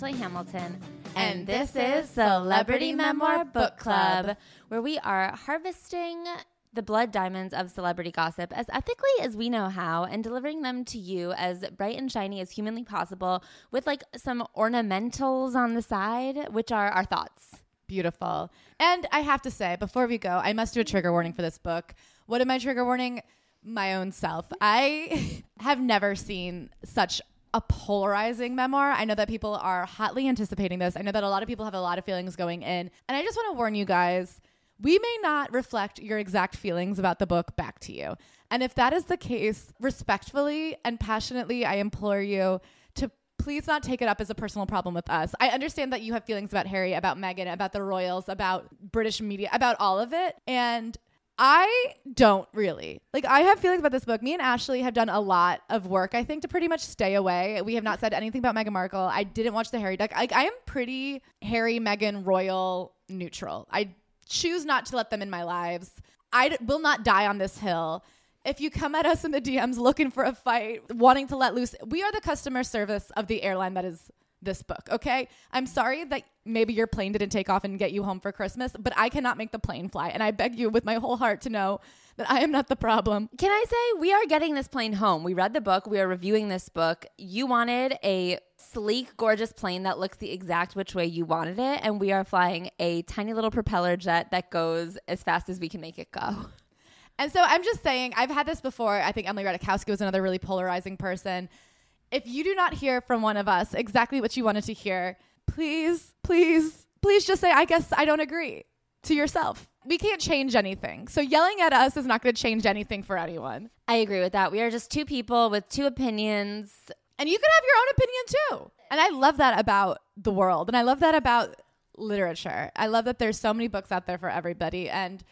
Ashley Hamilton, and this is Celebrity Memoir Book Club, where we are harvesting the blood diamonds of celebrity gossip as ethically as we know how and delivering them to you as bright and shiny as humanly possible with like some ornamentals on the side, which are our thoughts. Beautiful. And I have to say, before we go, I must do a trigger warning for this book. What am I trigger warning? My own self. I have never seen such a polarizing memoir. I know that people are hotly anticipating this. I know that a lot of people have a lot of feelings going in. And I just want to warn you guys we may not reflect your exact feelings about the book back to you. And if that is the case, respectfully and passionately, I implore you to please not take it up as a personal problem with us. I understand that you have feelings about Harry, about Meghan, about the royals, about British media, about all of it. And I don't really. Like, I have feelings about this book. Me and Ashley have done a lot of work, I think, to pretty much stay away. We have not said anything about Meghan Markle. I didn't watch the Harry Duck. Like, I am pretty Harry, Meghan, royal neutral. I choose not to let them in my lives. I d- will not die on this hill. If you come at us in the DMs looking for a fight, wanting to let loose, we are the customer service of the airline that is this book, okay? I'm sorry that maybe your plane didn't take off and get you home for Christmas, but I cannot make the plane fly. And I beg you with my whole heart to know that I am not the problem. Can I say we are getting this plane home? We read the book, we are reviewing this book. You wanted a sleek, gorgeous plane that looks the exact which way you wanted it, and we are flying a tiny little propeller jet that goes as fast as we can make it go. And so I'm just saying, I've had this before. I think Emily Ratajkowski was another really polarizing person. If you do not hear from one of us exactly what you wanted to hear, please, please, please just say, I guess I don't agree to yourself. We can't change anything. So yelling at us is not going to change anything for anyone. I agree with that. We are just two people with two opinions. And you can have your own opinion too. And I love that about the world. And I love that about literature. I love that there's so many books out there for everybody. And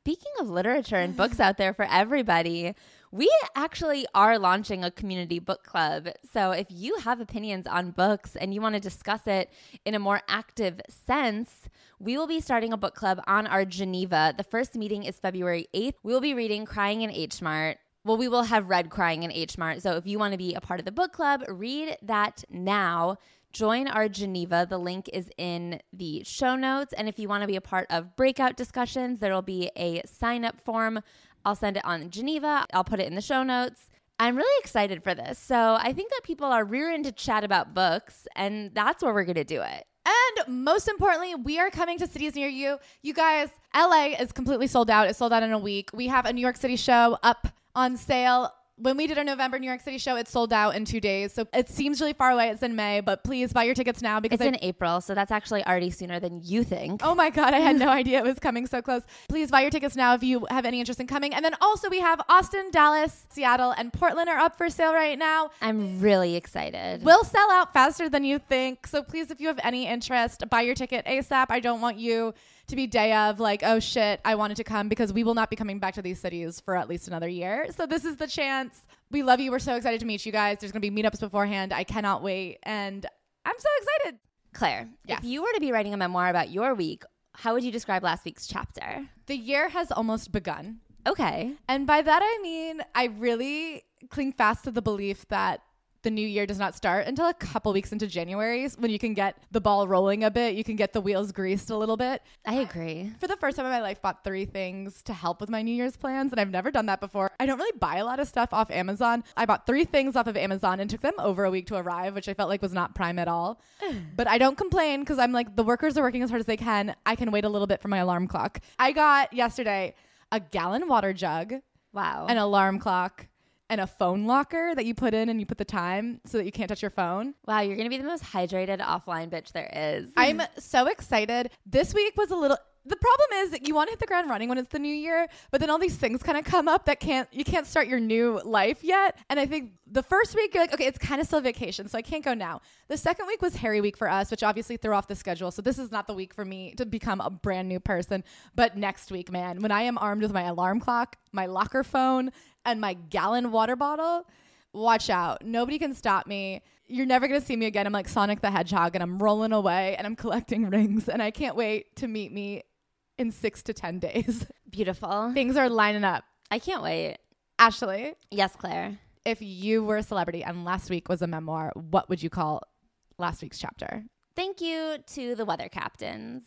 Speaking of literature and books out there for everybody, we actually are launching a community book club. So if you have opinions on books and you want to discuss it in a more active sense, we will be starting a book club on our Geneva. The first meeting is February 8th. We will be reading Crying in H Mart. Well, we will have read Crying in H Mart. So if you want to be a part of the book club, read that now. Join our Geneva. The link is in the show notes. And if you want to be a part of breakout discussions, there will be a sign up form. I'll send it on Geneva. I'll put it in the show notes. I'm really excited for this. So I think that people are rearing to chat about books, and that's where we're going to do it. And most importantly, we are coming to cities near you. You guys, LA is completely sold out. It's sold out in a week. We have a New York City show up on sale. When we did our November New York City show, it sold out in two days. So it seems really far away. It's in May, but please buy your tickets now because It's I- in April, so that's actually already sooner than you think. Oh my God, I had no idea it was coming so close. Please buy your tickets now if you have any interest in coming. And then also, we have Austin, Dallas, Seattle, and Portland are up for sale right now. I'm really excited. We'll sell out faster than you think. So please, if you have any interest, buy your ticket ASAP. I don't want you to be day of like, oh shit, I wanted to come because we will not be coming back to these cities for at least another year. So this is the chance. We love you. We're so excited to meet you guys. There's going to be meetups beforehand. I cannot wait. And I'm so excited. Claire, Yes. if you were to be writing a memoir about your week, how would you describe last week's chapter? The year has almost begun. Okay. And by that, I mean, I really cling fast to the belief that the new year does not start until a couple weeks into January when you can get the ball rolling a bit. You can get the wheels greased a little bit. I agree. For the first time in my life, bought three things to help with my New Year's plans, and I've never done that before. I don't really buy a lot of stuff off Amazon. I bought three things off of Amazon and took them over a week to arrive, which I felt like was not prime at all. but I don't complain because I'm like, the workers are working as hard as they can. I can wait a little bit for my alarm clock. I got yesterday a gallon water jug, Wow. an alarm clock, and a phone locker that you put in and you put the time so that you can't touch your phone. wow, you're going to be the most hydrated offline bitch there is. I'm so excited. This week was a little the problem is that you want to hit the ground running when it's the new year, but then all these things kind of come up that can't you can't start your new life yet. And I think the first week you're like, okay, it's kind of still vacation, so I can't go now. The second week was Harry week for us, which obviously threw off the schedule. So this is not the week for me to become a brand new person. But next week, man, when I am armed with my alarm clock, my locker phone, and my gallon water bottle, watch out. Nobody can stop me. You're never going to see me again. I'm like Sonic the Hedgehog and I'm rolling away and I'm collecting rings and I can't wait to meet me in six to 10 days. Beautiful. Things are lining up. I can't wait. Ashley, Yes, Claire. if you were a celebrity and last week was a memoir, what would you call last week's chapter. Thank you to the weather captains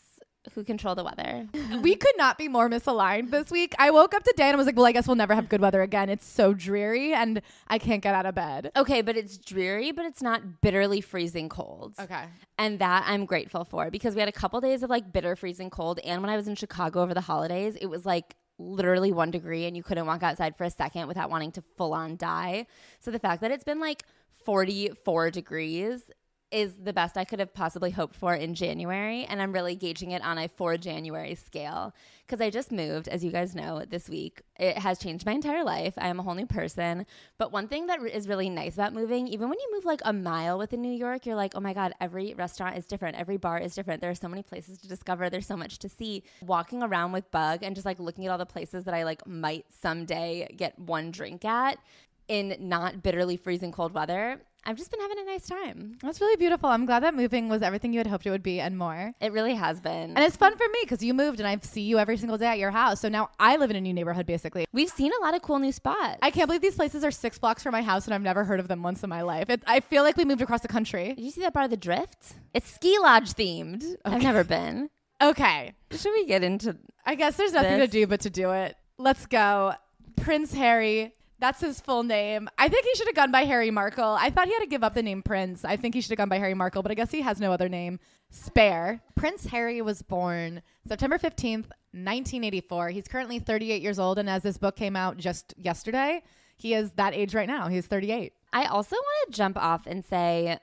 who control the weather. we could not be more misaligned this week. I woke up today and I was like, well, I guess we'll never have good weather again. It's so dreary and I can't get out of bed. Okay, but it's dreary, but it's not bitterly freezing cold. Okay. And that I'm grateful for because we had a couple days of like bitter freezing cold. And when I was in Chicago over the holidays, it was like literally one degree and you couldn't walk outside for a second without wanting to full on die. So the fact that it's been like 44 degrees is the best I could have possibly hoped for in January. And I'm really gauging it on a for January scale because I just moved, as you guys know, this week. It has changed my entire life. I am a whole new person. But one thing that is really nice about moving, even when you move like a mile within New York, you're like, oh my God, every restaurant is different. Every bar is different. There are so many places to discover. There's so much to see. Walking around with Bug and just like looking at all the places that I like might someday get one drink at in not bitterly freezing cold weather I've just been having a nice time. That's really beautiful. I'm glad that moving was everything you had hoped it would be and more. It really has been. And it's fun for me because you moved and I see you every single day at your house. So now I live in a new neighborhood basically. We've seen a lot of cool new spots. I can't believe these places are six blocks from my house and I've never heard of them once in my life. It, I feel like we moved across the country. Did you see that part of the Drift? It's ski lodge themed. Okay. I've never been. Okay. Should we get into I guess there's nothing this? to do but to do it. Let's go. Prince Harry that's his full name. I think he should have gone by Harry Markle. I thought he had to give up the name Prince. I think he should have gone by Harry Markle, but I guess he has no other name. Spare. Prince Harry was born September 15th, 1984. He's currently 38 years old, and as this book came out just yesterday, he is that age right now. He's 38. I also want to jump off and say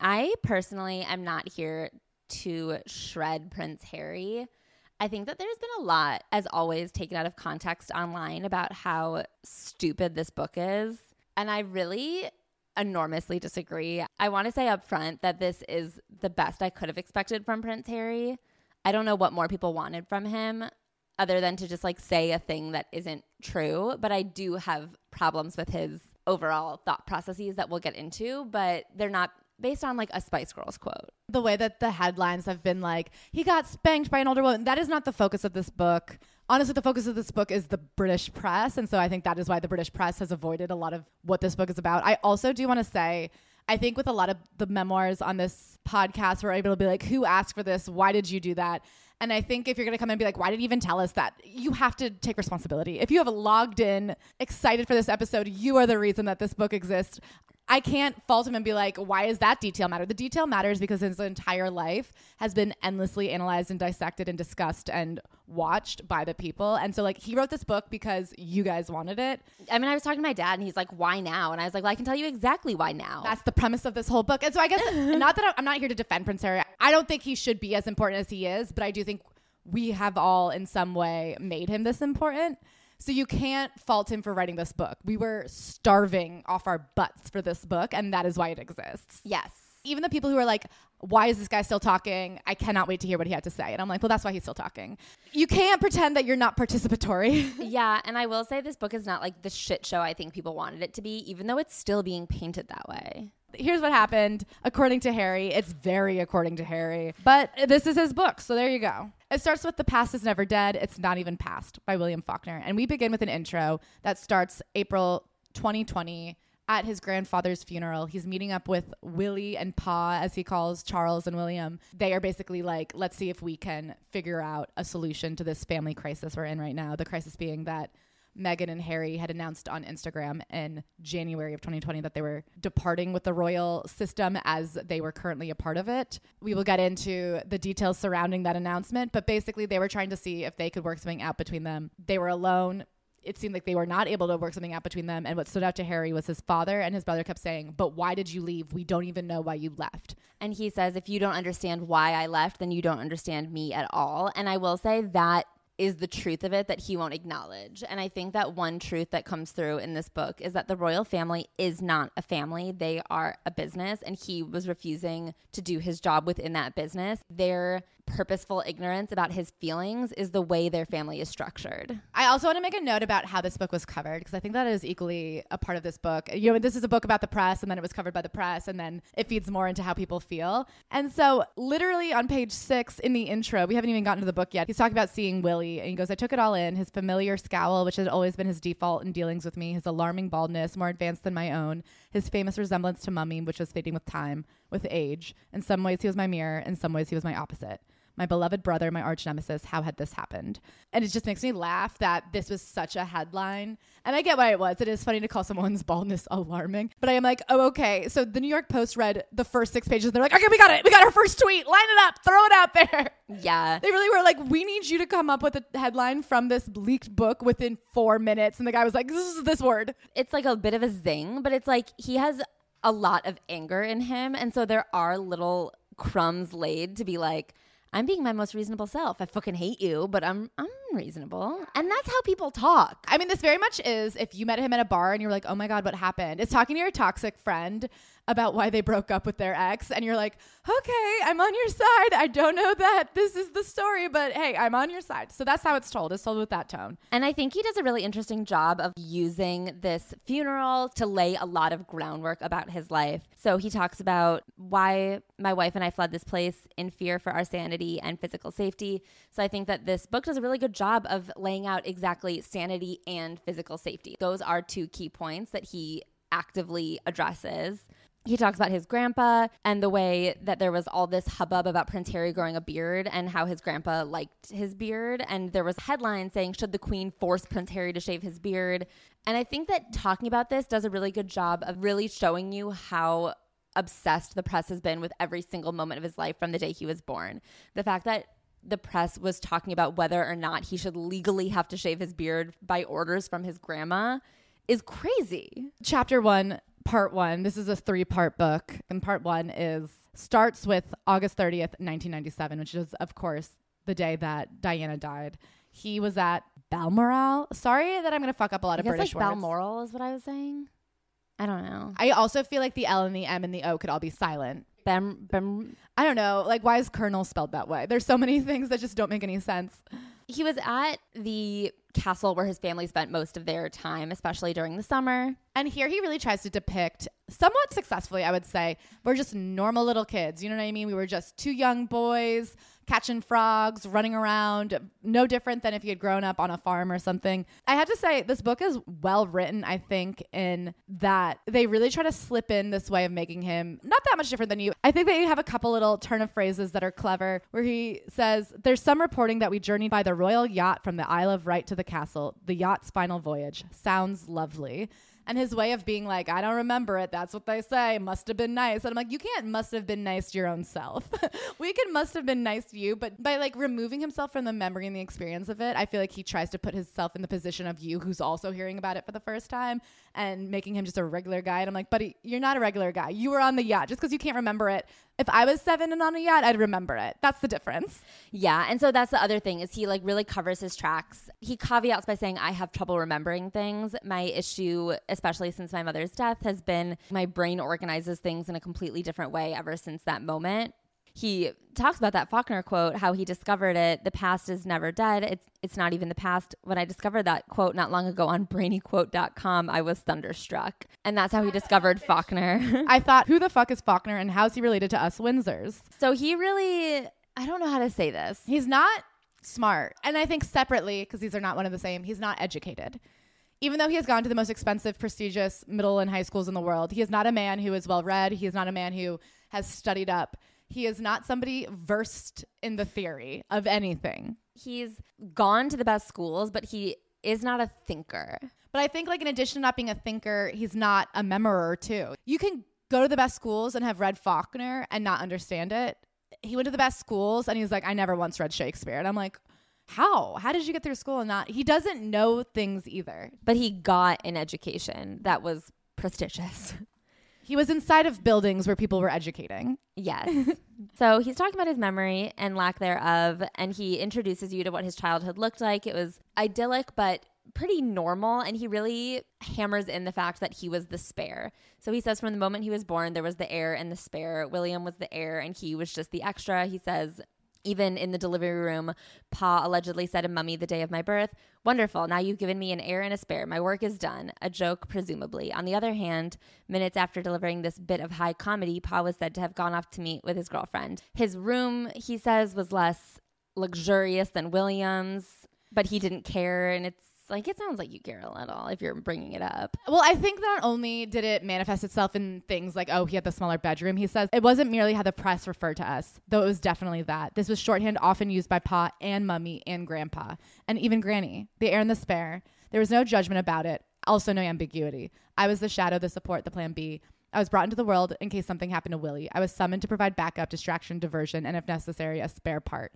I personally am not here to shred Prince Harry. I think that there's been a lot, as always, taken out of context online about how stupid this book is. And I really enormously disagree. I want to say up front that this is the best I could have expected from Prince Harry. I don't know what more people wanted from him other than to just like say a thing that isn't true. But I do have problems with his overall thought processes that we'll get into, but they're not based on like a Spice Girls quote. The way that the headlines have been like, he got spanked by an older woman, that is not the focus of this book. Honestly, the focus of this book is the British press. And so I think that is why the British press has avoided a lot of what this book is about. I also do want to say, I think with a lot of the memoirs on this podcast, we're able to be like, who asked for this? Why did you do that? And I think if you're going to come in and be like, why did you even tell us that? You have to take responsibility. If you have logged in, excited for this episode, you are the reason that this book exists. I can't fault him and be like, why is that detail matter? The detail matters because his entire life has been endlessly analyzed and dissected and discussed and watched by the people. And so, like, he wrote this book because you guys wanted it. I mean, I was talking to my dad and he's like, why now? And I was like, well, I can tell you exactly why now. That's the premise of this whole book. And so, I guess, not that I'm not here to defend Prince Harry. I don't think he should be as important as he is, but I do think we have all in some way made him this important. So you can't fault him for writing this book. We were starving off our butts for this book, and that is why it exists. Yes. Even the people who are like, why is this guy still talking? I cannot wait to hear what he had to say. And I'm like, well, that's why he's still talking. You can't pretend that you're not participatory. yeah. And I will say this book is not like the shit show I think people wanted it to be, even though it's still being painted that way here's what happened according to Harry. It's very according to Harry, but this is his book, so there you go. It starts with The Past is Never Dead. It's Not Even Past by William Faulkner. And we begin with an intro that starts April 2020 at his grandfather's funeral. He's meeting up with Willie and Pa, as he calls Charles and William. They are basically like, let's see if we can figure out a solution to this family crisis we're in right now. The crisis being that Meghan and Harry had announced on Instagram in January of 2020 that they were departing with the royal system as they were currently a part of it. We will get into the details surrounding that announcement, but basically they were trying to see if they could work something out between them. They were alone. It seemed like they were not able to work something out between them. And what stood out to Harry was his father, and his brother kept saying, But why did you leave? We don't even know why you left. And he says, If you don't understand why I left, then you don't understand me at all. And I will say that is the truth of it that he won't acknowledge. And I think that one truth that comes through in this book is that the royal family is not a family, they are a business. And he was refusing to do his job within that business. Their purposeful ignorance about his feelings is the way their family is structured. I also want to make a note about how this book was covered because I think that is equally a part of this book. You know, this is a book about the press and then it was covered by the press and then it feeds more into how people feel. And so, literally on page six in the intro, we haven't even gotten to the book yet. He's talking about seeing Willie and he goes, I took it all in his familiar scowl, which had always been his default in dealings with me, his alarming baldness, more advanced than my own, his famous resemblance to Mummy, which was fading with time, with age. In some ways, he was my mirror, in some ways, he was my opposite my beloved brother, my arch nemesis, how had this happened? And it just makes me laugh that this was such a headline. And I get why it was. It is funny to call someone's baldness alarming. But I am like, oh, okay. So the New York Post read the first six pages. And They're like, okay, we got it. We got our first tweet. Line it up. Throw it out there. Yeah. They really were like, we need you to come up with a headline from this leaked book within four minutes. And the guy was like, this is this word. It's like a bit of a zing, but it's like he has a lot of anger in him. And so there are little crumbs laid to be like, I'm being my most reasonable self. I fucking hate you, but I'm I'm reasonable. And that's how people talk. I mean, this very much is if you met him at a bar and you're like, oh my God, what happened? It's talking to your toxic friend about why they broke up with their ex. And you're like, okay, I'm on your side. I don't know that this is the story, but hey, I'm on your side. So that's how it's told. It's told with that tone. And I think he does a really interesting job of using this funeral to lay a lot of groundwork about his life. So he talks about why my wife and I fled this place in fear for our sanity and physical safety. So I think that this book does a really good job of laying out exactly sanity and physical safety. Those are two key points that he actively addresses he talks about his grandpa and the way that there was all this hubbub about Prince Harry growing a beard and how his grandpa liked his beard. And there was headlines saying, Should the Queen force Prince Harry to shave his beard? And I think that talking about this does a really good job of really showing you how obsessed the press has been with every single moment of his life from the day he was born. The fact that the press was talking about whether or not he should legally have to shave his beard by orders from his grandma is crazy. Chapter one part one. This is a three part book. And part one is starts with August 30th, 1997, which is, of course, the day that Diana died. He was at Balmoral. Sorry that I'm going to fuck up a lot I of guess British like words. Balmoral is what I was saying. I don't know. I also feel like the L and the M and the O could all be silent. Bem, bem, I don't know. Like, why is Colonel spelled that way? There's so many things that just don't make any sense. he was at the castle where his family spent most of their time, especially during the summer. And here he really tries to depict, somewhat successfully, I would say, we're just normal little kids. You know what I mean? We were just two young boys catching frogs, running around, no different than if you had grown up on a farm or something. I have to say, this book is well written, I think, in that they really try to slip in this way of making him not that much different than you. I think they have a couple little turn of phrases that are clever, where he says, There's some reporting that we journeyed by the royal yacht from the Isle of Wight to the castle, the yacht's final voyage. Sounds lovely and his way of being like, I don't remember it. That's what they say. Must have been nice. And I'm like, you can't must have been nice to your own self. we can must have been nice to you, but by like removing himself from the memory and the experience of it, I feel like he tries to put himself in the position of you who's also hearing about it for the first time and making him just a regular guy. And I'm like, buddy, you're not a regular guy. You were on the yacht. Just because you can't remember it if I was seven and on a yacht, I'd remember it. That's the difference. Yeah, and so that's the other thing is he like really covers his tracks. He caveats by saying I have trouble remembering things. My issue, especially since my mother's death, has been my brain organizes things in a completely different way ever since that moment he talks about that Faulkner quote, how he discovered it. The past is never dead. It's it's not even the past. When I discovered that quote not long ago on brainyquote.com, I was thunderstruck. And that's how he discovered Faulkner. I thought, who the fuck is Faulkner and how's he related to us Windsors? so he really I don't know how to say this. He's not smart. And I think separately, because these are not one of the same, he's not educated. Even though he has gone to the most expensive, prestigious middle and high schools in the world, he is not a man who is well read. He is not a man who has studied up. He is not somebody versed in the theory of anything. He's gone to the best schools, but he is not a thinker. But I think, like, in addition to not being a thinker, he's not a memorer, too. You can go to the best schools and have read Faulkner and not understand it. He went to the best schools and he's like, I never once read Shakespeare. And I'm like, how? How did you get through school and not? He doesn't know things either. But he got an education that was prestigious. He was inside of buildings where people were educating. Yes. so he's talking about his memory and lack thereof, and he introduces you to what his childhood looked like. It was idyllic, but pretty normal. And he really hammers in the fact that he was the spare. So he says from the moment he was born, there was the heir and the spare. William was the heir, and he was just the extra. He says, Even in the delivery room, Pa allegedly said to Mummy the day of my birth, Wonderful, now you've given me an heir and a spare. My work is done. A joke, presumably. On the other hand, minutes after delivering this bit of high comedy, Pa was said to have gone off to meet with his girlfriend. His room, he says, was less luxurious than William's, but he didn't care. And it's like, it sounds like you care a little if you're bringing it up. Well, I think not only did it manifest itself in things like, oh, he had the smaller bedroom, he says it wasn't merely how the press referred to us, though it was definitely that. This was shorthand often used by Pa and Mummy and Grandpa, and even Granny, the heir and the spare. There was no judgment about it, also no ambiguity. I was the shadow, the support, the plan B. I was brought into the world in case something happened to Willie. I was summoned to provide backup, distraction, diversion, and if necessary, a spare part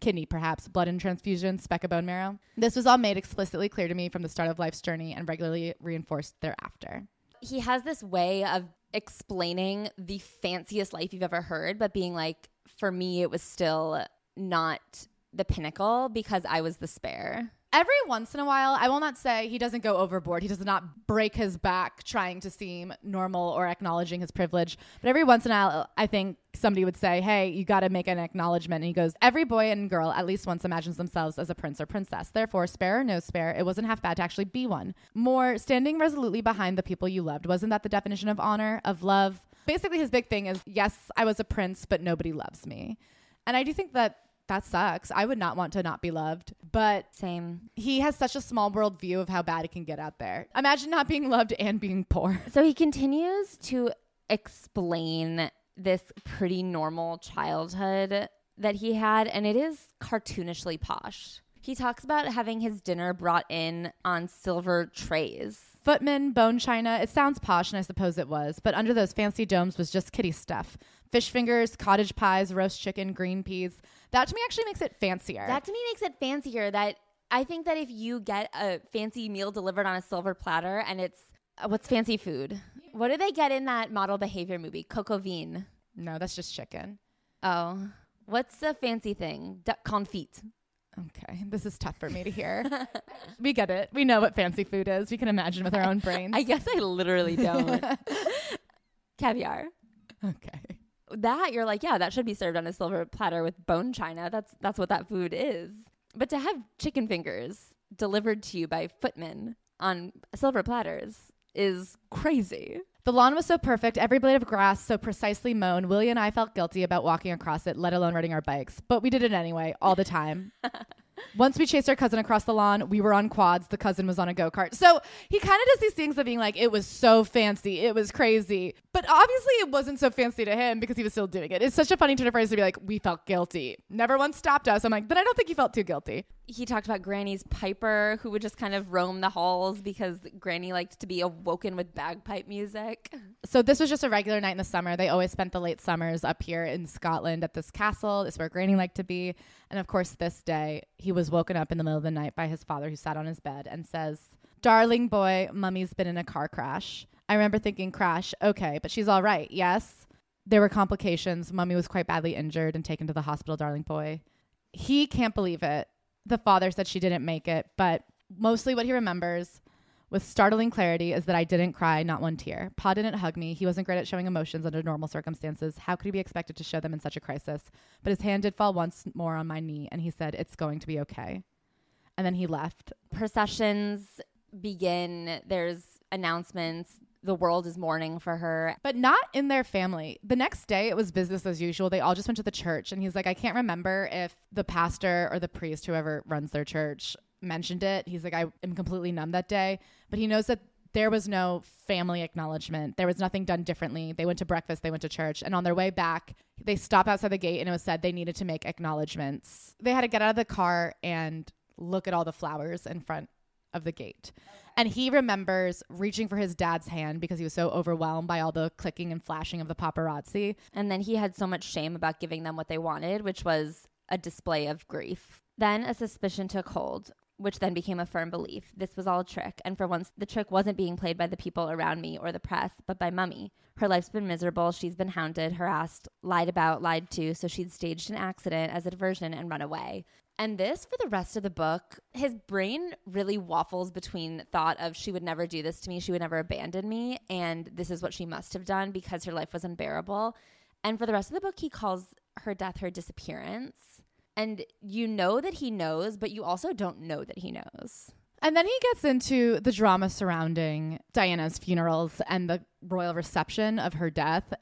kidney, perhaps, blood and transfusion, speck of bone marrow. This was all made explicitly clear to me from the start of life's journey and regularly reinforced thereafter. He has this way of explaining the fanciest life you've ever heard, but being like, for me, it was still not the pinnacle because I was the spare. Every once in a while, I will not say he doesn't go overboard. He does not break his back trying to seem normal or acknowledging his privilege. But every once in a while, I think somebody would say, Hey, you got to make an acknowledgement. And he goes, Every boy and girl at least once imagines themselves as a prince or princess. Therefore, spare or no spare, it wasn't half bad to actually be one. More, standing resolutely behind the people you loved. Wasn't that the definition of honor, of love? Basically, his big thing is, Yes, I was a prince, but nobody loves me. And I do think that that sucks. I would not want to not be loved. But Same. he has such a small world view of how bad it can get out there. Imagine not being loved and being poor. So he continues to explain this pretty normal childhood that he had, and it is cartoonishly posh. He talks about having his dinner brought in on silver trays. Footman, bone china, it sounds posh, and I suppose it was, but under those fancy domes was just kitty stuff. Fish fingers, cottage pies, roast chicken, green peas. That to me actually makes it fancier. That to me makes it fancier. That I think that if you get a fancy meal delivered on a silver platter and it's uh, what's fancy food? What do they get in that model behavior movie? coq au vin. no, that's just chicken. Oh, what's a fancy thing? Duck confit. Okay, this is tough for me to hear. we get it. We know what fancy food is. We can imagine with our own brains. I guess I literally don't. Caviar. okay. That you're like, yeah, that should be served on a silver platter with bone china. That's that's what that food is. But to have chicken fingers delivered to you by footmen on silver platters is crazy. The lawn was so perfect, every blade of grass so precisely mown. Willie and I felt guilty about walking across it, let alone riding our bikes. But we did it anyway, all the time. Once we chased our cousin across the lawn, we were on quads. The cousin was on a go kart. So he kind of does these things of being like, it was so fancy. It was crazy. But obviously, it wasn't so fancy to him because he was still doing it. It's such a funny turn of phrase to be like, we felt guilty. Never once stopped us. I'm like, then I don't think you felt too guilty. He talked about Granny's piper, who would just kind of roam the halls because Granny liked to be awoken with bagpipe music. So this was just a regular night in the summer. They always spent the late summers up here in Scotland at this castle. It's where Granny liked to be. And of course, this day he was woken up in the middle of the night by his father, who sat on his bed and says, "Darling boy, Mummy's been in a car crash." I remember thinking, "Crash, okay, but she's all right." Yes. There were complications. Mummy was quite badly injured and taken to the hospital, darling boy. He can't believe it. The father said she didn't make it, but mostly what he remembers with startling clarity is that I didn't cry, not one tear. Pa didn't hug me. He wasn't great at showing emotions under normal circumstances. How could he be expected to show them in such a crisis? But his hand did fall once more on my knee, and he said, It's going to be okay. And then he left. Processions begin. There's announcements. The world is mourning for her. But not in their family. The next day, it was business as usual. They all just went to the church, and he's like, I can't remember if the pastor or the priest, whoever runs their church, mentioned it. He's like, I am completely numb that day. But he knows that there was no family acknowledgement. There was nothing done differently. They went to breakfast, they went to church, and on their way back, they stopped outside the gate and it was said they needed to make acknowledgments. They had to get out of the car and look at all the flowers in front of the gate. And he remembers reaching for his dad's hand because he was so overwhelmed by all the clicking and flashing of the paparazzi. And then he had so much shame about giving them what they wanted, which was a display of grief. Then a suspicion took hold, which then became a firm belief. This was all a trick, and for once, the trick wasn't being played by the people around me or the press, but by Mummy. Her life's been miserable. She's been hounded, harassed, lied about, lied to, so she'd staged an accident as a diversion and run away. And this, for the rest of the book, his brain really waffles between thought of she would never do this to me, she would never abandon me, and this is what she must have done because her life was unbearable. And for the rest of the book, he calls her death her disappearance. And you know that he knows, but you also don't know that he knows. And then he gets into the drama surrounding Diana's funerals and the royal reception of her death.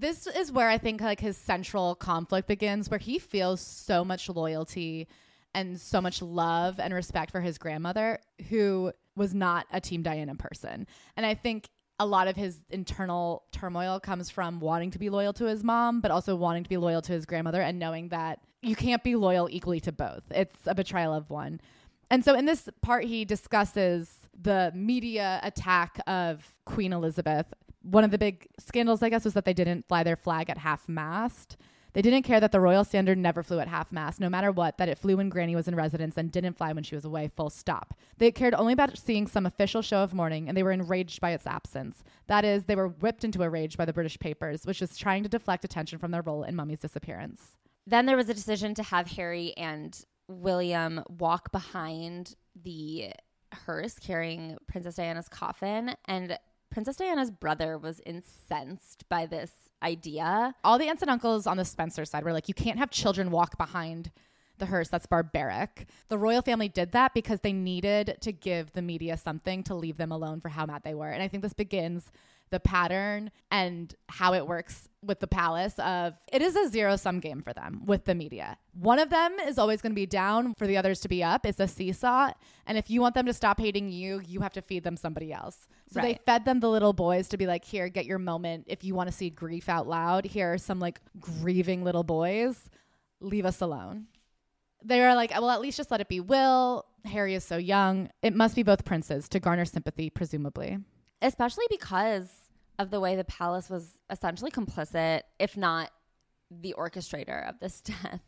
This is where I think like his central conflict begins, where he feels so much loyalty and so much love and respect for his grandmother, who was not a Team Diana person. And I think a lot of his internal turmoil comes from wanting to be loyal to his mom, but also wanting to be loyal to his grandmother and knowing that you can't be loyal equally to both. It's a betrayal of one. And so in this part, he discusses the media attack of Queen Elizabeth. One of the big scandals, I guess, was that they didn't fly their flag at half mast. They didn't care that the royal standard never flew at half mast, no matter what, that it flew when Granny was in residence and didn't fly when she was away, full stop. They cared only about seeing some official show of mourning, and they were enraged by its absence. That is, they were whipped into a rage by the British papers, which was trying to deflect attention from their role in Mummy's disappearance. Then there was a decision to have Harry and William walk behind the hearse carrying Princess Diana's coffin, and Princess Diana's brother was incensed by this idea. All the aunts and uncles on the Spencer side were like, you can't have children walk behind the hearse. That's barbaric. The royal family did that because they needed to give the media something to leave them alone for how mad they were. And I think this begins the pattern and how it works with the palace of it is a zero sum game for them with the media. One of them is always going to be down for the others to be up. It's a seesaw. And if you want them to stop hating you, you have to feed them somebody else. So right. they fed them the little boys to be like, here, get your moment. If you want to see grief out loud, here are some like grieving little boys. Leave us alone. They are like, well, at least just let it be Will. Harry is so young. It must be both princes to garner sympathy, presumably. Especially because of the way the palace was essentially complicit, if not the orchestrator of this death.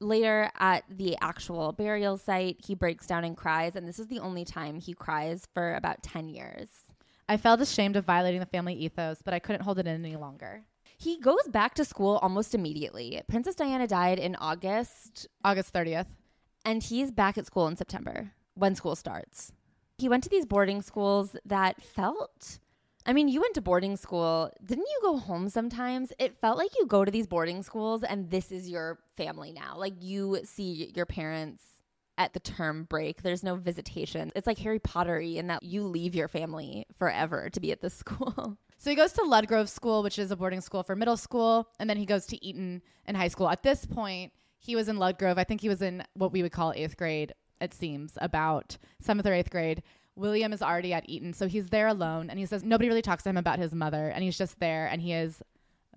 Later at the actual burial site, he breaks down and cries, and this is the only time he cries for about 10 years. I felt ashamed of violating the family ethos, but I couldn't hold it in any longer. He goes back to school almost immediately. Princess Diana died in August, August 30th, and he's back at school in September when school starts. He went to these boarding schools that felt I mean, you went to boarding school. Didn't you go home sometimes? It felt like you go to these boarding schools and this is your family now. Like you see your parents at the term break. There's no visitation. It's like Harry Pottery in that you leave your family forever to be at this school. So he goes to Ludgrove School, which is a boarding school for middle school, and then he goes to Eton in high school. At this point, he was in Ludgrove. I think he was in what we would call eighth grade, it seems, about seventh or eighth grade. William is already at Eton, so he's there alone, and he says nobody really talks to him about his mother, and he's just there, and he is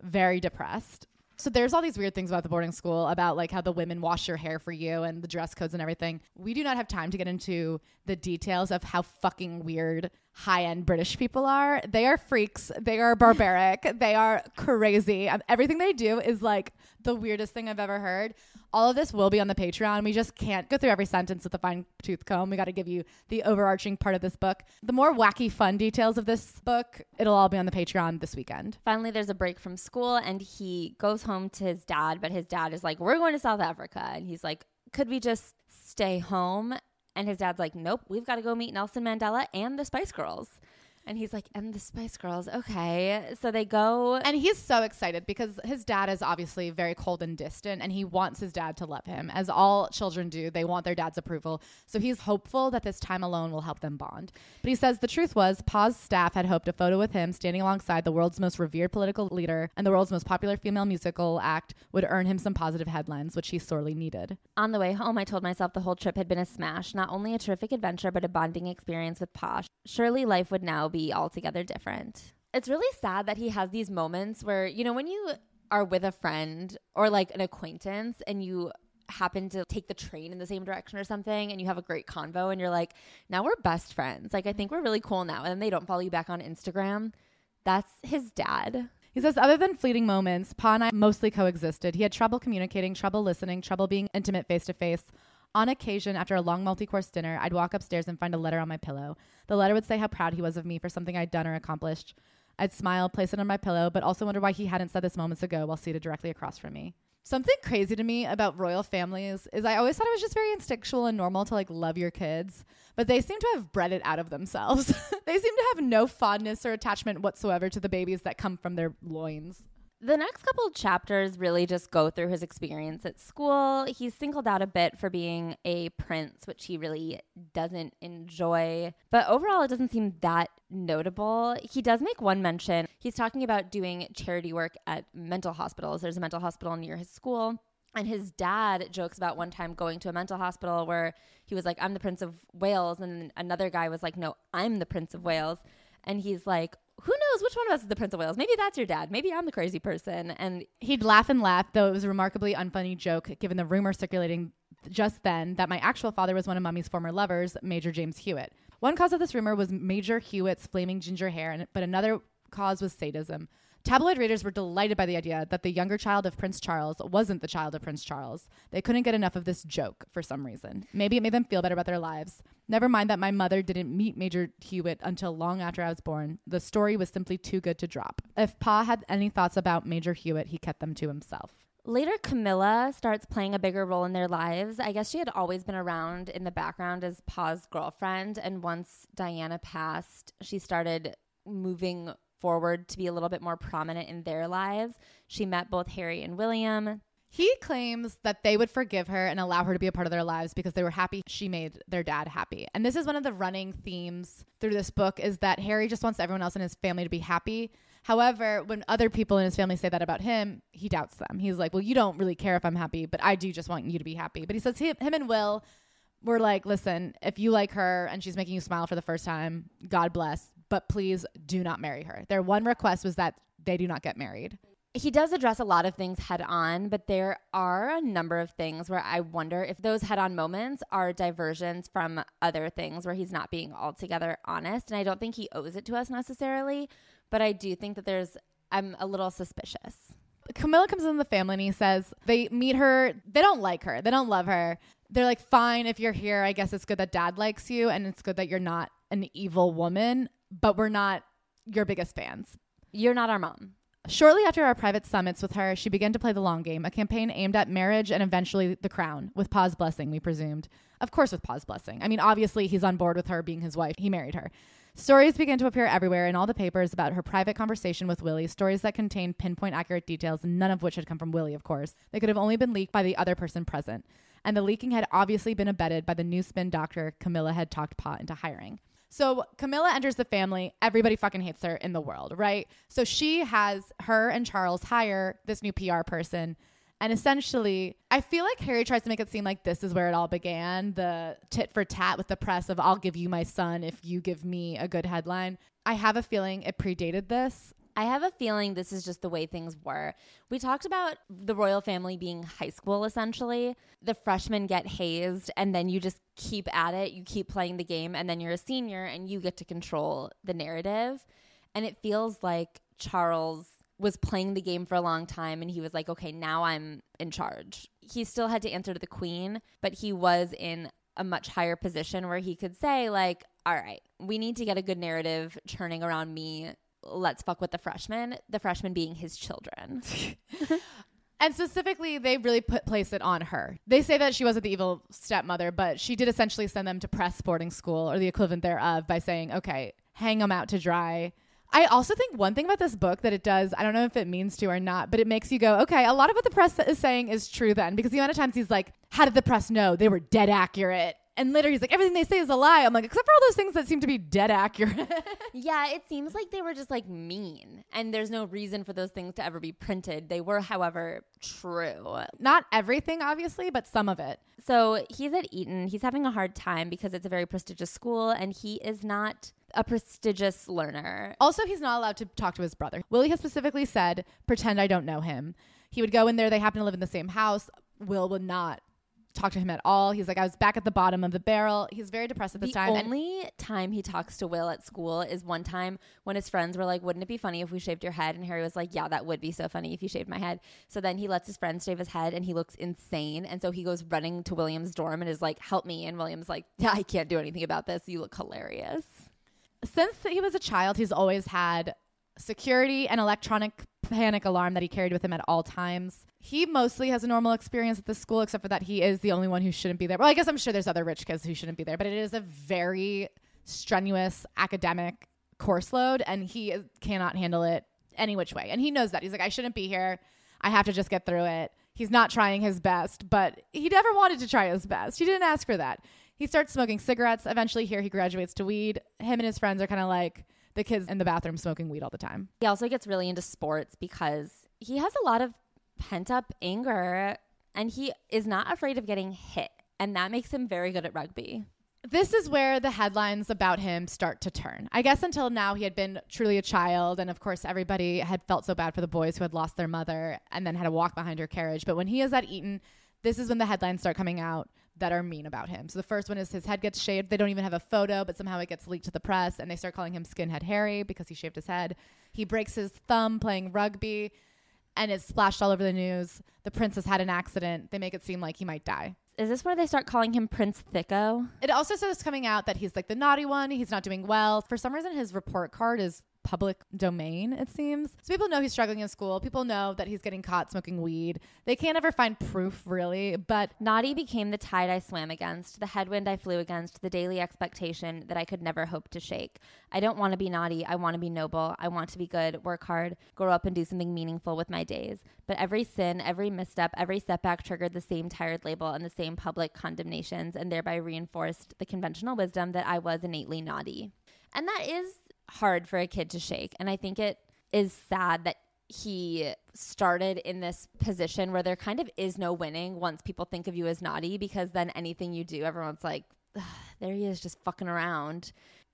very depressed. So there's all these weird things about the boarding school about like how the women wash your hair for you and the dress codes and everything. We do not have time to get into the details of how fucking weird high-end British people are. They are freaks. They are barbaric. they are crazy. Um, everything they do is like the weirdest thing I've ever heard all of this will be on the Patreon. We just can't go through every sentence with a fine tooth comb. We got to give you the overarching part of this book. The more wacky, fun details of this book, it'll all be on the Patreon this weekend. Finally, there's a break from school and he goes home to his dad, but his dad is like, We're going to South Africa. And he's like, Could we just stay home? And his dad's like, Nope, we've got to go meet Nelson Mandela and the Spice Girls. And he's like, and the Spice Girls, okay. So they go. And he's so excited because his dad is obviously very cold and distant, and he wants his dad to love him, as all children do. They want their dad's approval. So he's hopeful that this time alone will help them bond. But he says the truth was, Pa's staff had hoped a photo with him standing alongside the world's most revered political leader and the world's most popular female musical act would earn him some positive headlines, which he sorely needed. On the way home, I told myself the whole trip had been a smash, not only a terrific adventure, but a bonding experience with Pa. Surely life would now be altogether different. It's really sad that he has these moments where, you know, when you are with a friend or like an acquaintance and you happen to take the train in the same direction or something and you have a great convo and you're like, now we're best friends. Like, I think we're really cool now. And then they don't follow you back on Instagram. That's his dad. He says, other than fleeting moments, Pa and I mostly coexisted. He had trouble communicating, trouble listening, trouble being intimate face to face. On occasion, after a long multi course dinner, I'd walk upstairs and find a letter on my pillow. The letter would say how proud he was of me for something I'd done or accomplished. I'd smile, place it on my pillow, but also wonder why he hadn't said this moments ago while seated directly across from me. Something crazy to me about royal families is I always thought it was just very instinctual and normal to like love your kids, but they seem to have bred it out of themselves. they seem to have no fondness or attachment whatsoever to the babies that come from their loins. The next couple chapters really just go through his experience at school. He's singled out a bit for being a prince, which he really doesn't enjoy. But overall, it doesn't seem that notable. He does make one mention. He's talking about doing charity work at mental hospitals. There's a mental hospital near his school. And his dad jokes about one time going to a mental hospital where he was like, I'm the Prince of Wales. And another guy was like, No, I'm the Prince of Wales. And he's like, who knows which one of us is the Prince of Wales? Maybe that's your dad. Maybe I'm the crazy person. And he'd laugh and laugh, though it was a remarkably unfunny joke given the rumor circulating just then that my actual father was one of Mummy's former lovers, Major James Hewitt. One cause of this rumor was Major Hewitt's flaming ginger hair, and, but another cause was sadism. Tabloid readers were delighted by the idea that the younger child of Prince Charles wasn't the child of Prince Charles. They couldn't get enough of this joke for some reason. Maybe it made them feel better about their lives. Never mind that my mother didn't meet Major Hewitt until long after I was born. The story was simply too good to drop. If Pa had any thoughts about Major Hewitt, he kept them to himself. Later, Camilla starts playing a bigger role in their lives. I guess she had always been around in the background as Pa's girlfriend. And once Diana passed, she started moving forward to be a little bit more prominent in their lives. She met both Harry and William. He claims that they would forgive her and allow her to be a part of their lives because they were happy she made their dad happy. And this is one of the running themes through this book is that Harry just wants everyone else in his family to be happy. However, when other people in his family say that about him, he doubts them. He's like, "Well, you don't really care if I'm happy, but I do just want you to be happy." But he says him, him and Will were like, "Listen, if you like her and she's making you smile for the first time, God bless but please do not marry her. Their one request was that they do not get married. He does address a lot of things head on, but there are a number of things where I wonder if those head on moments are diversions from other things where he's not being altogether honest. And I don't think he owes it to us necessarily, but I do think that there's, I'm a little suspicious. Camilla comes in the family and he says they meet her. They don't like her. They don't love her. They're like, fine, if you're here, I guess it's good that dad likes you and it's good that you're not an evil woman but we're not your biggest fans. You're not our mom. Shortly after our private summits with her, she began to play the long game, a campaign aimed at marriage and eventually the crown, with Pa's blessing, we presumed. Of course, with Pa's blessing. I mean, obviously, he's on board with her being his wife. He married her. Stories began to appear everywhere in all the papers about her private conversation with Willie, stories that contained pinpoint accurate details, none of which had come from Willie, of course. They could have only been leaked by the other person present. And the leaking had obviously been abetted by the new spin doctor Camilla had talked Pa into hiring. So Camilla enters the family. Everybody fucking hates her in the world, right? So she has her and Charles hire this new PR person. And essentially, I feel like Harry tries to make it seem like this is where it all began the tit for tat with the press of, I'll give you my son if you give me a good headline. I have a feeling it predated this. I have a feeling this is just the way things were. We talked about the royal family being high school essentially. The freshmen get hazed, and then you just keep at it. You keep playing the game, and then you're a senior and you get to control the narrative. And it feels like Charles was playing the game for a long time and he was like, okay, now I'm in charge. He still had to answer to the queen, but he was in a much higher position where he could say, like, all right, we need to get a good narrative churning around me let's fuck with the freshmen, the freshmen being his children. And specifically, they really put place it on her. They say that she wasn't the evil stepmother, but she did essentially send them to press boarding school or the equivalent thereof by saying, okay, hang them out to dry. I also think one thing about this book that it does, I don't know if it means to or not, but it makes you go, okay, a lot of what the press is saying is true then. Because the amount of times he's like, how did the press know? They were dead accurate. And later he's like, everything they say is a lie. I'm like, except for all those things that seem to be dead accurate. yeah, it seems like they were just like mean. And there's no reason for those things to ever be printed. They were, however, true. Not everything, obviously, but some of it. So he's at Eton. He's having a hard time because it's a very prestigious school and he is not a prestigious learner. Also, he's not allowed to talk to his brother. Willie has specifically said, pretend I don't know him. He would go in there, they happen to live in the same house. Will would not talk to him at all. He's like, I was back at the bottom of the barrel. He's very depressed at this the time. The only time he talks to Will at school is one time when his friends were like, Wouldn't it be funny if we shaved your head? And Harry was like, Yeah, that would be so funny if you shaved my head. So then he lets his friends shave his head and he looks insane. And so he goes running to William's dorm and is like, Help me. And William's like, Yeah, I can't do anything about this. You look hilarious. Since he was a child, he's always had security and electronic panic alarm that he carried with him at all times he mostly has a normal experience at the school, except for that he is the only one who shouldn't be there. Well, I guess I'm sure there's other rich kids who shouldn't be there, but it is a very strenuous academic course load, and he cannot handle it. any which way. And he knows that. He's like, I shouldn't be here. I have to just get through it. He's not trying his best, but he never wanted to try his best. He didn't ask for that. He starts smoking cigarettes. Eventually, here he graduates to weed. Him and his friends are kind of like the kids in the bathroom smoking weed all the time. He also gets really into sports because he has a lot of pent up anger and he is not afraid of getting hit. And that makes him very good at rugby. This is where the headlines about him start to turn. I guess until now he had been truly a child. And of course, everybody had felt so bad for the boys who had lost their mother and then had to walk behind her carriage. But when he is at Eton, this is when the headlines start coming out that are mean about him. So the first one is his head gets shaved. They don't even have a photo, but somehow it gets leaked to the press and they start calling him Skinhead Harry because he shaved his head. He breaks his thumb playing rugby and it's splashed all over the news. The prince has had an accident. They make it seem like he might die. Is this where they start calling him Prince Thicko? It also starts coming out that he's like the naughty one. He's not doing well. For some reason, his report card is public domain, it seems. So people know he's struggling in school. People know that he's getting caught smoking weed. They can't ever find proof, really, but Naughty became the tide I swam against, the headwind I flew against, the daily expectation that I could never hope to shake. I don't want to be naughty. I want to be noble. I want to be good, work hard, grow up and do something meaningful with my days. But every sin, every misstep, every setback triggered the same tired label and the same public condemnations and thereby reinforced the conventional wisdom that I was innately naughty. And that is hard for a kid to shake. And I think it is sad that he started in this position where there kind of is no winning once people think of you as naughty because then anything you do, everyone's like, there he is just fucking around.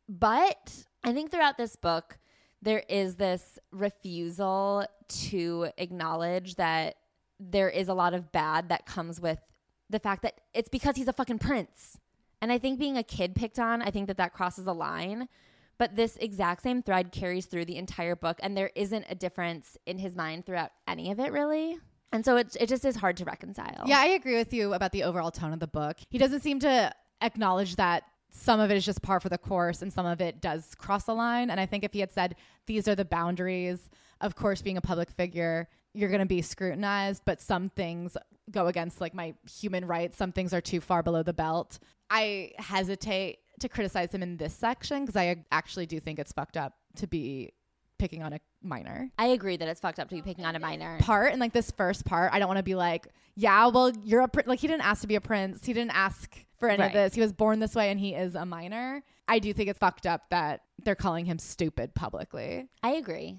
But I think throughout this book, there is this refusal to acknowledge that there is a lot of bad that comes with the fact that it's because he's a fucking prince. And I think being a kid picked on, I think that that crosses a line but this exact same thread carries through the entire book, and there isn't a difference in his mind throughout any of it, really. And so it, it just is hard to reconcile. Yeah, I agree with you about the overall tone of the book. He doesn't seem to acknowledge that some of it is just par for the course and some of it does cross the line. And I think if he had said, these are the boundaries, of course, being a public figure, you're going to be scrutinized, but some things go against like my human rights. Some things are too far below the belt. I hesitate to criticize him in this section because I actually do think it's fucked up to be picking on a minor. I agree that it's fucked up to be picking on a minor. Part and like this first part, I don't want to be like, yeah, well, you're a pr-. like he didn't ask to be a prince. He didn't ask for any right. of this. He was born this way and he is a minor. I do think it's fucked up that they're calling him stupid publicly. I agree.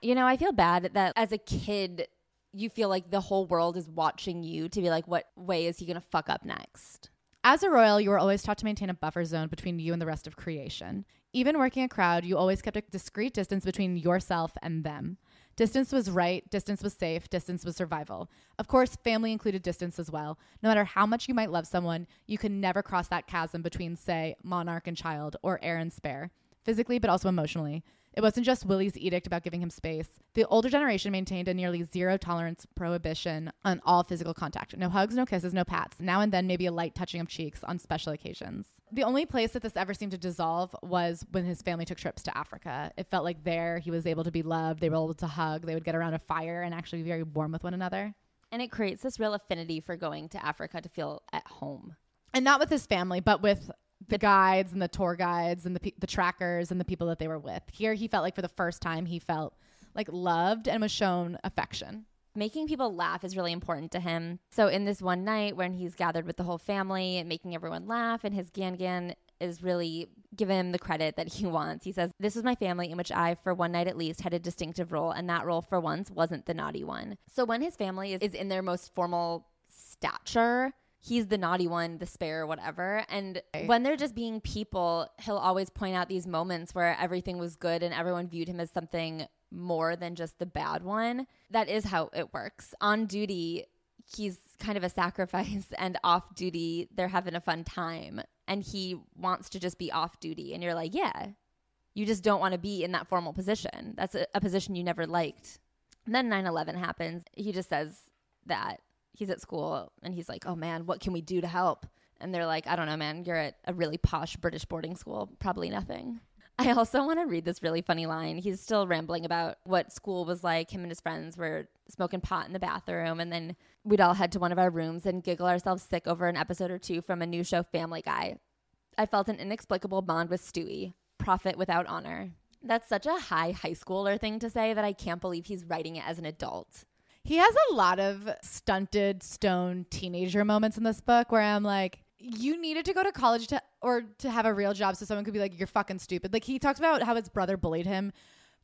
You know, I feel bad that as a kid you feel like the whole world is watching you to be like what way is he going to fuck up next? As a royal, you were always taught to maintain a buffer zone between you and the rest of creation. Even working a crowd, you always kept a discreet distance between yourself and them. Distance was right, distance was safe, distance was survival. Of course, family included distance as well. No matter how much you might love someone, you could never cross that chasm between, say, monarch and child or heir and spare, physically but also emotionally. It wasn't just Willie's edict about giving him space. The older generation maintained a nearly zero tolerance prohibition on all physical contact. No hugs, no kisses, no pats. Now and then, maybe a light touching of cheeks on special occasions. The only place that this ever seemed to dissolve was when his family took trips to Africa. It felt like there he was able to be loved. They were able to hug. They would get around a fire and actually be very warm with one another. And it creates this real affinity for going to Africa to feel at home. And not with his family, but with the guides and the tour guides and the the trackers and the people that they were with. Here, he felt like for the first time he felt like loved and was shown affection. Making people laugh is really important to him. So in this one night when he's gathered with the whole family and making everyone laugh, and his Gan is really giving him the credit that he wants. He says, This was my family in which I, for one night at least, had a distinctive role, and that role for once wasn't the naughty one. So when his family is, is in their most formal stature, he's the naughty one, the spare, whatever. And when they're just being people, he'll always point out these moments where everything was good and everyone viewed him as something more than just the bad one. That is how it works. On duty, he's kind of a sacrifice, and off duty, they're having a fun time. And he wants to just be off duty. And you're like, yeah, you just don't want to be in that formal position. That's a, a position you never liked. And then 9 11 happens. He just says that he's at school and he's like, "Oh man, what can we do to help?" And they're like, "I don't know, man. You're at a really posh British boarding school. Probably nothing." I also want to read this really funny line. He's still rambling about what school was like. Him and his friends were smoking pot in the bathroom, and then we'd all head to one of our rooms and giggle ourselves sick over an episode or two from a new show, Family Guy. I felt an inexplicable bond with Stewie, prophet without honor. That's such a high high schooler thing to say that I can't believe he's writing it as an adult. He has a lot of stunted, stone teenager moments in this book where I'm like, you needed to go to college to or to have a real job so someone could be like, you're fucking stupid. Like he talks about how his brother bullied him,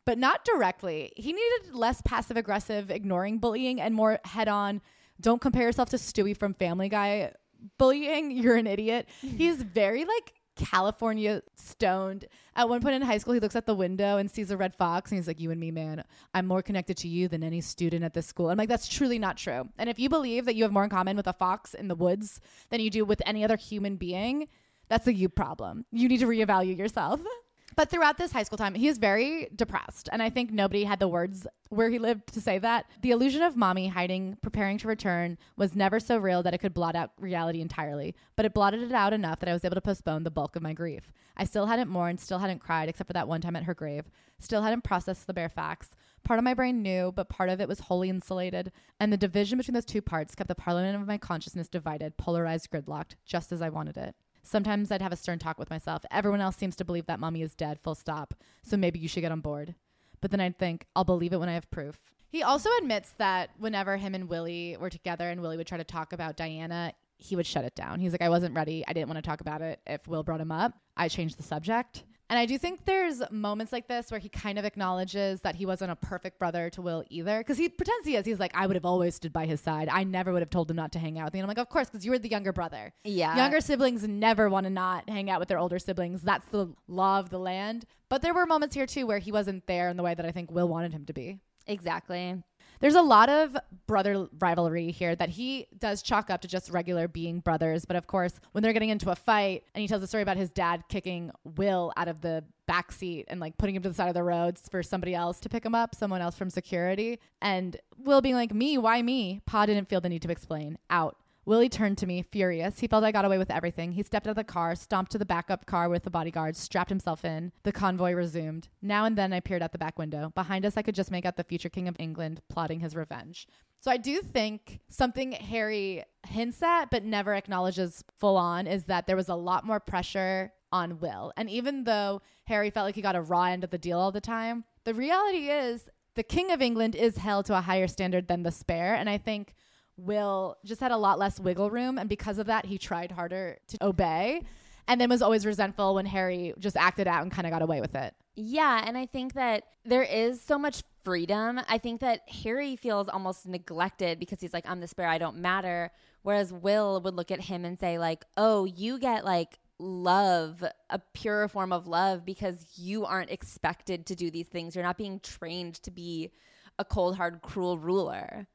but not directly. He needed less passive aggressive, ignoring bullying and more head on. Don't compare yourself to Stewie from Family Guy bullying. You're an idiot. He's very like California stoned. At one point in high school, he looks out the window and sees a red fox, and he's like, "You and me, man. I'm more connected to you than any student at this school." I'm like, "That's truly not true." And if you believe that you have more in common with a fox in the woods than you do with any other human being, that's a you problem. You need to reevaluate yourself. But throughout this high school time, he is very depressed. And I think nobody had the words where he lived to say that. The illusion of mommy hiding, preparing to return, was never so real that it could blot out reality entirely. But it blotted it out enough that I was able to postpone the bulk of my grief. I still hadn't mourned, still hadn't cried, except for that one time at her grave, still hadn't processed the bare facts. Part of my brain knew, but part of it was wholly insulated. And the division between those two parts kept the parliament of my consciousness divided, polarized, gridlocked, just as I wanted it. Sometimes I'd have a stern talk with myself. Everyone else seems to believe that mommy is dead, full stop. So maybe you should get on board. But then I'd think, I'll believe it when I have proof. He also admits that whenever him and Willie were together and Willie would try to talk about Diana, he would shut it down. He's like, I wasn't ready. I didn't want to talk about it. If Will brought him up, I changed the subject. And I do think there's moments like this where he kind of acknowledges that he wasn't a perfect brother to Will either. Because he pretends he is. He's like, I would have always stood by his side. I never would have told him not to hang out with me. And I'm like, of course, because you were the younger brother. Yeah. Younger siblings never want to not hang out with their older siblings. That's the law of the land. But there were moments here too where he wasn't there in the way that I think Will wanted him to be. Exactly. There's a lot of brother rivalry here that he does chalk up to just regular being brothers. But of course, when they're getting into a fight and he tells a story about his dad kicking Will out of the back seat and like putting him to the side of the road for somebody else to pick him up, someone else from security. And Will being like, Me, why me? Pa didn't feel the need to explain. Out. Willie turned to me, furious. He felt I got away with everything. He stepped out of the car, stomped to the backup car with the bodyguards, strapped himself in. The convoy resumed. Now and then I peered out the back window. Behind us, I could just make out the future king of England plotting his revenge. So I do think something Harry hints at but never acknowledges full on is that there was a lot more pressure on Will. And even though Harry felt like he got a raw end of the deal all the time, the reality is the king of England is held to a higher standard than the spare. And I think Will just had a lot less wiggle room. And because of that, he tried harder to obey and then was always resentful when Harry just acted out and kind of got away with it. Yeah, and I think that there is so much freedom. I think that Harry feels almost neglected because he's like, I'm the spare, I don't matter. Whereas Will would look at him and say, like, oh, you get like love, a pure form of love because you aren't expected to do these things. You're not being trained to be a cold, hard, cruel ruler.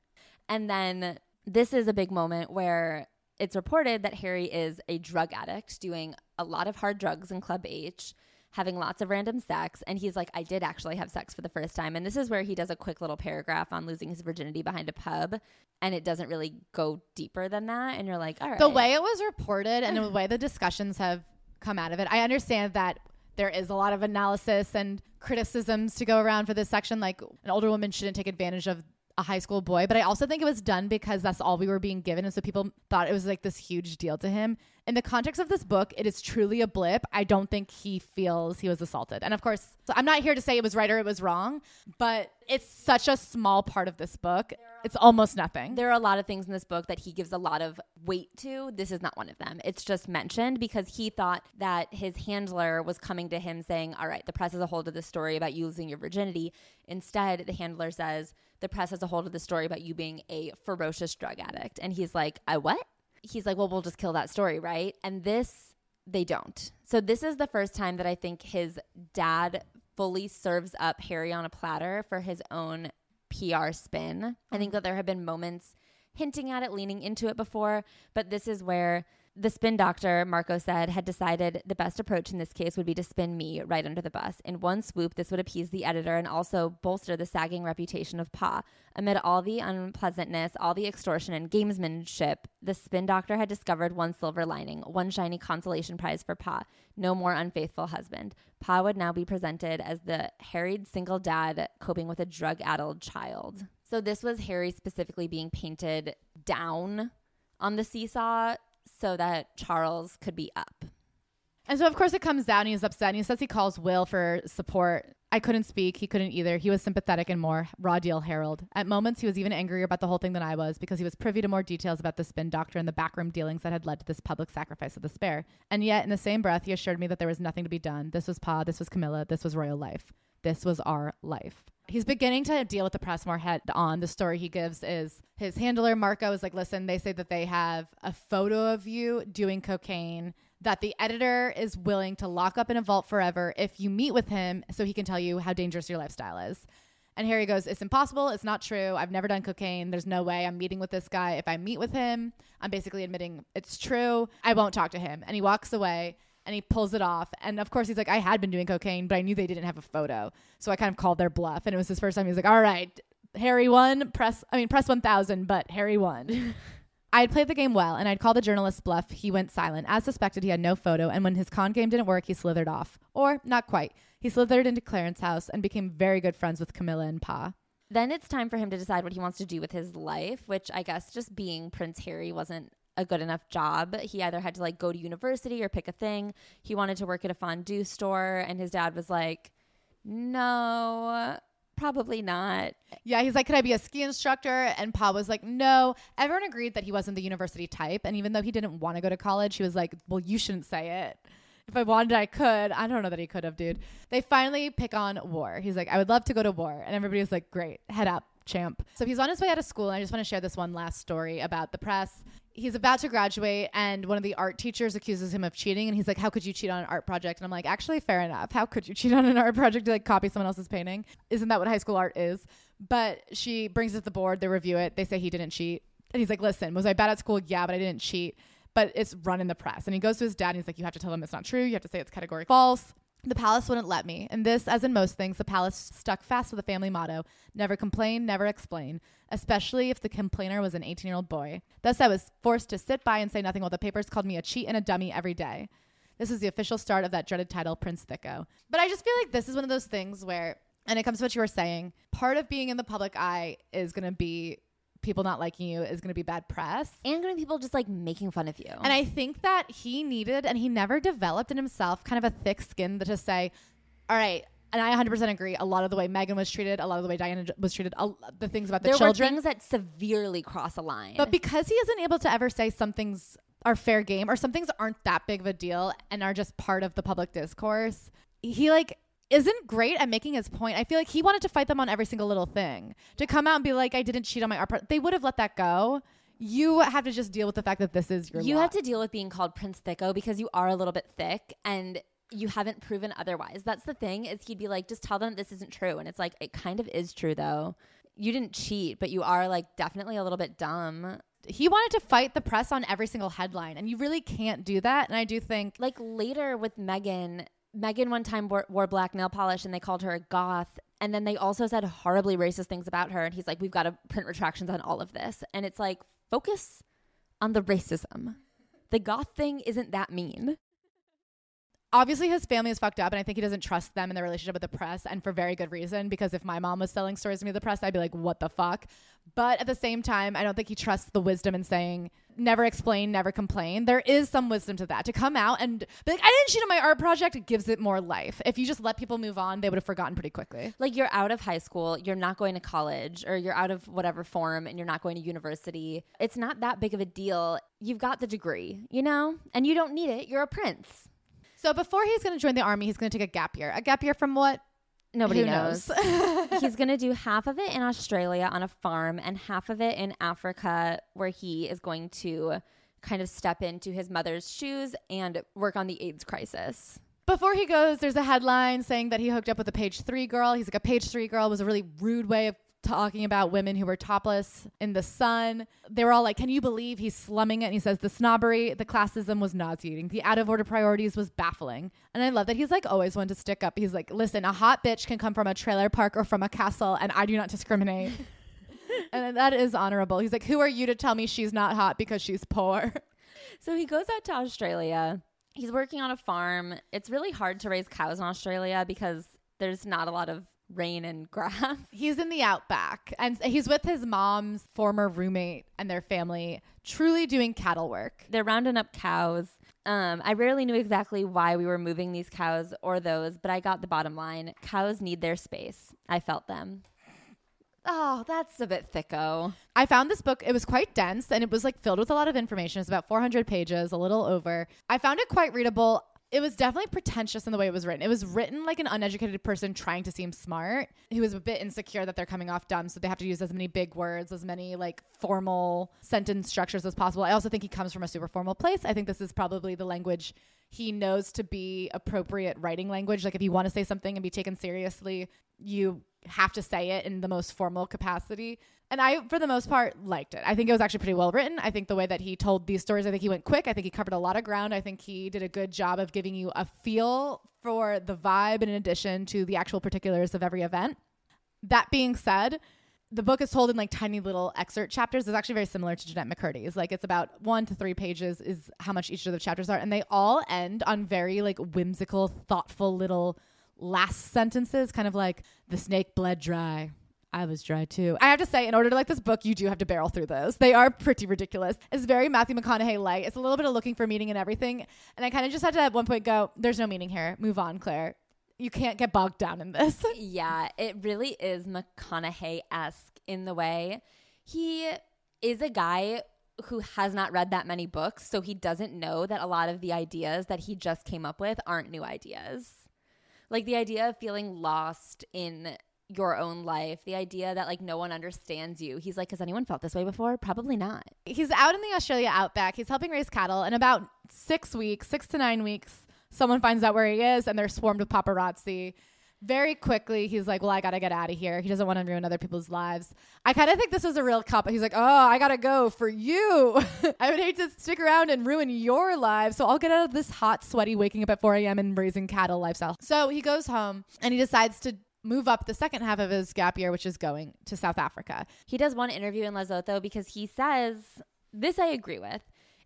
And then this is a big moment where it's reported that Harry is a drug addict doing a lot of hard drugs in Club H, having lots of random sex. And he's like, I did actually have sex for the first time. And this is where he does a quick little paragraph on losing his virginity behind a pub. And it doesn't really go deeper than that. And you're like, all right. The way it was reported and the way the discussions have come out of it, I understand that there is a lot of analysis and criticisms to go around for this section. Like an older woman shouldn't take advantage of a high school boy, but I also think it was done because that's all we were being given. And so people thought it was like this huge deal to him. In the context of this book, it is truly a blip. I don't think he feels he was assaulted. And of course, so I'm not here to say it was right or it was wrong, but it's such a small part of this book. It's almost nothing. There are a lot of things in this book that he gives a lot of weight to. This is not one of them. It's just mentioned because he thought that his handler was coming to him saying, All right, the press has a hold of this story about you losing your virginity. Instead, the handler says, The press has a hold of the story about you being a ferocious drug addict. And he's like, I what? He's like, Well, we'll just kill that story, right? And this, they don't. So this is the first time that I think his dad fully serves up Harry on a platter for his own PR spin. I think mm-hmm. that there have been moments hinting at it, leaning into it before, but this is where the spin doctor, Marko said, had decided the best approach in this case would be to spin me right under the bus. In one swoop, this would appease the editor and also bolster the sagging reputation of Pa. Amid all the unpleasantness, all the extortion and gamesmanship, the spin doctor had discovered one silver lining, one shiny consolation prize for Pa. No more unfaithful husband. Pa would now be presented as the harried single dad coping with a drug addled child. So this was Harry specifically being painted down on the seesaw so that Charles could be up. And so, of course, it comes down. He's upset. And he says he calls Will for support I couldn't speak. He couldn't either. He was sympathetic and more raw deal Harold. At moments, he was even angrier about the whole thing than I was because he was privy to more details about the spin doctor and the backroom dealings that had led to this public sacrifice of the spare. And yet, in the same breath, he assured me that there was nothing to be done. This was Pa, this was Camilla, this was royal life. This was our life. He's beginning to deal with the press more head on. The story he gives is his handler, Marko, is like, listen, they say that they have a photo of you doing cocaine that the editor is willing to lock up in a vault forever if you meet with him so he can tell you how dangerous your lifestyle is. And Harry goes, It's impossible. It's not true. I've never done cocaine. There's no way I'm meeting with this guy. If I meet with him, I'm basically admitting it's true. I won't talk to him. And he walks away and he pulls it off. And of course, he's like, I had been doing cocaine, but I knew they didn't have a photo. So I kind of called their bluff. And it was his first time. He was like, All right, Harry won. Press, I mean, press 1000, but Harry won. I had played the game well, and I'd called the journalist's bluff. He went silent. As suspected, he had no photo, and when his con game didn't work, he slithered off. Or, not quite. He slithered into Clarence house and became very good friends with Camilla and Pa. Then it's time for him to decide what he wants to do with his life, which I guess just being Prince Harry wasn't a good enough job. He either had to like go to university or pick a thing. He wanted to work at a fondue store, and his dad was like, no, probably not. Yeah, he's like, Could I be a ski instructor? And Pa was like, No. Everyone agreed that he wasn't the university type. And even though he didn't want to go to college, he was like, Well, you shouldn't say it. If I wanted, I could. I don't know that he could have, dude. They finally pick on war. He's like, I would love to go to war. And everybody was like, Great, head up, champ. So he's on his way out of school. And I just want to share this one last story about the press he's about to graduate and one of the art teachers accuses him of cheating and he's like how could you cheat on an art project? And i'm like actually fair enough. How could you cheat on an art project? To like copy someone else's painting? Isn't that what high school art is? But she brings it to the board they review it they say he didn't cheat. And he's like listen was i bad at school? Yeah but i didn't cheat. But it's run in the press. And he goes to his dad and he's like you have to tell them it's not true. You have to say it's categorically false the palace wouldn't let me. And this, as in most things, the palace stuck fast to the family motto never complain, never explain, especially if the complainer was an 18 year old boy. Thus, I was forced to sit by and say nothing while the papers called me a cheat and a dummy every day. This was the official start of that dreaded title, Prince Thicko. But I just feel like this is one of those things where, and it comes to what you were saying, part of being in the public eye is going to be people not liking you is going to be bad press and going to be people just like making fun of you. And I think that he needed, and he never developed in himself, kind of a thick skin to just say, all right, and I 100% agree. A lot of the way Meghan was treated, a lot of the way Diana was treated, the things about the there children. were things that severely cross a line. But because he isn't able to ever say some things are fair game or some things aren't that big of a deal and are just part of the public discourse, he like isn't great at making his point. I feel like he wanted to fight them on every single little thing. To come out and be like, I didn't cheat on my art part, they would have let that go. You have to just deal with the fact that this is your You lot. have to deal with being called Prince Thicko because you are a little bit thick and you haven't proven otherwise. That's the thing is he'd be like, just tell them this isn't true. And it's like, it kind of is true though. You didn't cheat, but you are like definitely a little bit dumb. He wanted to fight the press on every single headline, and you really can't do that. And I do think, like later with Meghan, Meghan one time wore, wore, black nail polish and they called her a goth. And then they also said horribly racist things about her. And he's like, we've got to print retractions on all of this. And it's like, focus on the racism. The goth thing isn't that mean obviously his family is fucked up and I think he doesn't trust them in their relationship with the press and for very good reason because if my mom was selling stories to me to the press I'd be like what the fuck but at the same time I don't think he trusts the wisdom in saying never explain never complain. There is some wisdom to that to come out and be like I didn't cheat on my art project it gives it more life. If you just let people move on they would have forgotten pretty quickly. Like you're out of high school you're not going to college or you're out of whatever form and you're not going to university. It's not that big of a deal. You've got the degree you know? And you don't need it. You're a prince. So before he's going to join the army, he's going to take a gap year. A gap year from what? Nobody Who knows. knows. he's going to do half of it in Australia on a farm and half of it in Africa, where he is going to kind of step into his mother's shoes and work on the AIDS crisis. Before he goes, there's a headline saying that he hooked up with a page three girl. He's like, a page three girl was a really rude way of talking about women who were topless in the sun. They were all like, Can you believe he's slumming it? And he says, The snobbery, the classism was nauseating. The out of order priorities was baffling. And I love that he's like always one to stick up. He's like, Listen, a hot bitch can come from a trailer park or from a castle, and I do not discriminate. and that is honorable. He's like, Who are you to tell me she's not hot because she's poor? So he goes out to Australia. He's working on a farm. It's really hard to raise cows in Australia because there's not a lot of rain and grass. He's in the outback and he's with his mom's former roommate and their family, truly doing cattle work. They're rounding up cows. Um, I rarely knew exactly why we were moving these cows or those, but I got the bottom line. Cows need their space. I felt them. Oh, that's a bit thicko. I found this book, it was quite dense and it was like filled with a lot of information. It's about 400 pages, a little over. I found it quite readable. It was definitely pretentious in the way it was written. It was written like an uneducated person trying to seem smart, who was a bit insecure that they're coming off dumb. So they have to use as many big words, as many like formal sentence structures as possible. I also think he comes from a super formal place. I think this is probably the language he knows to be appropriate writing language. Like if you want to say something and be taken seriously, you have to say it in the most formal capacity. And I, for the most part, liked it. I think it was actually pretty well written. I think the way that he told these stories, I think he went quick. I think he covered a lot of ground. I think he did a good job of giving you a feel for the vibe in addition to the actual particulars of every event. That being said, the book is told in like tiny little excerpt chapters. It's actually very similar to Jennette McCurdy's. Like it's about one to three pages is how much each of the chapters are, and they all end on very like whimsical, thoughtful little last sentences, kind of like the snake bled dry. I was dry too. I have to say, in order to like this book, you do have to barrel through those. They are pretty ridiculous. It's very Matthew McConaughey light. It's a little bit of looking for meaning and everything. And I kind of just had to at one point go, there's no meaning here. Move on, Claire. You can't get bogged down in this. yeah, it really is McConaughey esque in the way he is a guy who has not read that many books, so he doesn't know that a lot of the ideas that he just came up with aren't new ideas. Like the idea of feeling lost in your own life, the idea that like no one understands you. He's like, has anyone felt this way before? Probably not. He's out in the Australia outback. He's helping raise cattle. In about six weeks, six to nine weeks, someone finds out where he is and they're swarmed with paparazzi. Very quickly, he's like, Well, I gotta get out of here. He doesn't want to ruin other people's lives. I kind of think this is a real cop. He's like, Oh, I gotta go for you. I would hate to stick around and ruin your lives. So I'll get out of this hot, sweaty, waking up at 4 a.m. and raising cattle lifestyle. So he goes home and he decides to move up the second half of his gap year, which is going to South Africa. He does one interview in Lesotho because he says, This I agree with.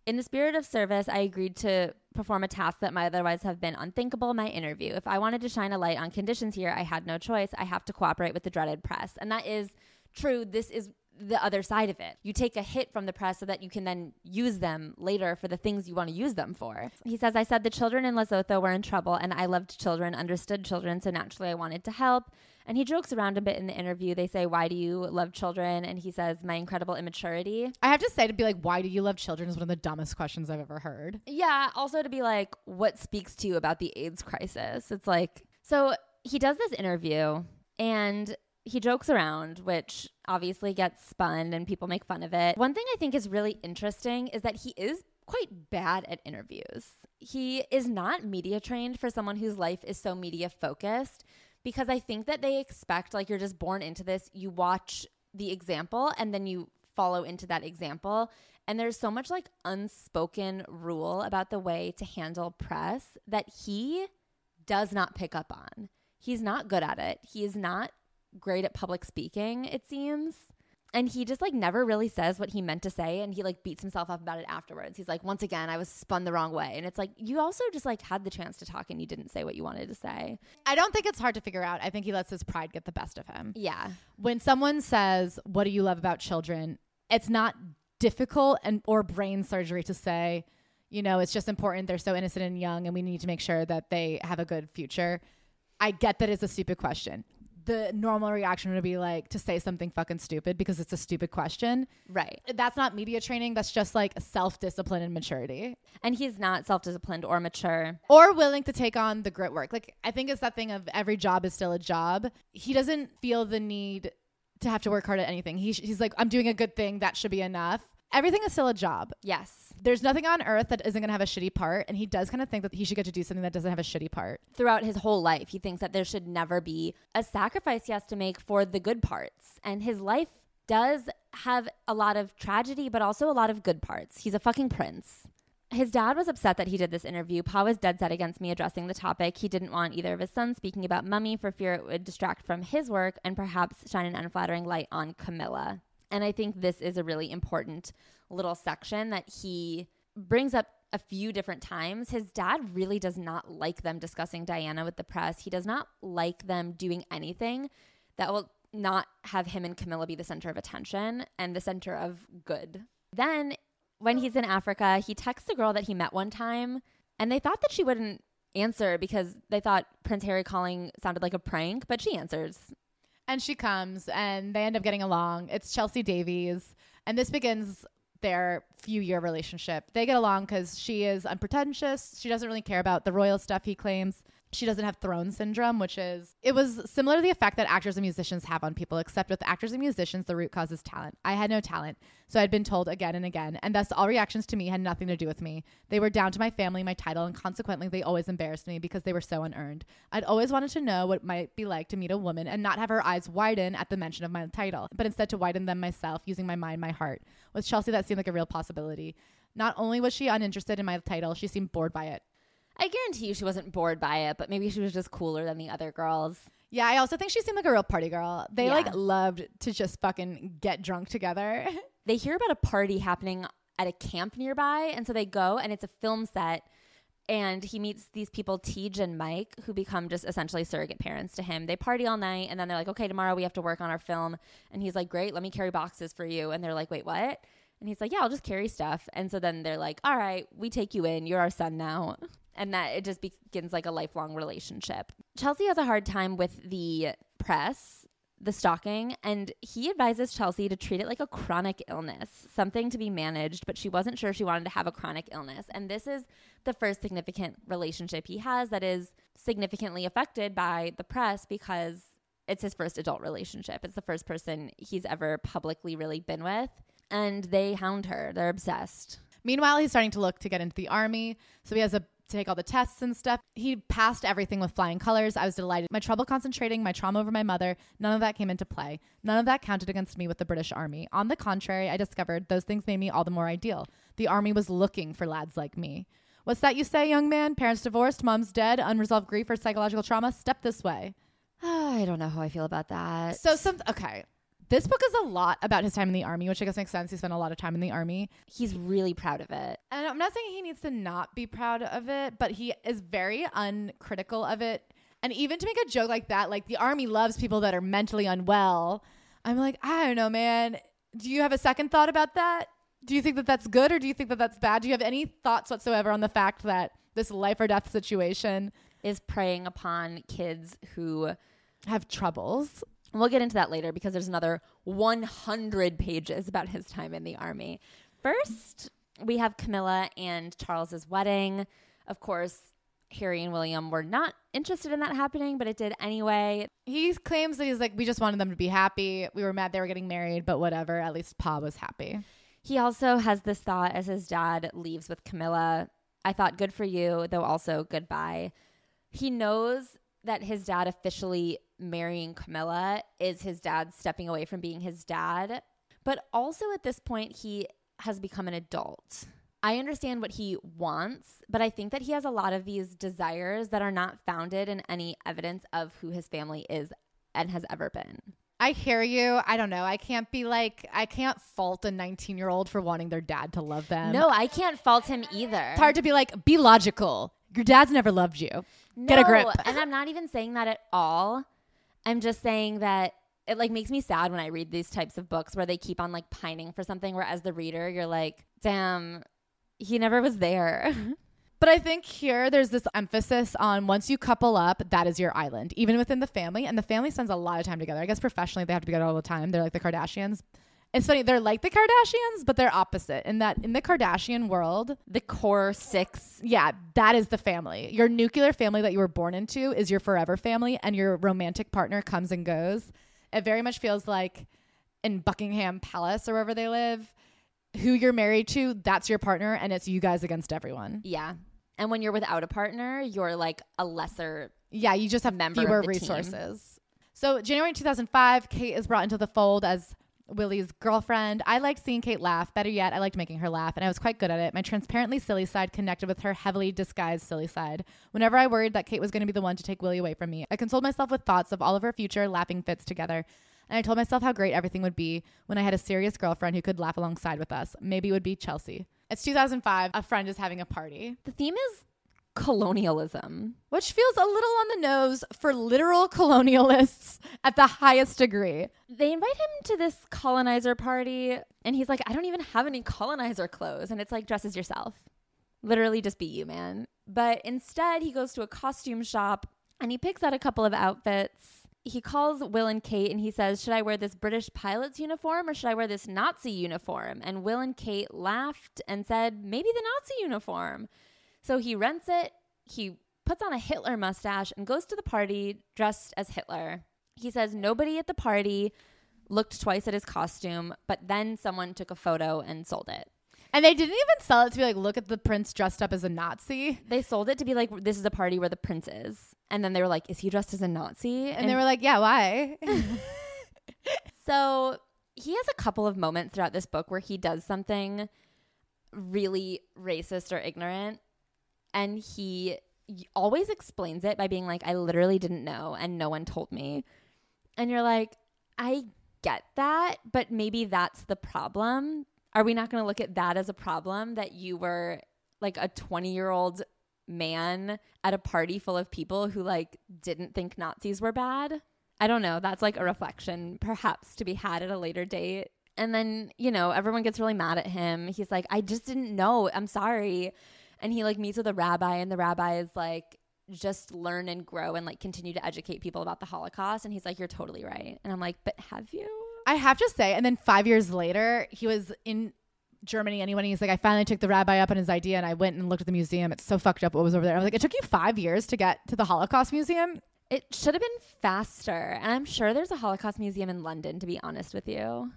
In the spirit of service, I agreed to perform a task that might otherwise have been unthinkable my interview. If I wanted to shine a light on conditions here, I had no choice. I have to cooperate with the dreaded press. And that is true. This is the other side of it. You take a hit from the press so that you can then use them later for the things you want to use them for. He says, I said the children in Lesotho were in trouble and I loved children, understood children, so naturally I wanted to help. And he jokes around a bit in the interview. They say, Why do you love children? And he says, My incredible immaturity. I have to say, to be like, Why do you love children is one of the dumbest questions I've ever heard. Yeah. Also, to be like, What speaks to you about the AIDS crisis? It's like, so he does this interview and he jokes around, which obviously gets spun and people make fun of it. One thing I think is really interesting is that he is quite bad at interviews. He is not media trained for someone whose life is so media focused because I think that they expect, like, you're just born into this, you watch the example and then you follow into that example. And there's so much like unspoken rule about the way to handle press that he does not pick up on. He's not good at it. He is not great at public speaking, it seems. And he just like never really says what he meant to say and he like beats himself up about it afterwards. He's like, once again, I was spun the wrong way. And it's like, you also just like had the chance to talk and you didn't say what you wanted to say. I don't think it's hard to figure out. I think he lets his pride get the best of him. Yeah. When someone says, What do you love about children? It's not difficult and or brain surgery to say, you know, it's just important. They're so innocent and young and we need to make sure that they have a good future. I get that it's a stupid question the normal reaction would be like to say something fucking stupid because it's a stupid question. Right. That's not media training. That's just like self discipline and maturity. And he's not self disciplined or mature or willing to take on the grit work. Like, I think it's that thing of every job is still a job. He doesn't feel the need to have to work hard at anything. He sh- he's like, I'm doing a good thing. That should be enough. Everything is still a job. Yes there's nothing on earth that isn't going to have a shitty part. And he does kind of think that he should get to do something that doesn't have a shitty part. Throughout his whole life, he thinks that there should never be a sacrifice he has to make for the good parts. And his life does have a lot of tragedy, but also a lot of good parts. He's a fucking prince. His dad was upset that he did this interview. Pa was dead set against me addressing the topic. He didn't want either of his sons speaking about Mummy for fear it would distract from his work and perhaps shine an unflattering light on Camilla. And I think this is a really important little section that he brings up a few different times. His dad really does not like them discussing Diana with the press. He does not like them doing anything that will not have him and Camilla be the center of attention and the center of good. Then when he's in Africa, he texts a girl that he met one time, and they thought that she wouldn't answer because they thought Prince Harry calling sounded like a prank, but she answers. And she comes and they end up getting along. It's Chelsy Davies. And this begins their few year relationship. They get along because she is unpretentious. She doesn't really care about the royal stuff he claims. She doesn't have throne syndrome, which is, it was similar to the effect that actors and musicians have on people, except with actors and musicians, the root cause is talent. I had no talent, so I'd been told again and again, and thus all reactions to me had nothing to do with me. They were down to my family, my title, and consequently, they always embarrassed me because they were so unearned. I'd always wanted to know what it might be like to meet a woman and not have her eyes widen at the mention of my title, but instead to widen them myself using my mind, my heart. With Chelsy, that seemed like a real possibility. Not only was she uninterested in my title, she seemed bored by it. I guarantee you she wasn't bored by it, but maybe she was just cooler than the other girls. Yeah, I also think she seemed like a real party girl. They Yeah. like loved to just fucking get drunk together. They hear about a party happening at a camp nearby, and so they go, and it's a film set. And he meets these people, Teej and Mike, who become just essentially surrogate parents to him. They party all night, and then they're like, okay, tomorrow we have to work on our film. And he's like, great, let me carry boxes for you. And they're like, wait, what? And he's like, yeah, I'll just carry stuff. And so then they're like, all right, we take you in. You're our son now. And that it just begins like a lifelong relationship. Chelsy has a hard time with the press, the stalking, and he advises Chelsy to treat it like a chronic illness, something to be managed, but she wasn't sure she wanted to have a chronic illness. And this is the first significant relationship he has that is significantly affected by the press because it's his first adult relationship. It's the first person he's ever publicly really been with. And they hound her. They're obsessed. Meanwhile, he's starting to look to get into the army. So he has a to take all the tests and stuff. He passed everything with flying colors. I was delighted. My trouble concentrating, my trauma over my mother, none of that came into play. None of that counted against me with the British Army. On the contrary, I discovered those things made me all the more ideal. The army was looking for lads like me. What's that you say, young man? Parents divorced, mom's dead, unresolved grief or psychological trauma? Step this way. I don't know how I feel about that. So some okay. This book is a lot about his time in the army, which I guess makes sense. He spent a lot of time in the army. he's really proud of it. And I'm not saying he needs to not be proud of it, but he is very uncritical of it. And even to make a joke like that, like the army loves people that are mentally unwell. I'm like, I don't know, man. Do you have a second thought about that? Do you think that that's good or do you think that that's bad? Do you have any thoughts whatsoever on the fact that this life or death situation Is preying upon kids who have troubles? We'll get into that later because there's another 100 pages about his time in the army. First, we have Camilla and Charles's wedding. Of course, Harry and William were not interested in that happening, but it did anyway. He claims that he's like, we just wanted them to be happy. We were mad they were getting married, but whatever. At least Pa was happy. He also has this thought as his dad leaves with Camilla I thought, good for you, though also goodbye. He knows that his dad officially marrying Camilla is his dad stepping away from being his dad. But also at this point, he has become an adult. I understand what he wants, but I think that he has a lot of these desires that are not founded in any evidence of who his family is and has ever been. I hear you. I don't know. I can't be like, I can't fault a 19 year old for wanting their dad to love them. No, I can't fault him either. It's hard to be like, be logical. Your dad's never loved you. Get a grip. and I'm not even saying that at all. I'm just saying that it like makes me sad when I read these types of books where they keep on like pining for something where as the reader you're like, damn, he never was there. But I think here there's this emphasis on once you couple up, that is your island, even within the family. And the family spends a lot of time together. I guess professionally they have to be together all the time. They're like the Kardashians. It's funny, they're like the Kardashians, but they're opposite in that in the Kardashian world, the core six. yeah, that is the family. Your nuclear family that you were born into is your forever family, and your romantic partner comes and goes. It very much feels like in Buckingham Palace or wherever they live, who you're married to, that's your partner, and it's you guys against everyone. Yeah. And when you're without a partner, you're like a lesser Yeah, you just have Member fewer the team. resources. So January 2005, Kate is brought into the fold as Willie's girlfriend. I liked seeing Kate laugh. Better yet, I liked making her laugh, and I was quite good at it. My transparently silly side connected with her heavily disguised silly side. Whenever I worried that Kate was going to be the one to take Willie away from me, I consoled myself with thoughts of all of our future laughing fits together. And I told myself how great everything would be when I had a serious girlfriend who could laugh alongside with us. Maybe it would be Chelsy. It's 2005. A friend is having a party. the theme is colonialism. Which feels a little on the nose for literal colonialists at the highest degree. They invite him to this colonizer party, and he's like, I don't even have any colonizer clothes. And it's like, dress as yourself. Literally, just be you, man. But instead, he goes to a costume shop and he picks out a couple of outfits. He calls Will and Kate and he says, Should I wear this British pilot's uniform or should I wear this Nazi uniform? And Will and Kate laughed and said, Maybe the Nazi uniform. So he rents it. He puts on a Hitler mustache and goes to the party dressed as Hitler. He says nobody at the party looked twice at his costume, but then someone took a photo and sold it. And they didn't even sell it to be like, look at the prince dressed up as a Nazi. They sold it to be like, this is a party where the prince is. And then they were like, is he dressed as a Nazi? And, they were like, yeah, why? so he has a couple of moments throughout this book where he does something really racist or ignorant. And he always explains it by being like, I literally didn't know and no one told me. And you're like, I get that, but maybe that's the problem are we not going to look at that as a problem that you were like a 20 year old man at a party full of people who like didn't think Nazis were bad? I don't know. That's like a reflection perhaps to be had at a later date. And then, you know, everyone gets really mad at him. He's like, I just didn't know. I'm sorry. And he like meets with a rabbi, and the rabbi is like, just learn and grow and like continue to educate people about the Holocaust. And he's like, You're totally right. And I'm like, But have you? I have to say, and then five years later, he was in Germany anyone he's like I finally took the rabbi up on his idea and I went and looked at the museum it's so fucked up what was over there I was like it took you 5 years to get to the Holocaust museum it should have been faster and I'm sure there's a Holocaust museum in London to be honest with you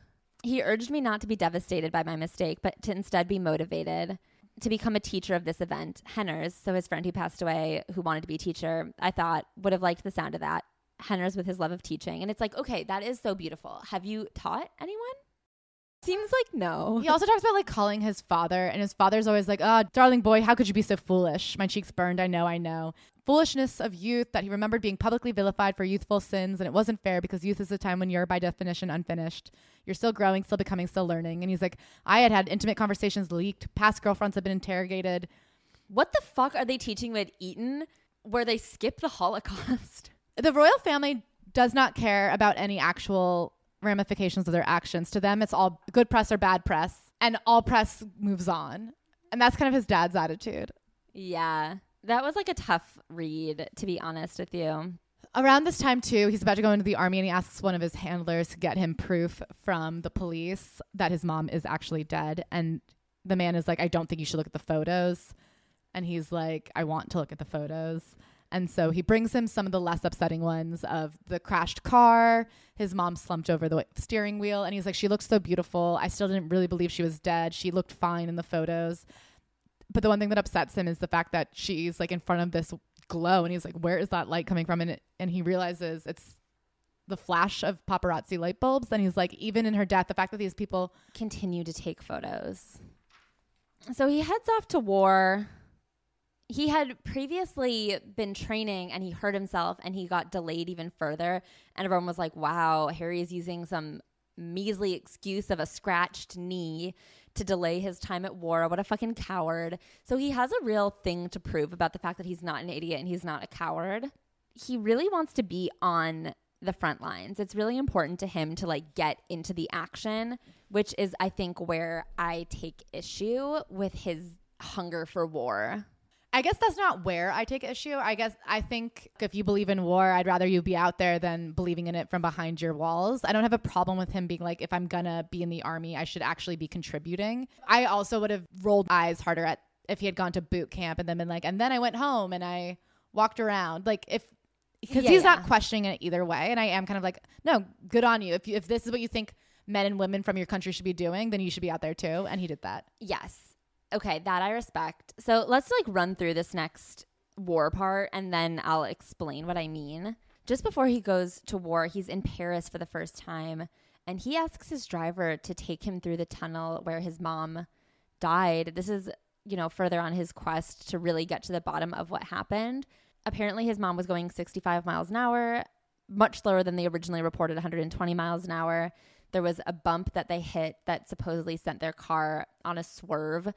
he urged me not to be devastated by my mistake but to instead be motivated to become a teacher of this event Henners so his friend who passed away who wanted to be a teacher I thought would have liked the sound of that Henners with his love of teaching. And it's like, okay, that is so beautiful. Have you taught anyone? Seems like no. He also talks about like calling his father, and his father's always like, Oh, darling boy, how could you be so foolish? My cheeks burned. I know, I know. Foolishness of youth that he remembered being publicly vilified for youthful sins, and it wasn't fair because youth is a time when you're, by definition, unfinished. You're still growing, still becoming, still learning. And he's like, I had had intimate conversations leaked, past girlfriends have been interrogated. What the fuck are they teaching at Eton where they skip the Holocaust? the royal family does not care about any actual ramifications of their actions. To them, it's all good press or bad press, and all press moves on. And that's kind of his dad's attitude. Yeah. That was like a tough read, to be honest with you. Around this time, too, he's about to go into the army and he asks one of his handlers to get him proof from the police that his mom is actually dead. And the man is like, I don't think you should look at the photos. And he's like, I want to look at the photos. And so he brings him some of the less upsetting ones of the crashed car. His mom slumped over the steering wheel. And he's like, She looks so beautiful. I still didn't really believe she was dead. She looked fine in the photos. But the one thing that upsets him is the fact that she's like in front of this glow. And he's like, Where is that light coming from? And, it, and he realizes it's the flash of paparazzi light bulbs. And he's like, Even in her death, the fact that these people continue to take photos. So he heads off to war he had previously been training and he hurt himself and he got delayed even further. And everyone was like, wow, Harry is using some measly excuse of a scratched knee to delay his time at war. What a fucking coward. So he has a real thing to prove about the fact that he's not an idiot and he's not a coward. He really wants to be on the front lines. It's really important to him to like get into the action, which is I think where I take issue with his hunger for war. I guess that's not where I take issue. I guess I think if you believe in war, I'd rather you be out there than believing in it from behind your walls. I don't have a problem with him being like, if I'm gonna be in the army, I should actually be contributing. I also would have rolled eyes harder at if he had gone to boot camp and then been like, and then I went home and I walked around. Like if because yeah, he's yeah. not questioning it either way, and I am kind of like, no, good on you. If you, if this is what you think men and women from your country should be doing, then you should be out there too. And he did that. Yes. Okay, that I respect. So let's like run through this next war part and then I'll explain what I mean. Just before he goes to war, he's in Paris for the first time and he asks his driver to take him through the tunnel where his mom died. This is, you know, further on his quest to really get to the bottom of what happened. Apparently, his mom was going 65 miles an hour, much slower than they originally reported 120 miles an hour. There was a bump that they hit that supposedly sent their car on a swerve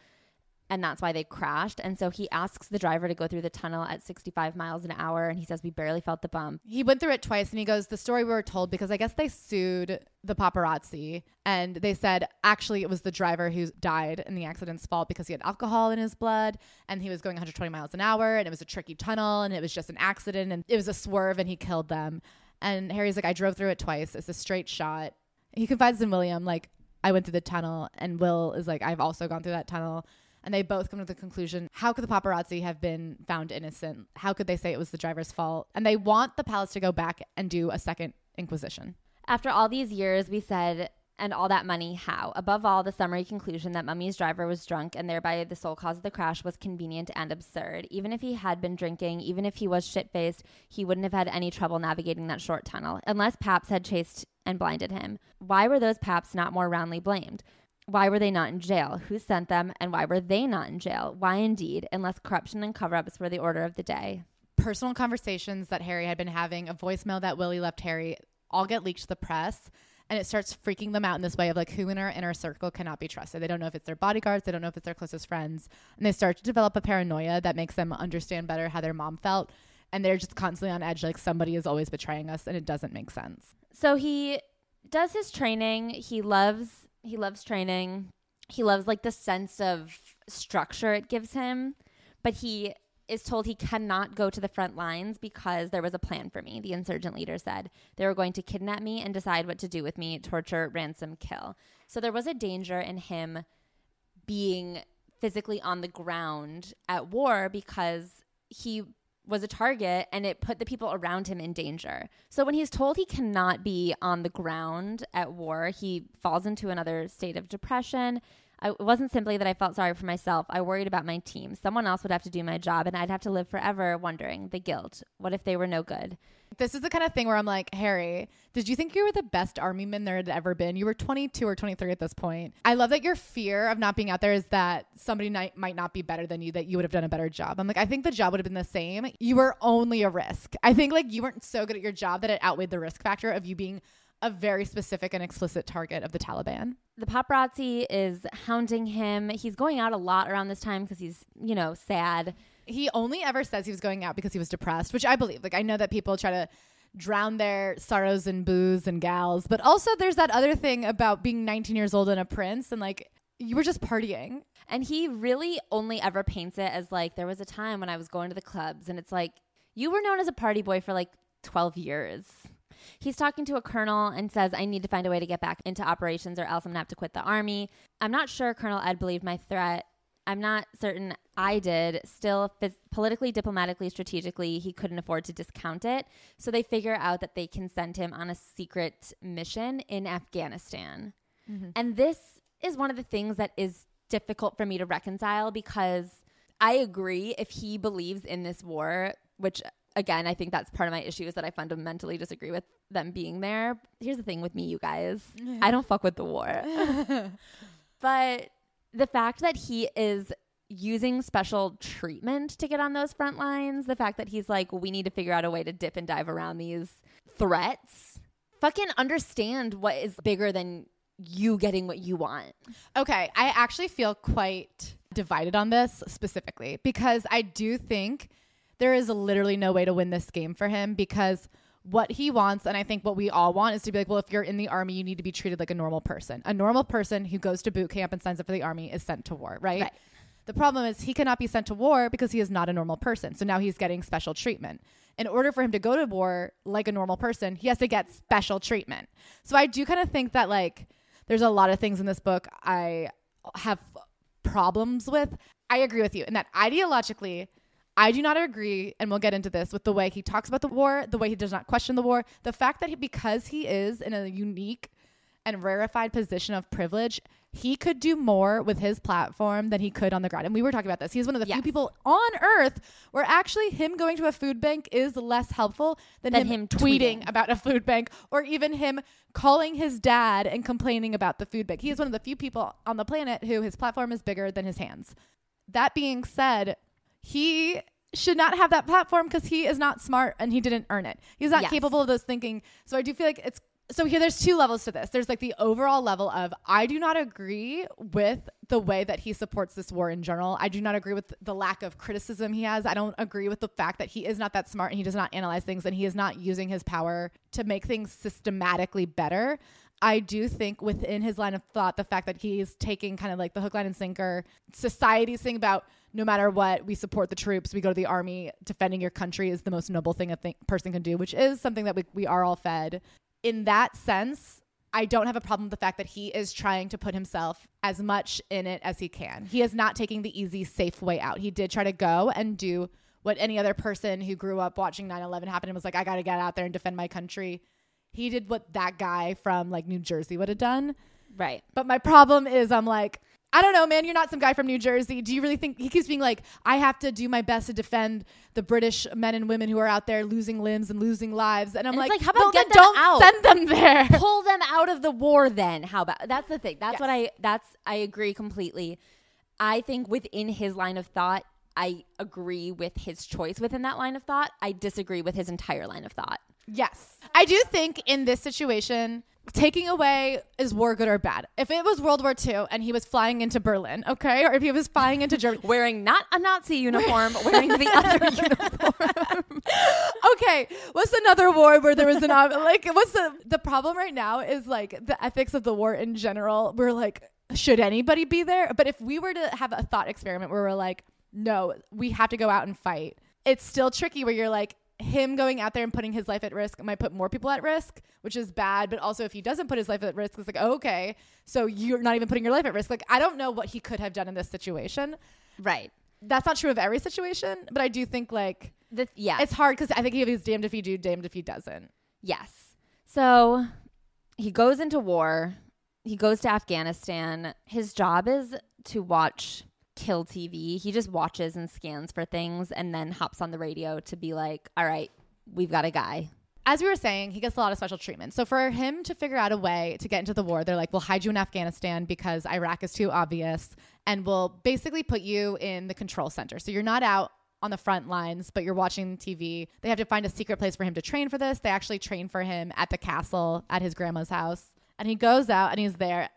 and that's why they crashed. And so he asks the driver to go through the tunnel at 65 miles an hour. And he says, We barely felt the bump. He went through it twice and he goes, The story we were told because I guess they sued the paparazzi and they said actually it was the driver who died in the accident's fault because he had alcohol in his blood and he was going 120 miles an hour and it was a tricky tunnel and it was just an accident and it was a swerve and he killed them. And Harry's like, I drove through it twice. It's a straight shot. He confides in William, like, I went through the tunnel. And Will is like, I've also gone through that tunnel and they both come to the conclusion how could the paparazzi have been found innocent? How could they say it was the driver's fault? And they want the palace to go back and do a second inquisition. After all these years, we said, and all that money, how? Above all, the summary conclusion that Mummy's driver was drunk and thereby the sole cause of the crash was convenient and absurd. Even if he had been drinking, even if he was shit faced, he wouldn't have had any trouble navigating that short tunnel, unless Paps had chased and blinded him. Why were those Paps not more roundly blamed? Why were they not in jail? Who sent them? And why were they not in jail? Why indeed, unless corruption and cover ups were the order of the day? Personal conversations that Harry had been having, a voicemail that Willie left Harry, all get leaked to the press. And it starts freaking them out in this way of like who in our inner circle cannot be trusted. They don't know if it's their bodyguards, they don't know if it's their closest friends. And they start to develop a paranoia that makes them understand better how their mom felt. And they're just constantly on edge, like somebody is always betraying us, and it doesn't make sense. So he does his training. He loves he loves training. He loves like the sense of structure it gives him, but he is told he cannot go to the front lines because there was a plan for me, the insurgent leader said. They were going to kidnap me and decide what to do with me, torture, ransom, kill. So there was a danger in him being physically on the ground at war because he was a target and it put the people around him in danger. So when he's told he cannot be on the ground at war, he falls into another state of depression. I, it wasn't simply that I felt sorry for myself. I worried about my team. Someone else would have to do my job and I'd have to live forever wondering the guilt. What if they were no good? This is the kind of thing where I'm like, Harry, did you think you were the best army man there had ever been? You were 22 or 23 at this point. I love that your fear of not being out there is that somebody might, might not be better than you, that you would have done a better job. I'm like, I think the job would have been the same. You were only a risk. I think like you weren't so good at your job that it outweighed the risk factor of you being a very specific and explicit target of the Taliban. The paparazzi is hounding him. He's going out a lot around this time because he's, you know, sad. He only ever says he was going out because he was depressed, which I believe. Like I know that people try to drown their sorrows in booze and gals, but also there's that other thing about being 19 years old and a prince and like you were just partying. And he really only ever paints it as like there was a time when I was going to the clubs and it's like you were known as a party boy for like 12 years. He's talking to a colonel and says, I need to find a way to get back into operations or else I'm going to have to quit the army. I'm not sure Colonel Ed believed my threat. I'm not certain I did. Still, phys- politically, diplomatically, strategically, he couldn't afford to discount it. So they figure out that they can send him on a secret mission in Afghanistan. Mm-hmm. And this is one of the things that is difficult for me to reconcile because I agree if he believes in this war, which again, I think that's part of my issue is that I fundamentally disagree with them being there. Here's the thing with me, you guys. I don't fuck with the war. but the fact that he is using special treatment to get on those front lines, the fact that he's like, we need to figure out a way to dip and dive around these threats, fucking understand what is bigger than you getting what you want. Okay. I actually feel quite divided on this specifically because I do think there is literally no way to win this game for him because what he wants and i think what we all want is to be like well if you're in the army you need to be treated like a normal person. A normal person who goes to boot camp and signs up for the army is sent to war right, right. the problem is he cannot be sent to war because he is not a normal person. So now he's getting special treatment. In order for him to go to war like a normal person he has to get special treatment. So i do kind of think that like there's a lot of things in this book i have problems with. I agree with you in that ideologically I do not agree, and we'll get into this with the way he talks about the war, the way he does not question the war, the fact that he, because he is in a unique and rarefied position of privilege, he could do more with his platform than he could on the ground. And we were talking about this. He's one of the yes. few people on earth where actually him going to a food bank is less helpful than, than him, him tweeting, tweeting about a food bank or even him calling his dad and complaining about the food bank. He is one of the few people on the planet who his platform is bigger than his hands. That being said, he should not have that platform because he is not smart and he didn't earn it. He's not yes. capable of those thinking. So I do feel like it's so here there's two levels to this. There's like the overall level of I do not agree with the way that he supports this war in general. I do not agree with the lack of criticism he has. I don't agree with the fact that he is not that smart and he does not analyze things and he is not using his power to make things systematically better. I do think within his line of thought, the fact that he's taking kind of like the hook, line, and sinker society's thing about no matter what, we support the troops, we go to the army, defending your country is the most noble thing a th- person can do, which is something that we, we are all fed. In that sense, I don't have a problem with the fact that he is trying to put himself as much in it as he can. He is not taking the easy, safe way out. He did try to go and do what any other person who grew up watching 9 11 happen and was like, I got to get out there and defend my country. He did what that guy from like New Jersey would have done. Right. But my problem is, I'm like, I don't know, man. You're not some guy from New Jersey. Do you really think he keeps being like, I have to do my best to defend the British men and women who are out there losing limbs and losing lives? And I'm And like, like, how about get them don't out? send them there. Pull them out of the war then. How about That's the thing. That's Yes. what I that's I agree completely. I think within his line of thought, I agree with his choice within that line of thought. I disagree with his entire line of thought. Yes. I do think in this situation, taking away is war good or bad? If it was World War II and he was flying into Berlin, okay, or if he was flying into Germany, Wearing not a Nazi uniform, wearing the other uniform. okay, what's another war where there was an like what's the the problem right now is like the ethics of the war in general. We're like, should anybody be there? But if we were to have a thought experiment where we're like, no, we have to go out and fight. It's still tricky where you're like him going out there and putting his life at risk might put more people at risk, which is bad. But also, if he doesn't put his life at risk, it's like, okay, so you're not even putting your life at risk. Like, I don't know what he could have done in this situation. right. That's not true of every situation, but I do think like The, yeah. it's hard because I think he's damned if he do, damned if he doesn't. Yes. So he goes into war. He goes to Afghanistan. His job is to watch Kill TV. He just watches and scans for things and then hops on the radio to be like, all right, we've got a guy. As we were saying, he gets a lot of special treatment. So for him to figure out a way to get into the war, they're like, we'll hide you in Afghanistan because Iraq is too obvious, and we'll basically put you in the control center. So you're not out on the front lines, but you're watching TV. They have to find a secret place for him to train for this. They actually train for him at the castle at his grandma's house. And he goes out and he's there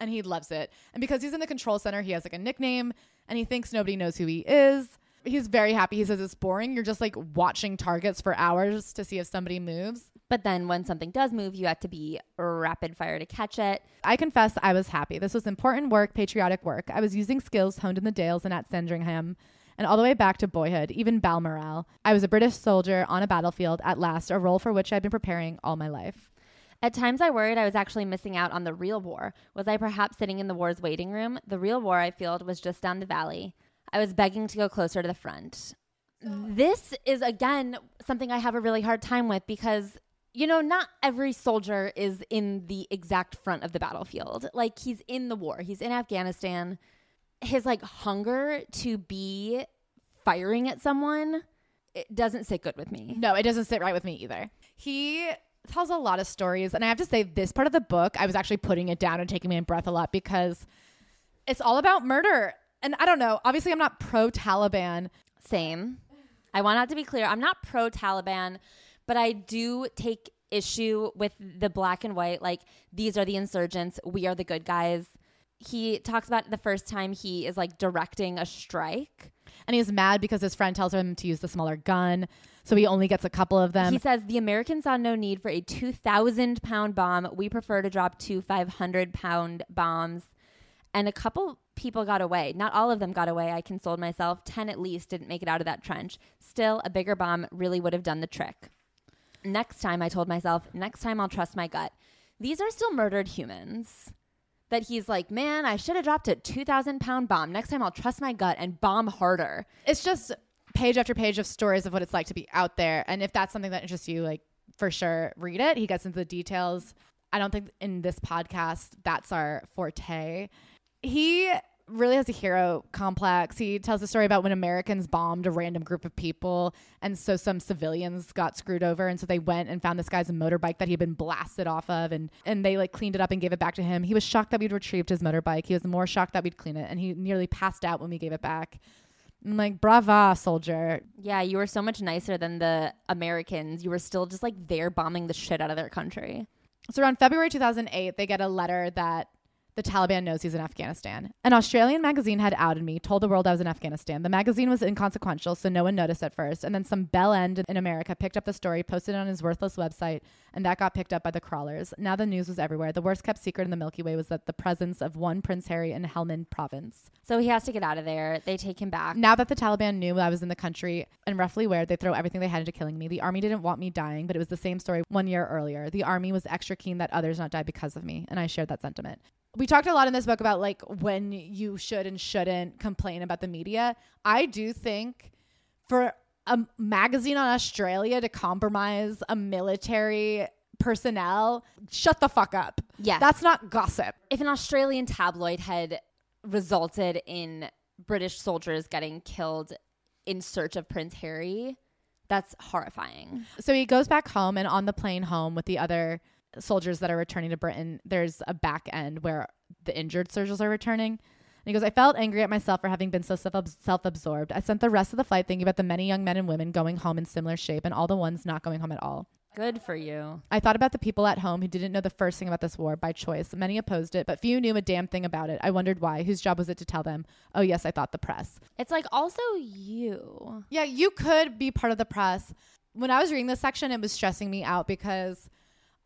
and he loves it. And because he's in the control center, he has like a nickname and he thinks nobody knows who he is. He's very happy. He says it's boring. You're just like watching targets for hours to see if somebody moves. But then when something does move, you have to be rapid fire to catch it. I confess I was happy. This was important work, patriotic work. I was using skills honed in the Dales and at Sandringham and all the way back to boyhood, even Balmoral. I was a British soldier on a battlefield at last, a role for which I'd been preparing all my life. At times, I worried I was actually missing out on the real war. Was I perhaps sitting in the war's waiting room? The real war, I felt, was just down the valley. I was begging to go closer to the front. This is, again, something I have a really hard time with because, you know, not every soldier is in the exact front of the battlefield. Like, he's in the war, he's in Afghanistan. His, like, hunger to be firing at someone, it doesn't sit good with me. No, it doesn't sit right with me either. He tells a lot of stories, and I have to say, this part of the book, I was actually putting it down and taking my breath a lot because it's all about murder. And I don't know. Obviously, I'm not pro Taliban. Same. I want that to be clear. I'm not pro Taliban, but I do take issue with the black and white. Like, these are the insurgents, we are the good guys. He talks about the first time he is like directing a strike. And he's mad because his friend tells him to use the smaller gun. So he only gets a couple of them. he says, The Americans saw no need for a 2,000 pound bomb. We prefer to drop two 500 pound bombs. And a couple people got away. Not all of them got away. I consoled myself. 10 at least didn't make it out of that trench. Still, a bigger bomb really would have done the trick. Next time, I told myself, next time I'll trust my gut. These are still murdered humans. That he's like, man, I should have dropped a 2,000 pound bomb. Next time I'll trust my gut and bomb harder. it's just page after page of stories of what it's like to be out there. And if that's something that interests you, like for sure, read it. He gets into the details. I don't think in this podcast that's our forte. He really has a hero complex. He tells a story about when Americans bombed a random group of people and so some civilians got screwed over and so they went and found this guy's motorbike that he'd been blasted off of and and they like cleaned it up and gave it back to him. He was shocked that we'd retrieved his motorbike. He was more shocked that we'd clean it and he nearly passed out when we gave it back. I'm like, brava, soldier. Yeah, you were so much nicer than the Americans. You were still just like there bombing the shit out of their country. So around February 2008, they get a letter that The Taliban knows he's in Afghanistan. An Australian magazine had outed me, told the world I was in Afghanistan. The magazine was inconsequential, so no one noticed at first. And then some bell end in America picked up the story, posted it on his worthless website, and that got picked up by the crawlers. Now the news was everywhere. The worst kept secret in the Milky Way was that the presence of one Prince Harry in Helmand province. So he has to get out of there. They take him back. Now that the Taliban knew I was in the country and roughly where, they throw everything they had into killing me. The army didn't want me dying, but it was the same story one year earlier. The army was extra keen that others not die because of me, and I shared that sentiment we talked a lot in this book about like when you should and shouldn't complain about the media. I do think for a magazine on Australia to compromise a military personnel, shut the fuck up. Yeah. That's not gossip. If an Australian tabloid had resulted in British soldiers getting killed in search of Prince Harry, that's horrifying. So he goes back home and on the plane home with the other soldiers that are returning to Britain, there's a back end where the injured soldiers are returning. And he goes, I felt angry at myself for having been so self absorbed. I spent the rest of the flight thinking about the many young men and women going home in similar shape and all the ones not going home at all. Good for you. I thought about the people at home who didn't know the first thing about this war by choice. Many opposed it, but few knew a damn thing about it. I wondered why. Whose job was it to tell them? Oh, yes, I thought the press. It's like also you. Yeah, you could be part of the press. When I was reading this section, it was stressing me out because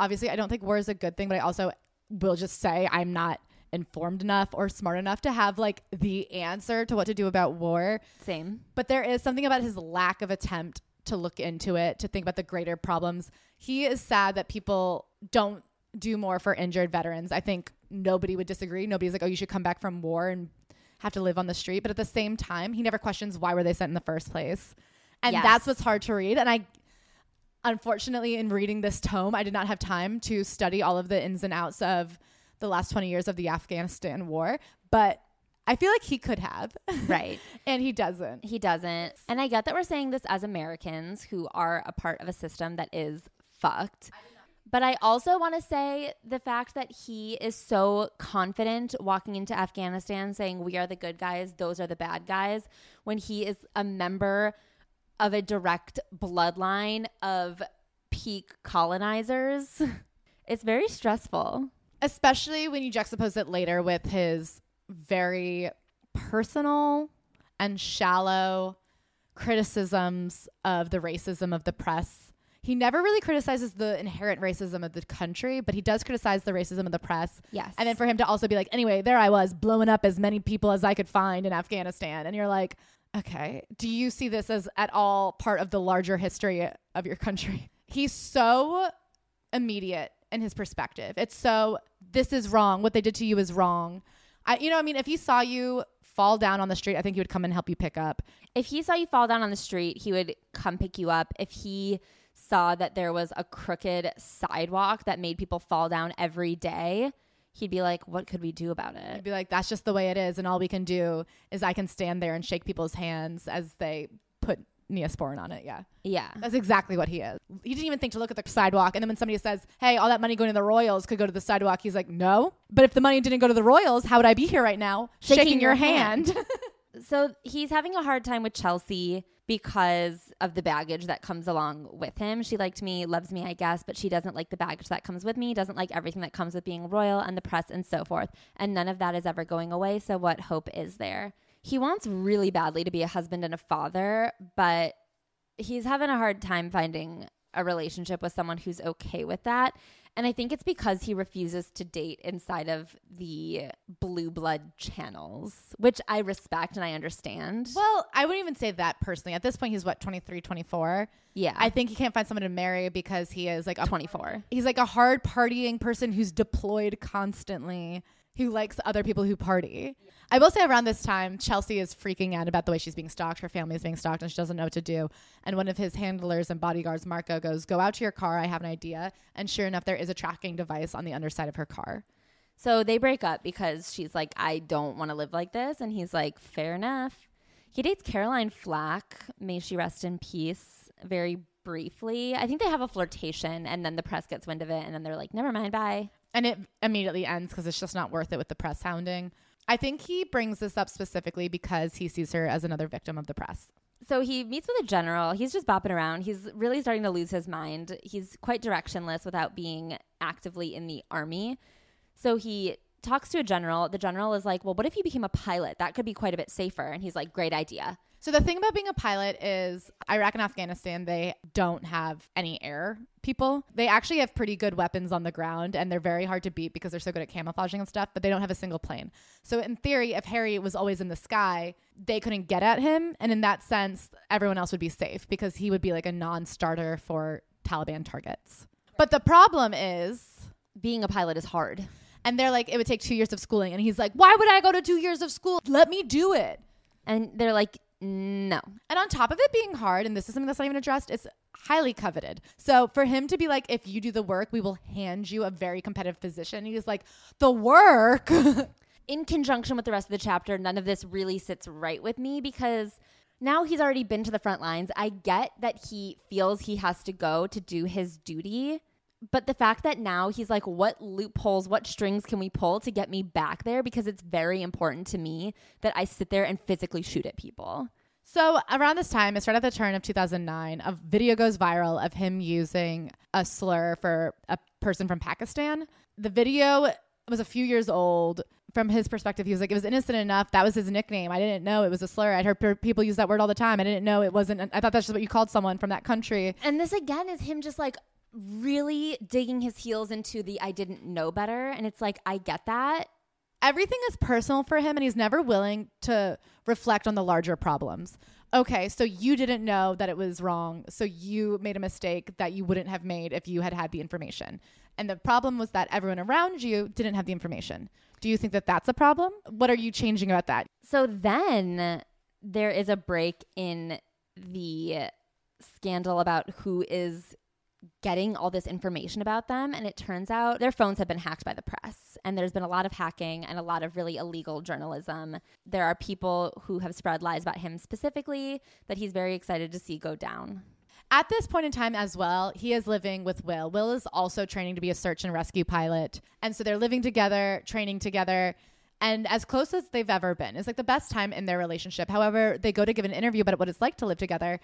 obviously I don't think war is a good thing, but I also will just say I'm not informed enough or smart enough to have like the answer to what to do about war. Same. But there is something about his lack of attempt to look into it, to think about the greater problems. He is sad that people don't do more for injured veterans. I think nobody would disagree. Nobody's like, "Oh, you should come back from war and have to live on the street." But at the same time, he never questions why were they sent in the first place. And yes. that's what's hard to read. And I unfortunately in reading this tome, I did not have time to study all of the ins and outs of the last 20 years of the Afghanistan war, but I feel like he could have. Right. and he doesn't. He doesn't. And I get that we're saying this as Americans who are a part of a system that is fucked. But I also want to say the fact that he is so confident walking into Afghanistan saying, We are the good guys, those are the bad guys, when he is a member of a direct bloodline of peak colonizers. It's very stressful especially when you juxtapose it later with his very personal and shallow criticisms of the racism of the press. He never really criticizes the inherent racism of the country, but he does criticize the racism of the press. Yes. And then for him to also be like, anyway, there I was blowing up as many people as I could find in Afghanistan. And you're like, okay, do you see this as at all part of the larger history of your country? He's so immediate in his perspective. It's so this is wrong. What they did to you is wrong. I, you know, I mean, if he saw you fall down on the street, I think he would come and help you pick up. If he saw you fall down on the street, he would come pick you up. If he saw that there was a crooked sidewalk that made people fall down every day, he'd be like, "What could we do about it?" He'd be like, "That's just the way it is, and all we can do is I can stand there and shake people's hands as they put Neosporin on it. Yeah. Yeah. That's exactly what he is. He didn't even think to look at the sidewalk. And then when somebody says, hey, all that money going to the Royals could go to the sidewalk, he's like, no. But if the money didn't go to the Royals, how would I be here right now shaking, shaking your, your, hand? hand. so he's having a hard time with Chelsy because of the baggage that comes along with him. She liked me, loves me, I guess, but she doesn't like the baggage that comes with me, doesn't like everything that comes with being royal and the press and so forth. And none of that is ever going away. So what hope is there? He wants really badly to be a husband and a father, but he's having a hard time finding a relationship with someone who's okay with that. And I think it's because he refuses to date inside of the blue blood channels, which I respect and I understand. Well, I wouldn't even say that personally. At this point, he's what, 23, 24? Yeah. I think he can't find someone to marry because he is like a 24. He's like a hard partying person who's deployed constantly who likes other people who party. I will say around this time, Chelsy is freaking out about the way she's being stalked. Her family is being stalked and she doesn't know what to do. And one of his handlers and bodyguards, Marko, goes, Go out to your car. I have an idea. And sure enough, there is a tracking device on the underside of her car. So they break up because she's like, I don't want to live like this. And he's like, Fair enough. He dates Caroline Flack. May she rest in peace. Very briefly. I think they have a flirtation and then the press gets wind of it and then they're like, never mind, bye. And it immediately ends because it's just not worth it with the press hounding. I think he brings this up specifically because he sees her as another victim of the press. So he meets with a general. He's just bopping around. He's really starting to lose his mind. He's quite directionless without being actively in the army. So he talks to a general. The general is like, well, what if you became a pilot? That could be quite a bit safer. And he's like, great idea. So the thing about being a pilot is Iraq and Afghanistan, they don't have any air people. They actually have pretty good weapons on the ground and they're very hard to beat because they're so good at camouflaging and stuff, but they don't have a single plane. So in theory, if Harry was always in the sky, they couldn't get at him. And in that sense, everyone else would be safe because he would be like a non-starter for Taliban targets. But the problem is Being a pilot is hard. and they're like, it would take two years of schooling. And he's like, why would I go to two years of school? Let me do it. And they're like, no. And on top of it being hard, and this is something that's not even addressed, it's highly coveted. So for him to be like, if you do the work, we will hand you a very competitive position. He's like, the work. in conjunction with the rest of the chapter, none of this really sits right with me because now he's already been to the front lines. I get that he feels he has to go to do his duty. But the fact that now he's like, what loopholes, what strings can we pull to get me back there? Because it's very important to me that I sit there and physically shoot at people. so around this time, it's right at the turn of 2009, a video goes viral of him using a slur for a person from Pakistan. The video was a few years old. From his perspective, he was like, it was innocent enough. That was his nickname. I didn't know it was a slur. I'd heard per- people use that word all the time. I didn't know it wasn't. I thought that's just what you called someone from that country. And this again is him just like really digging his heels into the I didn't know better. And it's like, I get that. everything is personal for him and he's never willing to reflect on the larger problems. Okay, so you didn't know that it was wrong. So you made a mistake that you wouldn't have made if you had had the information. And the problem was that everyone around you didn't have the information. Do you think that that's a problem? What are you changing about that? So then there is a break in the scandal about who is getting all this information about them. And it turns out their phones have been hacked by the press. And there's been a lot of hacking and a lot of really illegal journalism. There are people who have spread lies about him specifically that he's very excited to see go down. At this point in time, as well, he is living with Will. Will is also training to be a search and rescue pilot. And so they're living together, training together, and as close as they've ever been. It's like the best time in their relationship. However, they go to give an interview about what it's like to live together.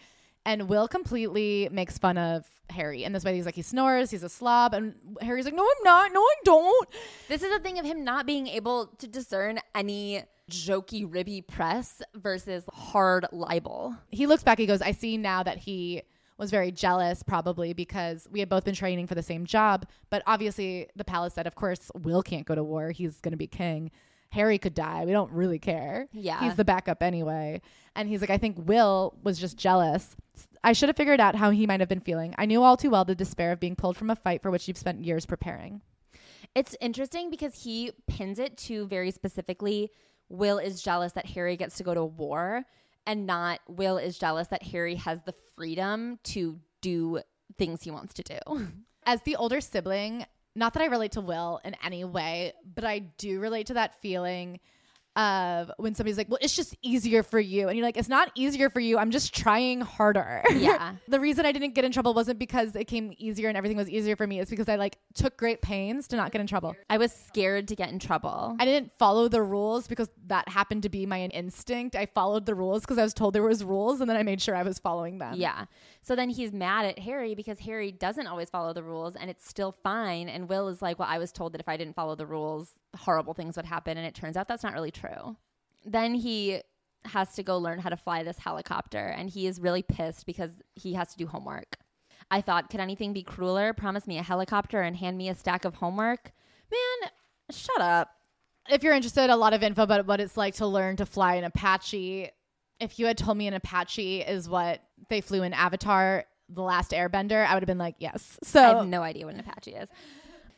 And Will completely makes fun of Harry in this way. He's like, he snores, he's a slob. And Harry's like, no, I'm not. No, I don't. This is a thing of him not being able to discern any jokey, ribby press versus hard libel. he looks back he goes i see now that he was very jealous probably because we had both been training for the same job but obviously the palace said of course will can't go to war he's going to be king harry could die. We don't really care. Yeah. he's the backup anyway. And he's like i think will was just jealous. I should have figured out how he might have been feeling. I knew all too well the despair of being pulled from a fight for which you've spent years preparing. It's interesting because he pins it to very specifically Will is jealous that Harry gets to go to war and not Will is jealous that Harry has the freedom to do things he wants to do. as the older sibling, not that I relate to Will in any way, but I do relate to that feeling of when somebody's like, well, it's just easier for you. And you're like, it's not easier for you. I'm just trying harder. Yeah. the reason I didn't get in trouble wasn't because it came easier and everything was easier for me. It's because I like took great pains to not get in trouble. I was scared to get in trouble. I didn't follow the rules because that happened to be my instinct. I followed the rules because I was told there was rules and then I made sure I was following them. Yeah. So then he's mad at Harry because Harry doesn't always follow the rules and it's still fine. And Will is like, Well, I was told that if I didn't follow the rules, horrible things would happen. And it turns out that's not really true. Then he has to go learn how to fly this helicopter and he is really pissed because he has to do homework. I thought, could anything be crueler? Promise me a helicopter and hand me a stack of homework? Man, shut up. if you're interested, a lot of info about what it's like to learn to fly an Apache. If you had told me an Apache is what they flew in Avatar, The Last Airbender, I would have been like, yes. So I have no idea what an Apache is.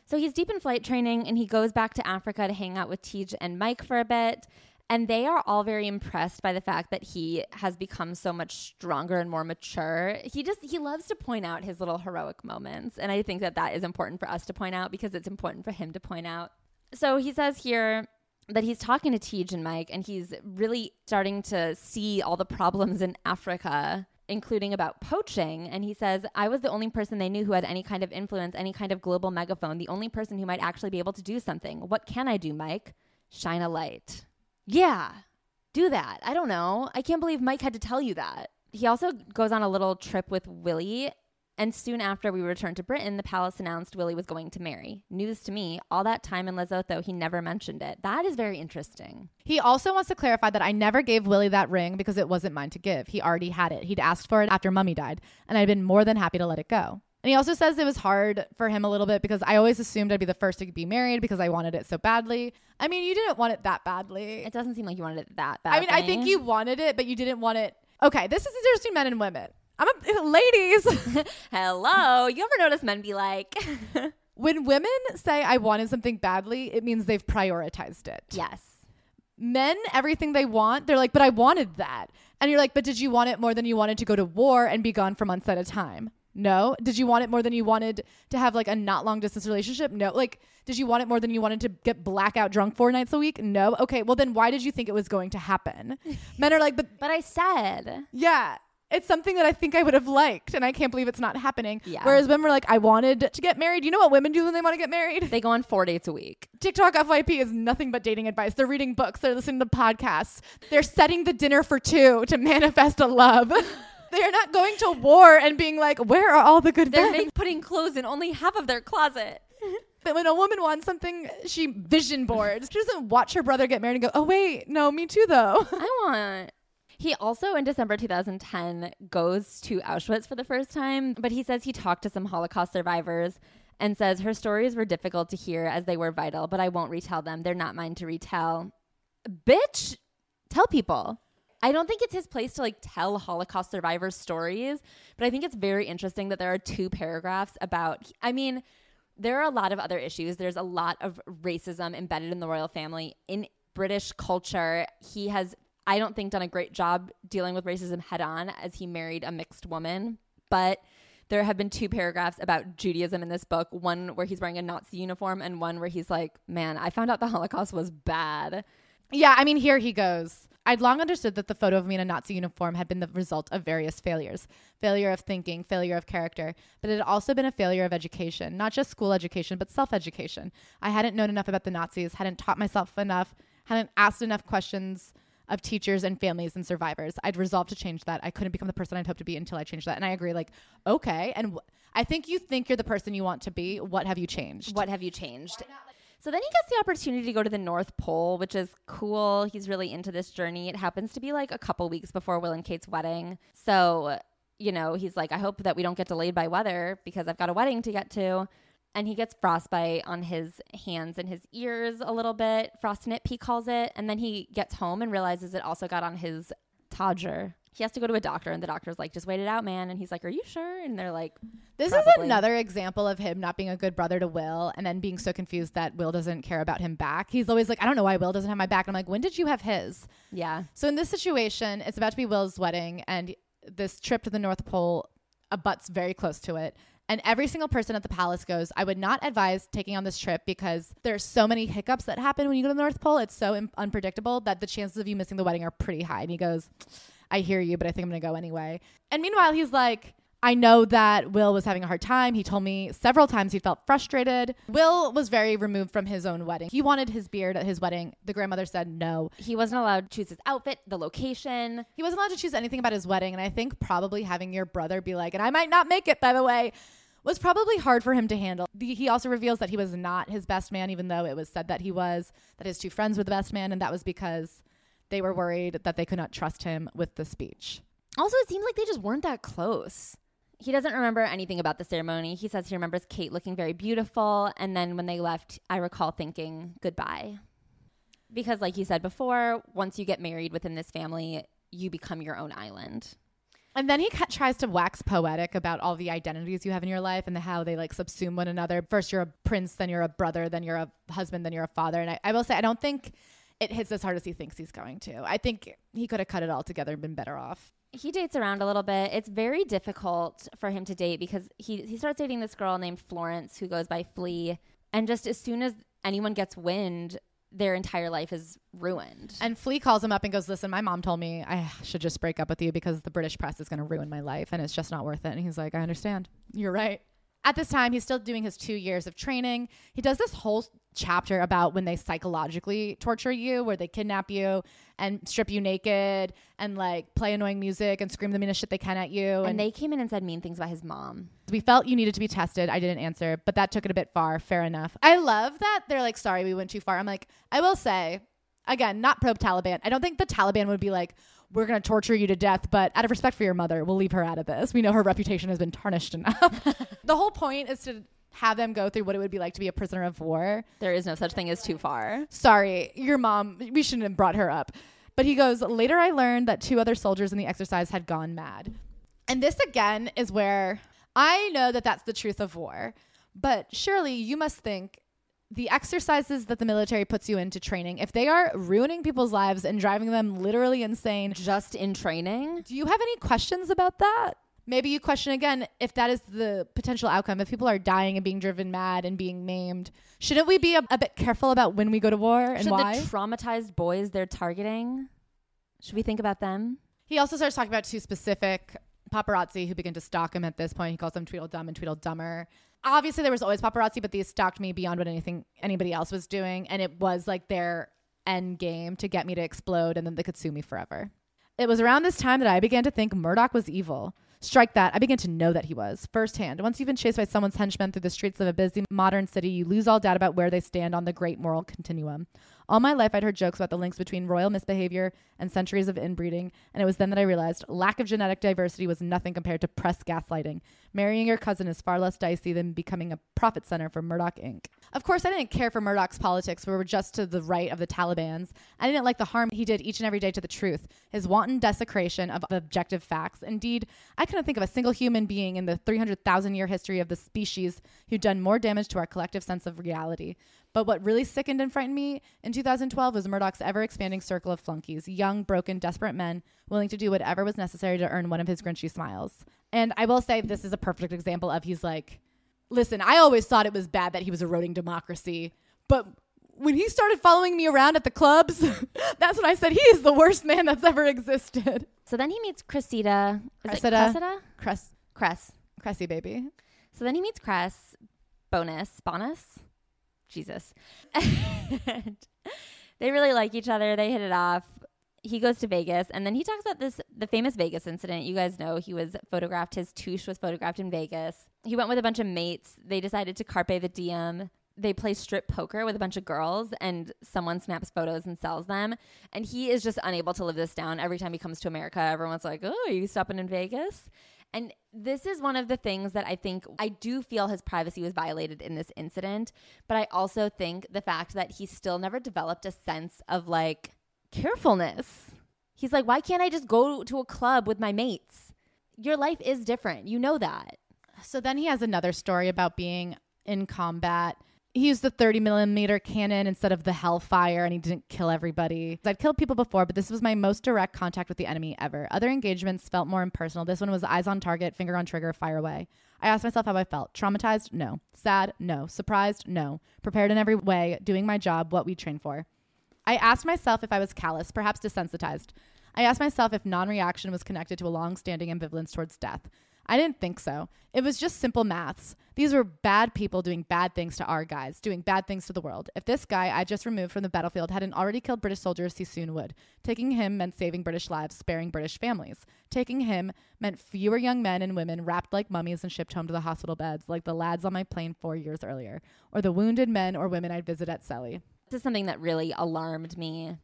So he's deep in flight training and he goes back to Africa to hang out with Teej and Mike for a bit. And they are all very impressed by the fact that he has become so much stronger and more mature. He just, he loves to point out his little heroic moments. And I think that that is important for us to point out because it's important for him to point out. So he says here that he's talking to Teej and Mike and he's really starting to see all the problems in Africa including about poaching. And he says, I was the only person they knew who had any kind of influence, any kind of global megaphone, the only person who might actually be able to do something. What can I do, Mike? Shine a light. Yeah, do that. I don't know. I can't believe Mike had to tell you that. He also goes on a little trip with Willie And soon after we returned to Britain, the palace announced Willie was going to marry. News to me, all that time in Lesotho, he never mentioned it. That is very interesting. He also wants to clarify that I never gave Willie that ring because it wasn't mine to give. He already had it. He'd asked for it after Mummy died, and I'd been more than happy to let it go. And he also says it was hard for him a little bit because I always assumed I'd be the first to be married because I wanted it so badly. I mean, you didn't want it that badly. It doesn't seem like you wanted it that bad. I mean, I think you wanted it, but you didn't want it. Okay, this is interesting men and women. I'm a ladies. Hello. You ever notice men be like, when women say I wanted something badly, it means they've prioritized it. yes. Men, everything they want, they're like, but I wanted that. And you're like, but did you want it more than you wanted to go to war and be gone for months at a time? No. Did you want it more than you wanted to have like a not long distance relationship? No. Like, did you want it more than you wanted to get blackout drunk four nights a week? No. Okay. Well, then why did you think it was going to happen? Men are like, but But I said, yeah, it's something that I think I would have liked, and I can't believe it's not happening. Yeah. Whereas women were like, I wanted to get married. You know what women do when they want to get married? they go on four dates a week. TikTok FYP is nothing but dating advice. They're reading books, they're listening to podcasts, they're setting the dinner for two to manifest a love. they are not going to war and being like, where are all the good things? They're men? putting clothes in only half of their closet. But when a woman wants something, she vision boards. She doesn't watch her brother get married and go, oh, wait, no, me too, though. I want. He also, in December 2010, goes to Auschwitz for the first time, but he says he talked to some Holocaust survivors and says her stories were difficult to hear as they were vital, but I won't retell them. They're not mine to retell. Bitch, tell people. I don't think it's his place to like tell Holocaust survivors stories, but I think it's very interesting that there are two paragraphs about, I mean, there are a lot of other issues. There's a lot of racism embedded in the royal family. In British culture, he has, I don't think, done a great job dealing with racism head on as he married a mixed woman. But there have been two paragraphs about Judaism in this book one where he's wearing a Nazi uniform, and one where he's like, Man, I found out the Holocaust was bad. Yeah, I mean, here he goes. I'd long understood that the photo of me in a Nazi uniform had been the result of various failures failure of thinking, failure of character, but it had also been a failure of education, not just school education, but self education. I hadn't known enough about the Nazis, hadn't taught myself enough, hadn't asked enough questions of teachers and families and survivors. I'd resolved to change that. I couldn't become the person I'd hoped to be until I changed that. And I agree, like, okay. And w- I think you think you're the person you want to be. What have you changed? What have you changed? So then he gets the opportunity to go to the North Pole, which is cool. He's really into this journey. It happens to be like a couple weeks before Will and Kate's wedding. So, you know, he's like, I hope that we don't get delayed by weather because I've got a wedding to get to. And he gets frostbite on his hands and his ears a little bit. Frostnip, he calls it. And then he gets home and realizes it also got on his Todger. He has to go to a doctor, and the doctor's like, just wait it out, man. And he's like, Are you sure? And they're like, This Probably. is another example of him not being a good brother to Will and then being so confused that Will doesn't care about him back. He's always like, I don't know why Will doesn't have my back. And I'm like, when did you have his? Yeah. So in this situation, it's about to be Will's wedding, and this trip to the North Pole abuts very close to it. And every single person at the palace goes, I would not advise taking on this trip because there's so many hiccups that happen when you go to the North Pole. It's so im- unpredictable that the chances of you missing the wedding are pretty high. And he goes, I hear you, but I think I'm going to go anyway. And meanwhile, he's like, I know that Will was having a hard time. He told me several times he felt frustrated. Will was very removed from his own wedding. He wanted his beard at his wedding. The grandmother said no. He wasn't allowed to choose his outfit, the location. He wasn't allowed to choose anything about his wedding. And I think probably having your brother be like, and I might not make it, by the way, was probably hard for him to handle. The, he also reveals that he was not his best man, even though it was said that he was, that his two friends were the best man. And that was because they were worried that they could not trust him with the speech. Also, it seems like they just weren't that close. He doesn't remember anything about the ceremony. He says he remembers Kate looking very beautiful. And then when they left, I recall thinking goodbye. Because, like you said before, once you get married within this family, you become your own island. And then he ca- tries to wax poetic about all the identities you have in your life and the, how they like subsume one another. First, you're a prince, then you're a brother, then you're a husband, then you're a father. And I, I will say, I don't think it hits as hard as he thinks he's going to. I think he could have cut it all together and been better off. He dates around a little bit. It's very difficult for him to date because he, he starts dating this girl named Florence who goes by Flea. And just as soon as anyone gets wind, their entire life is ruined. And Flea calls him up and goes, Listen, my mom told me I should just break up with you because the British press is going to ruin my life and it's just not worth it. And he's like, I understand. You're right. At this time, he's still doing his two years of training. He does this whole chapter about when they psychologically torture you, where they kidnap you and strip you naked and like play annoying music and scream the meanest shit they can at you. And, and they came in and said mean things about his mom. We felt you needed to be tested. I didn't answer, but that took it a bit far. Fair enough. I love that they're like, sorry, we went too far. I'm like, I will say, again, not pro Taliban. I don't think the Taliban would be like, we're going to torture you to death, but out of respect for your mother, we'll leave her out of this. We know her reputation has been tarnished enough. the whole point is to have them go through what it would be like to be a prisoner of war. There is no such thing as too far. Sorry, your mom, we shouldn't have brought her up. But he goes, Later I learned that two other soldiers in the exercise had gone mad. And this again is where I know that that's the truth of war. But surely you must think the exercises that the military puts you into training, if they are ruining people's lives and driving them literally insane just in training, do you have any questions about that? Maybe you question again if that is the potential outcome. If people are dying and being driven mad and being maimed, shouldn't we be a, a bit careful about when we go to war and Should why? the traumatized boys they're targeting, should we think about them? He also starts talking about two specific paparazzi who begin to stalk him at this point. He calls them Tweedledum and Tweedledummer obviously there was always paparazzi, but these stalked me beyond what anything anybody else was doing, and it was like their end game to get me to explode, and then they could sue me forever. It was around this time that I began to think Murdoch was evil. Strike that, I began to know that he was firsthand. Once you've been chased by someone's henchmen through the streets of a busy modern city, you lose all doubt about where they stand on the great moral continuum. All my life, I'd heard jokes about the links between royal misbehavior and centuries of inbreeding, and it was then that I realized lack of genetic diversity was nothing compared to press gaslighting. Marrying your cousin is far less dicey than becoming a profit center for Murdoch Inc. Of course, I didn't care for Murdoch's politics, we were just to the right of the Taliban's. I didn't like the harm he did each and every day to the truth, his wanton desecration of objective facts. Indeed, I couldn't think of a single human being in the 300,000 year history of the species who'd done more damage to our collective sense of reality. But what really sickened and frightened me in 2012 was Murdoch's ever expanding circle of flunkies, young, broken, desperate men willing to do whatever was necessary to earn one of his grinchy smiles. And I will say this is a perfect example of he's like, listen, I always thought it was bad that he was eroding democracy, but when he started following me around at the clubs, that's when I said he is the worst man that's ever existed. So then he meets Cressida. Is Cressida. Cressida? Cress, Cress. Cressy baby. So then he meets Cress, Bonus, Bonus, Jesus. They really like each other. They hit it off. He goes to Vegas and then he talks about this the famous Vegas incident. You guys know he was photographed, his touche was photographed in Vegas. He went with a bunch of mates. They decided to carpe the diem. They play strip poker with a bunch of girls and someone snaps photos and sells them. And he is just unable to live this down. Every time he comes to America, everyone's like, Oh, are you stopping in Vegas? And this is one of the things that I think I do feel his privacy was violated in this incident. But I also think the fact that he still never developed a sense of like carefulness. He's like, why can't I just go to a club with my mates? Your life is different. You know that. So then he has another story about being in combat. He used the 30 millimeter cannon instead of the Hellfire and he didn't kill everybody. I'd killed people before, but this was my most direct contact with the enemy ever. Other engagements felt more impersonal. This one was eyes on target, finger on trigger, fire away. I asked myself how I felt. Traumatized? No. Sad? No. Surprised? No. Prepared in every way, doing my job, what we train for. I asked myself if I was callous, perhaps desensitized. I asked myself if non reaction was connected to a long standing ambivalence towards death. I didn't think so. It was just simple maths. These were bad people doing bad things to our guys, doing bad things to the world. If this guy I just removed from the battlefield hadn't already killed British soldiers, he soon would. Taking him meant saving British lives, sparing British families. Taking him meant fewer young men and women wrapped like mummies and shipped home to the hospital beds, like the lads on my plane four years earlier, or the wounded men or women I'd visit at Cellie. This is something that really alarmed me.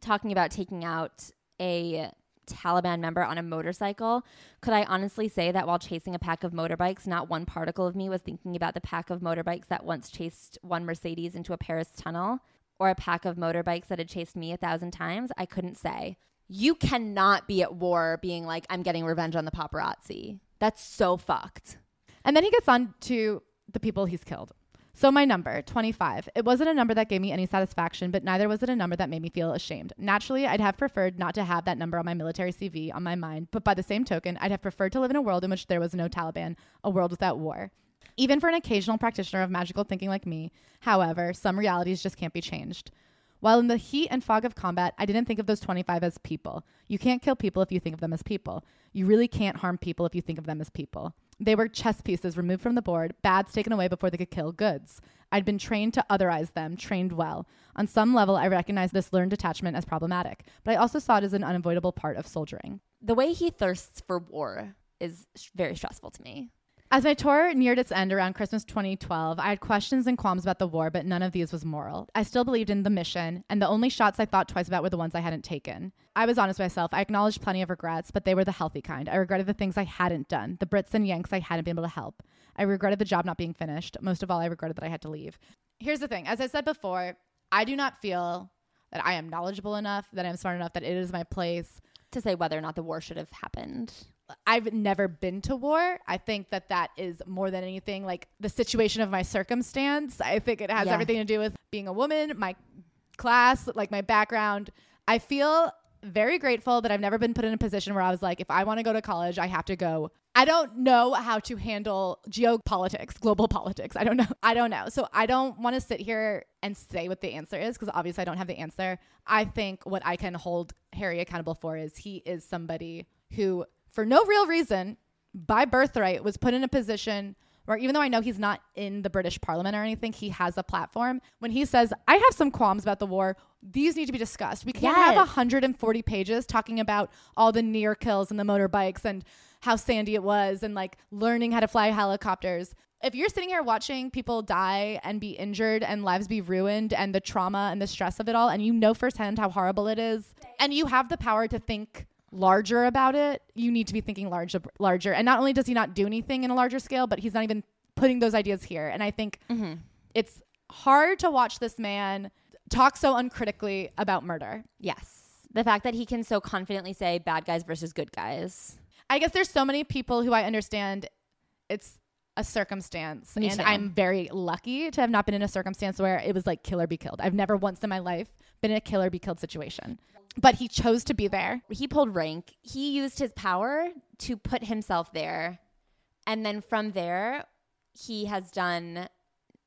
Talking about taking out a Taliban member on a motorcycle, could I honestly say that while chasing a pack of motorbikes, not one particle of me was thinking about the pack of motorbikes that once chased one Mercedes into a Paris tunnel or a pack of motorbikes that had chased me a thousand times? I couldn't say. You cannot be at war being like, I'm getting revenge on the paparazzi. That's so fucked. And then he gets on to the people he's killed. So my number, 25. It wasn't a number that gave me any satisfaction, but neither was it a number that made me feel ashamed. Naturally, I'd have preferred not to have that number on my military CV on my mind, but by the same token, I'd have preferred to live in a world in which there was no Taliban, a world without war. Even for an occasional practitioner of magical thinking like me, however, some realities just can't be changed. While in the heat and fog of combat, I didn't think of those 25 as people. You can't kill people if you think of them as people. You really can't harm people if you think of them as people. They were chess pieces removed from the board, bads taken away before they could kill goods. I'd been trained to otherize them, trained well. On some level, I recognized this learned detachment as problematic, but I also saw it as an unavoidable part of soldiering. The way he thirsts for war is very stressful to me. As my tour neared its end around Christmas 2012, I had questions and qualms about the war, but none of these was moral. I still believed in the mission, and the only shots I thought twice about were the ones I hadn't taken. I was honest with myself. I acknowledged plenty of regrets, but they were the healthy kind. I regretted the things I hadn't done, the Brits and Yanks I hadn't been able to help. I regretted the job not being finished. Most of all, I regretted that I had to leave. Here's the thing as I said before, I do not feel that I am knowledgeable enough, that I'm smart enough, that it is my place To say whether or not the war should have happened. I've never been to war. I think that that is more than anything like the situation of my circumstance. I think it has Yeah. everything to do with being a woman, my class, like my background. I feel very grateful that I've never been put in a position where I was like, if I want to go to college, I have to go. I don't know how to handle geopolitics, global politics. I don't know. I don't know. So I don't want to sit here and say what the answer is because obviously I don't have the answer. I think what I can hold Harry accountable for is he is somebody who, for no real reason, by birthright, was put in a position where even though I know he's not in the British Parliament or anything, he has a platform. When he says, I have some qualms about the war, these need to be discussed. We can't have 140 pages talking about all the near kills and the motorbikes and how sandy it was and like learning how to fly helicopters. If you're sitting here watching people die and be injured and lives be ruined and the trauma and the stress of it all, and you know firsthand how horrible it is, and you have the power to think larger about it, you need to be thinking large, larger. And not only does he not do anything in a larger scale, but he's not even putting those ideas here. And I think mm-hmm. it's hard to watch this man talk so uncritically about murder. Yes. The fact that he can so confidently say bad guys versus good guys. I guess there's so many people who I understand it's a circumstance. Me and too. I'm very lucky to have not been in a circumstance where it was like kill or be killed. I've never once in my life been in a kill or be killed situation. But he chose to be there. He pulled rank. He used his power to put himself there. And then from there, he has done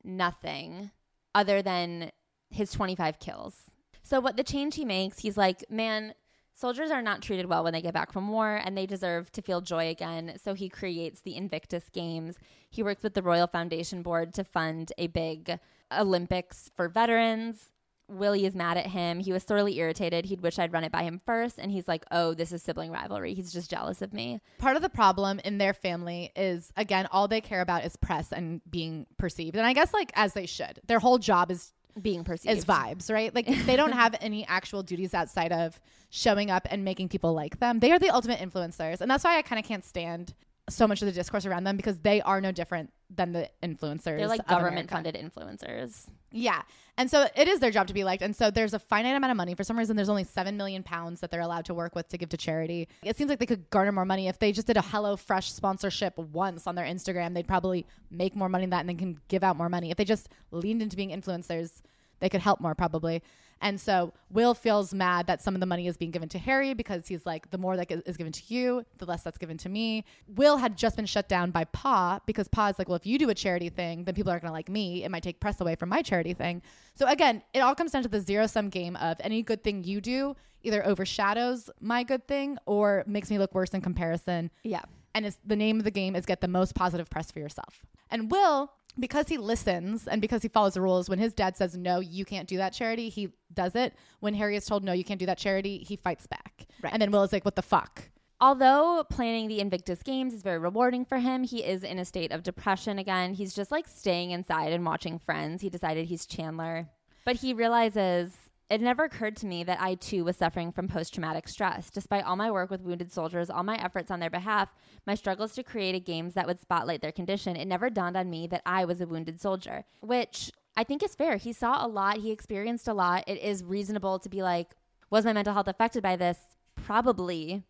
nothing other than his 25 kills. So, what the change he makes, he's like, man, soldiers are not treated well when they get back from war and they deserve to feel joy again. So, he creates the Invictus Games. He works with the Royal Foundation Board to fund a big Olympics for veterans. Willie is mad at him. He was sorely irritated. He'd wish I'd run it by him first. And he's like, oh, this is sibling rivalry. He's just jealous of me. Part of the problem in their family is again, all they care about is press and being perceived. And I guess like as they should. Their whole job is Being perceived. as vibes, right? Like they don't have any actual duties outside of showing up and making people like them. They are the ultimate influencers. And that's why I kind of can't stand so much of the discourse around them because they are no different than the influencers. They're like government America. funded influencers. Yeah. And so it is their job to be liked. And so there's a finite amount of money. For some reason, there's only 7 million pounds that they're allowed to work with to give to charity. It seems like they could garner more money. If they just did a Hello Fresh sponsorship once on their Instagram, they'd probably make more money than that and then can give out more money. If they just leaned into being influencers, they could help more probably. And so Will feels mad that some of the money is being given to Harry because he's like, the more that is given to you, the less that's given to me. Will had just been shut down by Pa because Pa is like, well, if you do a charity thing, then people aren't going to like me. It might take press away from my charity thing. So again, it all comes down to the zero sum game of any good thing you do either overshadows my good thing or makes me look worse in comparison Yeah. and it's the name of the game is get the most positive press for yourself. And Will, because he listens and because he follows the rules, when his dad says no, you can't do that charity, he does it. When Harry is told no, you can't do that charity, he fights back. Right. And then Will is like, what the fuck? Although planning the Invictus Games is very rewarding for him, he is in a state of depression again. He's just like staying inside and watching friends. He decided he's Chandler. But he realizes it never occurred to me that I too was suffering from post traumatic stress. Despite all my work with wounded soldiers, all my efforts on their behalf, my struggles to create a games that would spotlight their condition, it never dawned on me that I was a wounded soldier, which I think is fair. He saw a lot, he experienced a lot. It is reasonable to be like, was my mental health affected by this? Probably.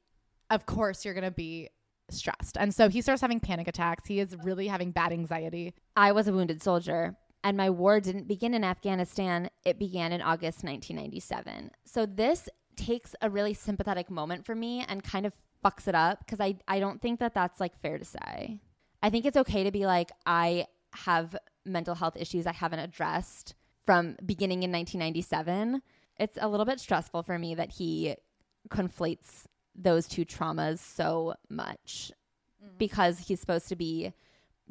Of course, you're going to be stressed. And so he starts having panic attacks. He is really having bad anxiety. I was a wounded soldier, and my war didn't begin in Afghanistan. It began in August 1997. So this takes a really sympathetic moment for me and kind of fucks it up because I, I don't think that that's like fair to say. I think it's okay to be like, I have mental health issues I haven't addressed from beginning in 1997. It's a little bit stressful for me that he conflates those two traumas so much. Mm-hmm. because he's supposed to be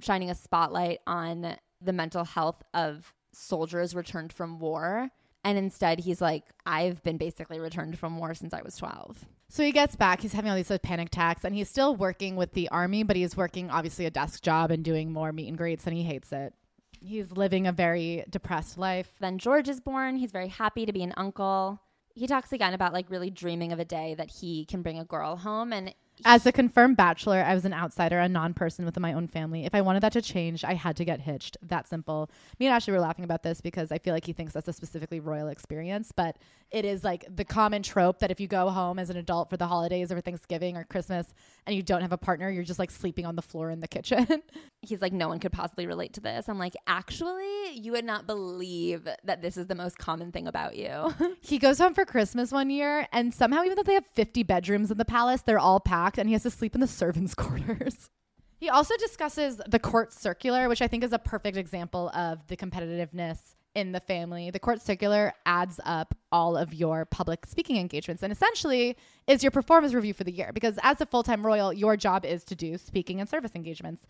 shining a spotlight on the mental health of soldiers returned from war. And instead, he's like, I've been basically returned from war since I was 12. So he gets back. He's having all these panic attacks, and he's still working with the army, but he's working obviously a desk job and doing more meet and greets, and he hates it. He's living a very depressed life. Then George is born. He's very happy to be an uncle. He talks again about like really dreaming of a day that he can bring a girl home. And As a confirmed bachelor, I was an outsider, a non person within my own family. If I wanted that to change, I had to get hitched. That simple. Me and Ashley were laughing about this because I feel like he thinks that's a specifically royal experience, but it is like the common trope that if you go home as an adult for the holidays or Thanksgiving or Christmas and you don't have a partner, you're just like sleeping on the floor in the kitchen. he's like, no one could possibly relate to this. I'm like, actually, you would not believe that this is the most common thing about you. he goes home for Christmas one year, and somehow, even though they have 50 bedrooms in the palace, they're all packed, and he has to sleep in the servants' quarters. He also discusses the court circular, which I think is a perfect example of the competitiveness in the family. The court circular adds up all of your public speaking engagements and essentially is your performance review for the year because as a full time royal, your job is to do speaking and service engagements.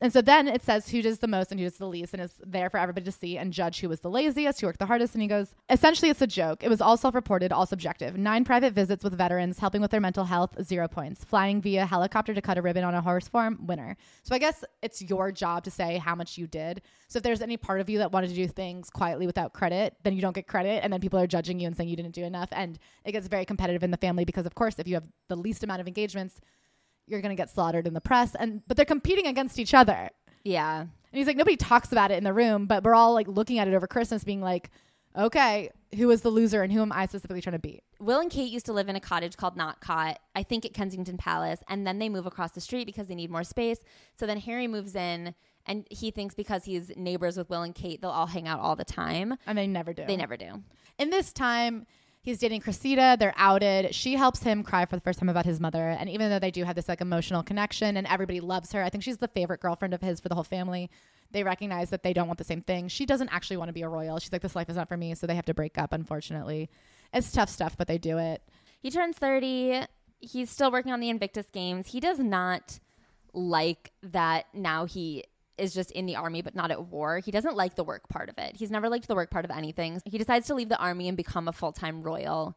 And so then it says who does the most and who does the least, and it's there for everybody to see and judge who was the laziest, who worked the hardest. And he goes, essentially, it's a joke. It was all self reported, all subjective. Nine private visits with veterans, helping with their mental health, zero points. Flying via helicopter to cut a ribbon on a horse farm, winner. So I guess it's your job to say how much you did. So if there's any part of you that wanted to do things quietly without credit, then you don't get credit. And then people are judging you and saying you didn't do enough. And it gets very competitive in the family because, of course, if you have the least amount of engagements, you're going to get slaughtered in the press and but they're competing against each other yeah. and he's like, nobody talks about it in the room, but we're all like looking at it over Christmas, being like, okay, who is the loser and who am I specifically trying to beat? Will and Kate used to live in a cottage called Nott Cott, I think at Kensington Palace, and then they move across the street because they need more space. So then Harry moves in, and he thinks because he's neighbors with Will and Kate, they'll all hang out all the time. And they never do. They never do. In this time, he's dating Cressida. They're outed. She helps him cry for the first time about his mother. And even though they do have this like emotional connection and everybody loves her, I think she's the favorite girlfriend of his for the whole family. They recognize that they don't want the same thing. She doesn't actually want to be a royal. She's like, this life is not for me. So they have to break up, unfortunately. It's tough stuff, but they do it. He turns 30. He's still working on the Invictus Games. He does not like that now he is just in the army but not at war. He doesn't like the work part of it. He's never liked the work part of anything. He decides to leave the army and become a full time royal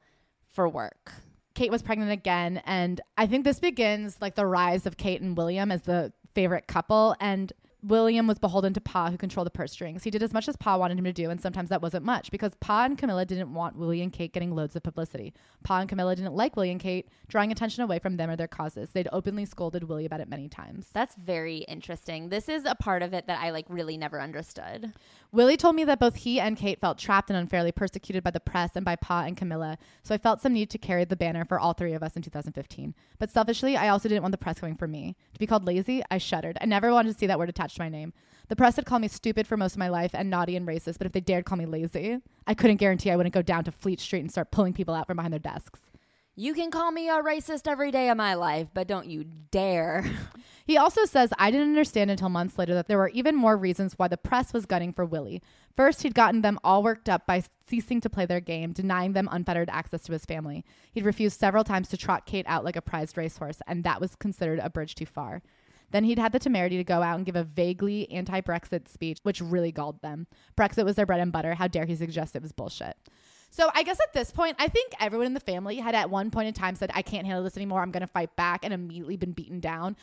for work. Kate was pregnant again. And I think this begins like the rise of Kate and William as the favorite couple. And William was beholden to Pa, who controlled the purse strings. He did as much as Pa wanted him to do, and sometimes that wasn't much because Pa and Camilla didn't want Willie and Kate getting loads of publicity. Pa and Camilla didn't like Willie and Kate, drawing attention away from them or their causes. They'd openly scolded Willie about it many times. That's very interesting. This is a part of it that I like really never understood. Willie told me that both he and Kate felt trapped and unfairly persecuted by the press and by Pa and Camilla, so I felt some need to carry the banner for all three of us in 2015. But selfishly, I also didn't want the press coming for me. To be called lazy, I shuddered. I never wanted to see that word attached my name. The press had called me stupid for most of my life and naughty and racist, but if they dared call me lazy, I couldn't guarantee I wouldn't go down to Fleet Street and start pulling people out from behind their desks. You can call me a racist every day of my life, but don't you dare. He also says, I didn't understand until months later that there were even more reasons why the press was gunning for Willie. First, he'd gotten them all worked up by ceasing to play their game, denying them unfettered access to his family. He'd refused several times to trot Kate out like a prized racehorse, and that was considered a bridge too far. Then he'd had the temerity to go out and give a vaguely anti Brexit speech, which really galled them. Brexit was their bread and butter. How dare he suggest it was bullshit? So I guess at this point, I think everyone in the family had at one point in time said, I can't handle this anymore. I'm going to fight back and immediately been beaten down.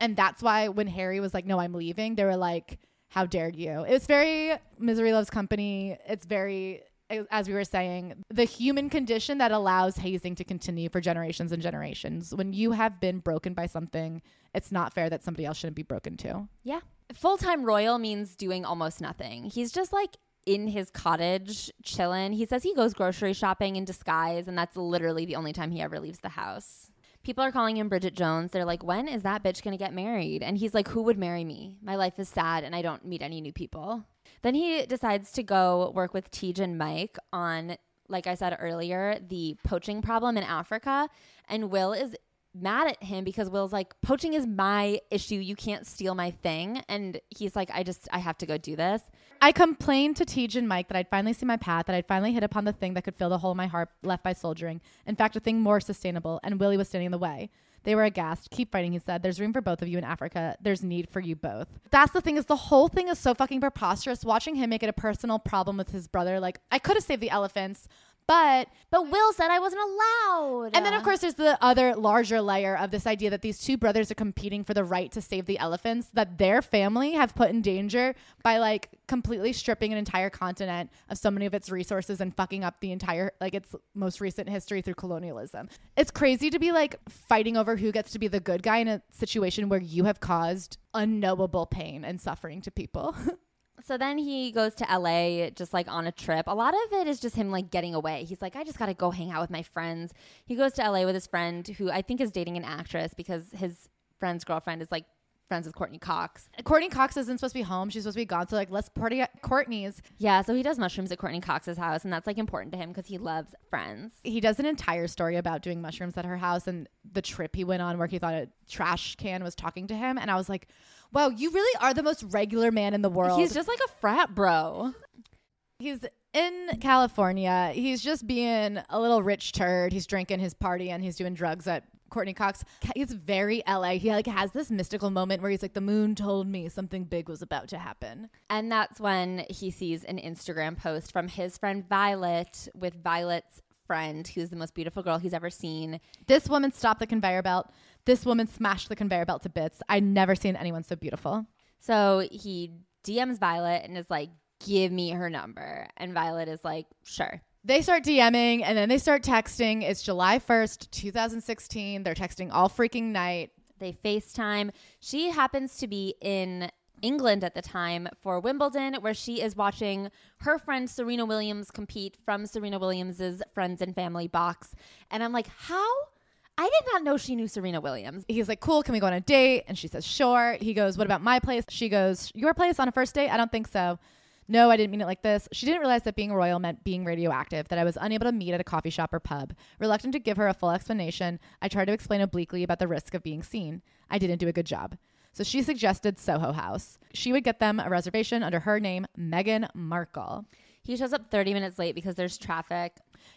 And that's why when Harry was like, no, I'm leaving, they were like, how dare you? It's very misery loves company. It's very, as we were saying, the human condition that allows hazing to continue for generations and generations. When you have been broken by something, it's not fair that somebody else shouldn't be broken too. Yeah. Full time royal means doing almost nothing. He's just like in his cottage chilling. He says he goes grocery shopping in disguise, and that's literally the only time he ever leaves the house. People are calling him Bridget Jones. They're like, when is that bitch gonna get married? And he's like, who would marry me? My life is sad and I don't meet any new people. Then he decides to go work with Teej and Mike on, like I said earlier, the poaching problem in Africa. And Will is mad at him because Will's like, poaching is my issue. You can't steal my thing. And he's like, I just, I have to go do this. I complained to Teej and Mike that I'd finally seen my path, that I'd finally hit upon the thing that could fill the hole in my heart left by soldiering. In fact, a thing more sustainable, and Willie was standing in the way. They were aghast. Keep fighting, he said. There's room for both of you in Africa. There's need for you both. That's the thing is the whole thing is so fucking preposterous. Watching him make it a personal problem with his brother. Like, I could have saved the elephants, but But Will said I wasn't allowed. and then, of course, there's the other larger layer of this idea that these two brothers are competing for the right to save the elephants that their family have put in danger by like completely stripping an entire continent of so many of its resources and fucking up the entire, like, its most recent history through colonialism. It's crazy to be like fighting over who gets to be the good guy in a situation where you have caused unknowable pain and suffering to people. So then he goes to LA just like on a trip. A lot of it is just him like getting away. He's like, I just got to go hang out with my friends. He goes to LA with his friend who I think is dating an actress because his friend's girlfriend is like friends with Courteney Cox. Courteney Cox isn't supposed to be home. She's supposed to be gone. So, like, let's party at Courteney's. Yeah, so he does mushrooms at Courteney Cox's house and that's like important to him because he loves friends. he does an entire story about doing mushrooms at her house and the trip he went on where he thought a trash can was talking to him and i was like wow you really are the most regular man in the world He's just like a frat bro. he's in california he's just being a little rich turd he's drinking his party and he's doing drugs at courteney cox he's very la he like has this mystical moment where he's like the moon told me something big was about to happen And that's when he sees an Instagram post from his friend Violet with Violet's friend, who's the most beautiful girl he's ever seen. this woman stopped the conveyor belt this woman smashed the conveyor belt to bits i'd never seen anyone so beautiful So he DMs Violet and is like, give me her number. And Violet is like, sure. They start DMing and then they start texting. It's July 1st, 2016. They're texting all freaking night. They FaceTime. She happens to be in England at the time for Wimbledon, where she is watching her friend Serena Williams compete from Serena Williams's friends and family box. And I'm like, how? I did not know she knew Serena Williams. He's like, cool, can we go on a date? And she says, sure. He goes, what about my place? She goes, your place on a first date? I don't think so. No, I didn't mean it like this. She didn't realize that being royal meant being radioactive, that I was unable to meet at a coffee shop or pub. Reluctant to give her a full explanation, I tried to explain obliquely about the risk of being seen. I didn't do a good job. So she suggested Soho House. She would get them a reservation under her name, Meghan Markle. He shows up 30 minutes late because there's traffic.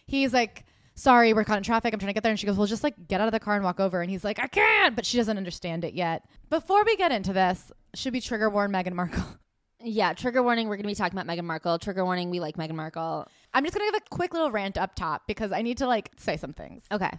he's like, sorry, we're caught in traffic. I'm trying to get there. And she goes, well, just like get out of the car and walk over. And he's like, I can't. But she doesn't understand it yet. Before we get into this, should we trigger warn Meghan Markle? Yeah, trigger warning. We're going to be talking about Meghan Markle. Trigger warning. We like Meghan Markle. I'm just going to give a quick little rant up top because I need to like say some things. Okay.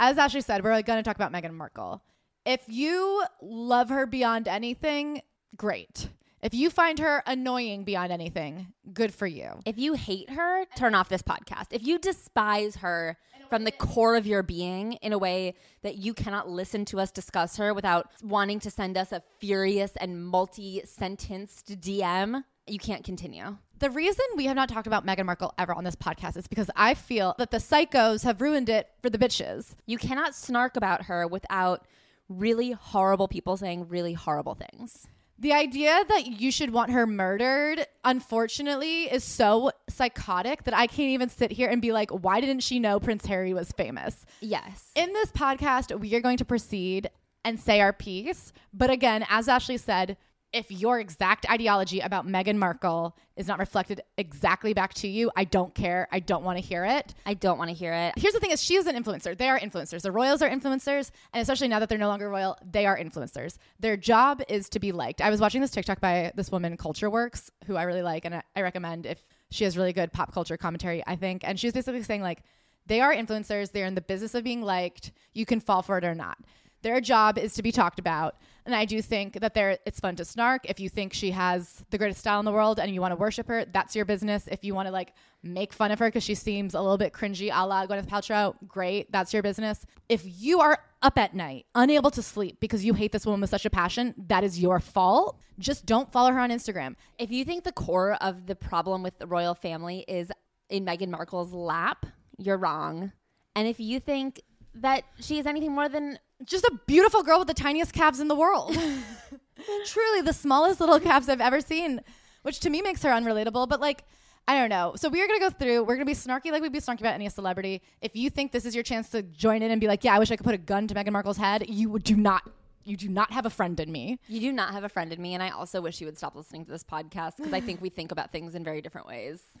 As Ashley said, we're like, going to talk about Meghan Markle. If you love her beyond anything, great. If you find her annoying beyond anything, good for you. If you hate her, turn off this podcast. If you despise her from the core of your being in a way that you cannot listen to us discuss her without wanting to send us a furious and multi sentenced DM, you can't continue. The reason we have not talked about Meghan Markle ever on this podcast is because I feel that the psychos have ruined it for the bitches. You cannot snark about her without really horrible people saying really horrible things. The idea that you should want her murdered, unfortunately, is so psychotic that I can't even sit here and be like, why didn't she know Prince Harry was famous? Yes. In this podcast, we are going to proceed and say our piece. But again, as Ashley said, if your exact ideology about Meghan Markle is not reflected exactly back to you, I don't care. I don't want to hear it. I don't want to hear it. Here's the thing is she is an influencer. They are influencers. The royals are influencers, and especially now that they're no longer royal, they are influencers. Their job is to be liked. I was watching this TikTok by this woman, Culture Works, who I really like and I, recommend if she has really good pop culture commentary, I think. And she was basically saying like they are influencers, they're in the business of being liked. You can fall for it or not. Their job is to be talked about. And I do think that there it's fun to snark. If you think she has the greatest style in the world and you want to worship her, that's your business. If you want to like make fun of her because she seems a little bit cringy a la Gwyneth Paltrow, great, that's your business. If you are up at night, unable to sleep because you hate this woman with such a passion, that is your fault. Just don't follow her on Instagram. If you think the core of the problem with the royal family is in Meghan Markle's lap, you're wrong. And if you think that she is anything more than Just a beautiful girl with the tiniest calves in the world. Truly the smallest little calves I've ever seen, which to me makes her unrelatable. But like, I don't know. So we are gonna go through. We're gonna be snarky like we'd be snarky about any celebrity. If you think this is your chance to join in and be like, yeah, I wish I could put a gun to Meghan Markle's head, you do not. You do not have a friend in me. You do not have a friend in me, and I also wish you would stop listening to this podcast because I think we think about things in very different ways.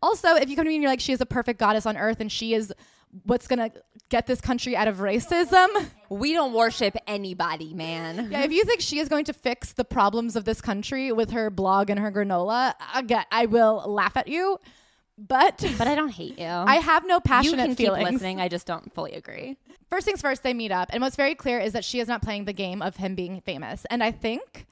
Also, if you come to me and you're like, she is a perfect goddess on earth and she is what's gonna get this country out of racism. We don't worship anybody, man. Yeah, if you think she is going to fix the problems of this country with her blog and her granola, again, I will laugh at you. But But I don't hate you. I have no you passionate can feelings. keep listening. I just don't fully agree. First things first, they meet up, and what's very clear is that she is not playing the game of him being famous. And I think,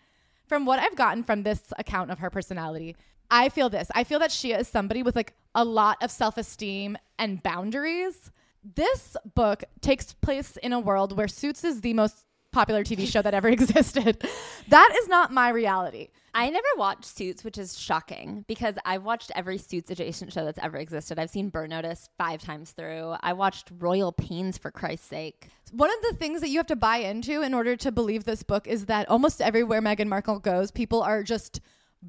from what I've gotten from this account of her personality, I feel this. I feel that she is somebody with like a lot of self esteem and boundaries. This book takes place in a world where Suits is the most popular TV show that ever existed. That is not my reality. I never watched Suits, which is shocking because I've watched every Suits adjacent show that's ever existed. I've seen Burn Notice five times through. I watched Royal Pains for Christ's sake. One of the things that you have to buy into in order to believe this book is that almost everywhere Meghan Markle goes, people are just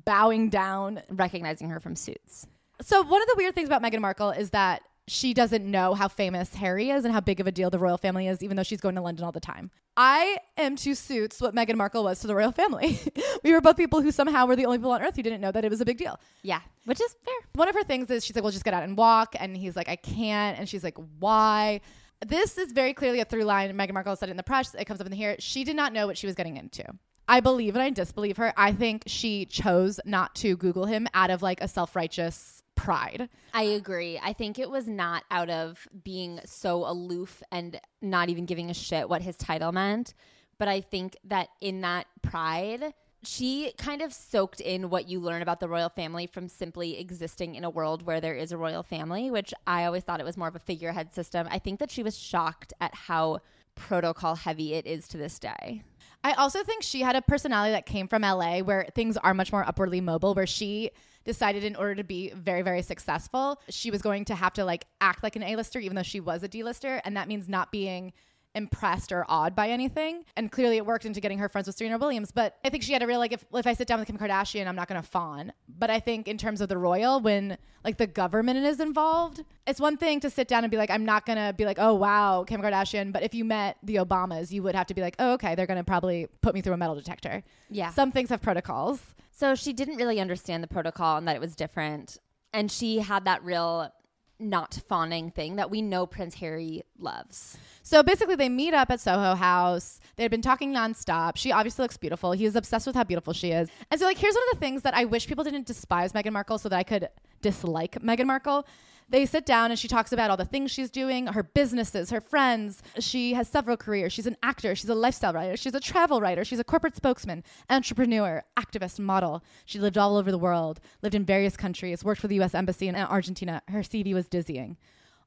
bowing down Recognizing her from Suits. So one of the weird things about Meghan Markle is that she doesn't know how famous Harry is and how big of a deal the royal family is, even though she's going to London all the time. I am to suits what Meghan Markle was to the royal family. we were both people who somehow were the only people on earth who didn't know that it was a big deal. Yeah, which is fair. One of her things is she's like, "Well, just get out and walk," and he's like, "I can't," and she's like, "Why?" This is very clearly a through line. Meghan Markle said it in the press. It comes up in the here. She did not know what she was getting into. I believe and I disbelieve her. I think she chose not to Google him out of like a self righteous pride. I agree. I think it was not out of being so aloof and not even giving a shit what his title meant, but I think that in that pride, she kind of soaked in what you learn about the royal family from simply existing in a world where there is a royal family, which I always thought it was more of a figurehead system. I think that she was shocked at how protocol heavy it is to this day. I also think she had a personality that came from LA where things are much more upwardly mobile, where she decided in order to be very, very successful, she was going to have to like act like an A-lister, even though she was a D-lister. And that means not being impressed or awed by anything. And clearly it worked into getting her friends with Serena Williams. But I think she had to real like if if I sit down with Kim Kardashian, I'm not gonna fawn. But I think in terms of the royal, when like the government is involved, it's one thing to sit down and be like, I'm not gonna be like, oh wow, Kim Kardashian. But if you met the Obamas, you would have to be like, oh okay, they're gonna probably put me through a metal detector. Yeah. Some things have protocols. So she didn't really understand the protocol and that it was different. And she had that real not fawning thing that we know Prince Harry loves. So basically, they meet up at Soho House. They had been talking nonstop. She obviously looks beautiful. He is obsessed with how beautiful she is. And so, like, here's one of the things that I wish people didn't despise Meghan Markle so that I could dislike Meghan Markle. They sit down and she talks about all the things she's doing, her businesses, her friends. She has several careers. She's an actor, she's a lifestyle writer, she's a travel writer, she's a corporate spokesman, entrepreneur, activist, model. She lived all over the world, lived in various countries, worked for the US Embassy in Argentina. Her CV was dizzying.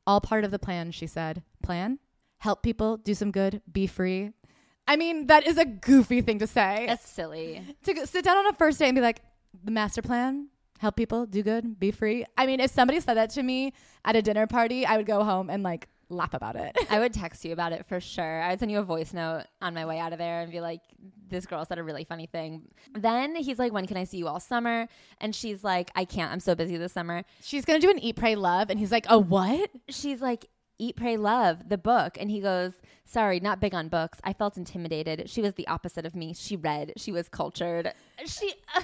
All part of the plan, she said. Plan? Help people, do some good, be free. I mean, that is a goofy thing to say. That's silly. to sit down on a first date and be like, the master plan, help people, do good, be free. I mean, if somebody said that to me at a dinner party, I would go home and like laugh about it. I would text you about it for sure. I would send you a voice note on my way out of there and be like, this girl said a really funny thing. Then he's like, when can I see you all summer? And she's like, I can't. I'm so busy this summer. She's gonna do an eat, pray, love, and he's like, "Oh, what?" She's like, Eat, Pray, Love, the book. And he goes, Sorry, not big on books. I felt intimidated. She was the opposite of me. She read, she was cultured. She, Uh,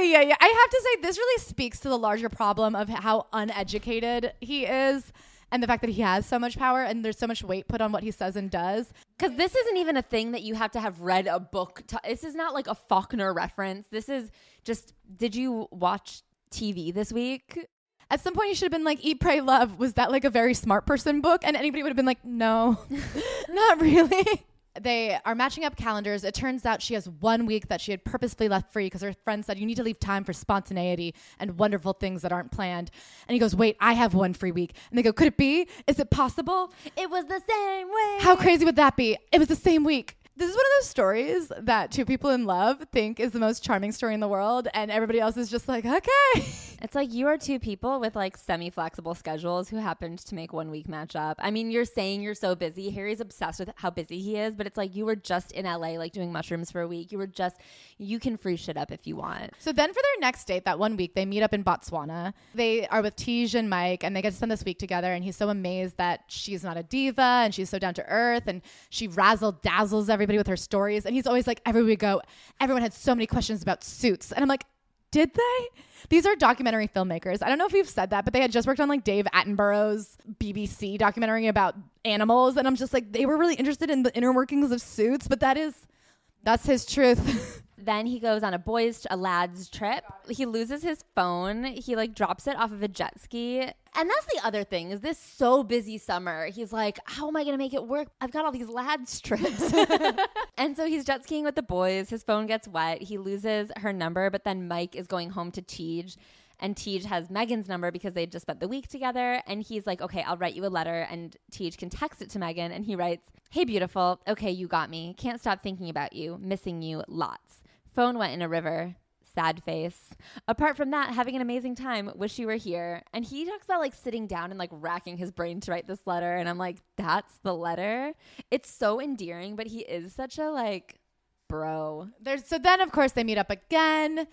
yeah, yeah. I have to say, this really speaks to the larger problem of how uneducated he is, and the fact that he has so much power and there's so much weight put on what he says and does. because this isn't even a thing that you have to have read a book. To, this is not like a Faulkner reference. This is just, did you watch TV this week? At some point, you should have been like, "Eat, pray, love." Was that like a very smart person book? And anybody would have been like, "No, not really." They are matching up calendars. It turns out she has one week that she had purposefully left free because her friend said, You need to leave time for spontaneity and wonderful things that aren't planned. And he goes, Wait, I have one free week. And they go, Could it be? Is it possible? It was the same way. How crazy would that be? It was the same week. This is one of those stories that two people in love think is the most charming story in the world, and everybody else is just like, okay. It's like you are two people with like semi flexible schedules who happened to make one week match up. I mean, you're saying you're so busy. Harry's obsessed with how busy he is, but it's like you were just in LA, like doing mushrooms for a week. You were just, you can free shit up if you want. So then for their next date, that one week, they meet up in Botswana. They are with Teej and Mike, and they get to spend this week together. And he's so amazed that she's not a diva and she's so down to earth, and she razzle dazzles everybody with her stories. And he's always like, everywhere we go, everyone had so many questions about suits. And I'm like, did they? These are documentary filmmakers. I don't know if you've said that, but they had just worked on like Dave Attenborough's BBC documentary about animals. And I'm just like, they were really interested in the inner workings of suits, but that is, that's his truth. Then he goes on a boys, a lads trip. He loses his phone. He like drops it off of a jet ski. And that's the other thing is this so busy summer. He's like, how am I going to make it work? I've got all these lads trips. and so he's jet skiing with the boys. His phone gets wet. He loses her number, but then Mike is going home to Teej. And Teej has Meghan's number because they just spent the week together. And he's like, okay, I'll write you a letter. And Teej can text it to Meghan. And he writes, Hey, beautiful. Okay, you got me. Can't stop thinking about you. Missing you lots. Phone went in a river. Sad face. Apart from that, having an amazing time. Wish you were here. And he talks about like sitting down and like racking his brain to write this letter. And I'm like, that's the letter. It's so endearing, but he is such a like bro. There's so then of course they meet up again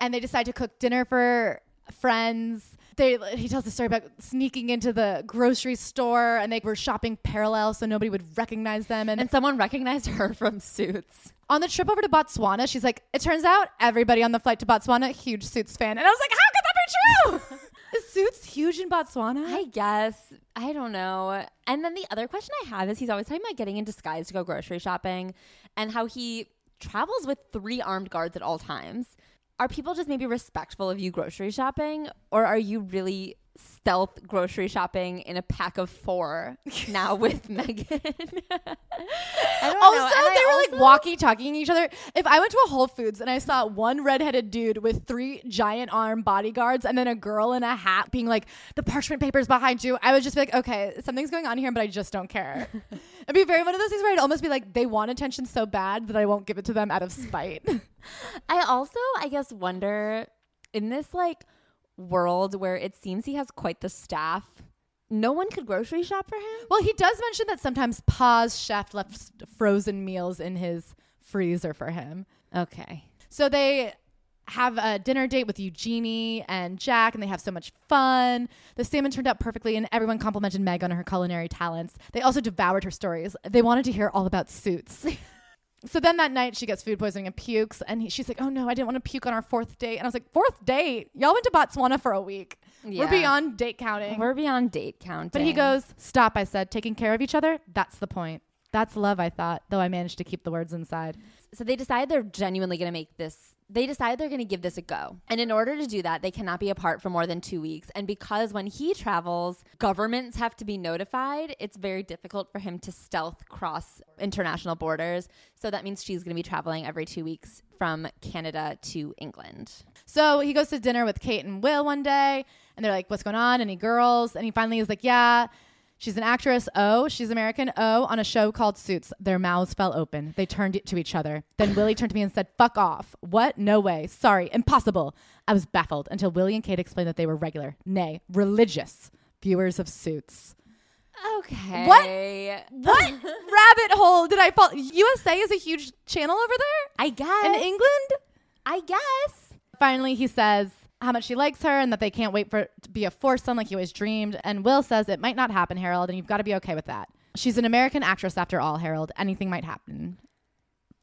and they decide to cook dinner for friends. They he tells the story about sneaking into the grocery store and they were shopping parallel so nobody would recognize them and, And someone recognized her from Suits. on the trip over to Botswana she's like it turns out everybody on the flight to Botswana huge Suits fan and I was like how could that be true? Is Suits huge in Botswana? I guess. I don't know. And then the other question I have is he's always talking about getting in disguise to go grocery shopping and how he travels with three armed guards at all times. Are people just maybe respectful of you grocery shopping or are you really stealth grocery shopping in a pack of four now with Meghan? I don't also, know. And I they were also- like walkie talking each other. If I went to a Whole Foods and I saw one redheaded dude with three giant arm bodyguards and then a girl in a hat being like, the parchment paper's behind you, I would just be like, okay, something's going on here, but I just don't care. It'd be very one of those things where I'd almost be like, they want attention so bad that I won't give it to them out of spite. I also, I guess, wonder in this like world where it seems he has quite the staff, no one could grocery shop for him. well, he does mention that sometimes Pa's chef left frozen meals in his freezer for him. Okay. So they have a dinner date with Eugenie and Jack, and they have so much fun. The salmon turned out perfectly, and everyone complimented Meg on her culinary talents. They also devoured her stories. They wanted to hear all about suits. so then that night, she gets food poisoning and pukes, and he, she's like, "Oh no, I didn't want to puke on our fourth date." And I was like, fourth date? Y'all went to Botswana for a week. Yeah. We're beyond date counting." We're beyond date counting. but he goes, "Stop!" I said, "Taking care of each other. That's the point." That's love, I thought, though I managed to keep the words inside. So they decide they're genuinely going to make this. They decide they're going to give this a go. And in order to do that, they cannot be apart for more than two weeks. And because when he travels, governments have to be notified, it's very difficult for him to stealth cross international borders. So that means she's going to be traveling every two weeks from Canada to England. So he goes to dinner with Kate and Will one day, and they're like, "What's going on? Any girls?" And he finally is like, "Yeah." She's an actress. Oh, she's American. Oh, on a show called Suits. Their mouths fell open. They turned to each other. Then Willie turned to me and said, Fuck off. What? No way. Sorry. Impossible. I was baffled until Willie and Kate explained that they were regular, nay, religious viewers of Suits. Okay. What rabbit hole did I fall? USA is a huge channel over there I guess. in England. I guess. Finally, he says how much she likes her and that they can't wait for it to be a foursome like he always dreamed. And Will says it might not happen, Harold, and you've got to be okay with that. She's an American actress after all, Harold. Anything might happen.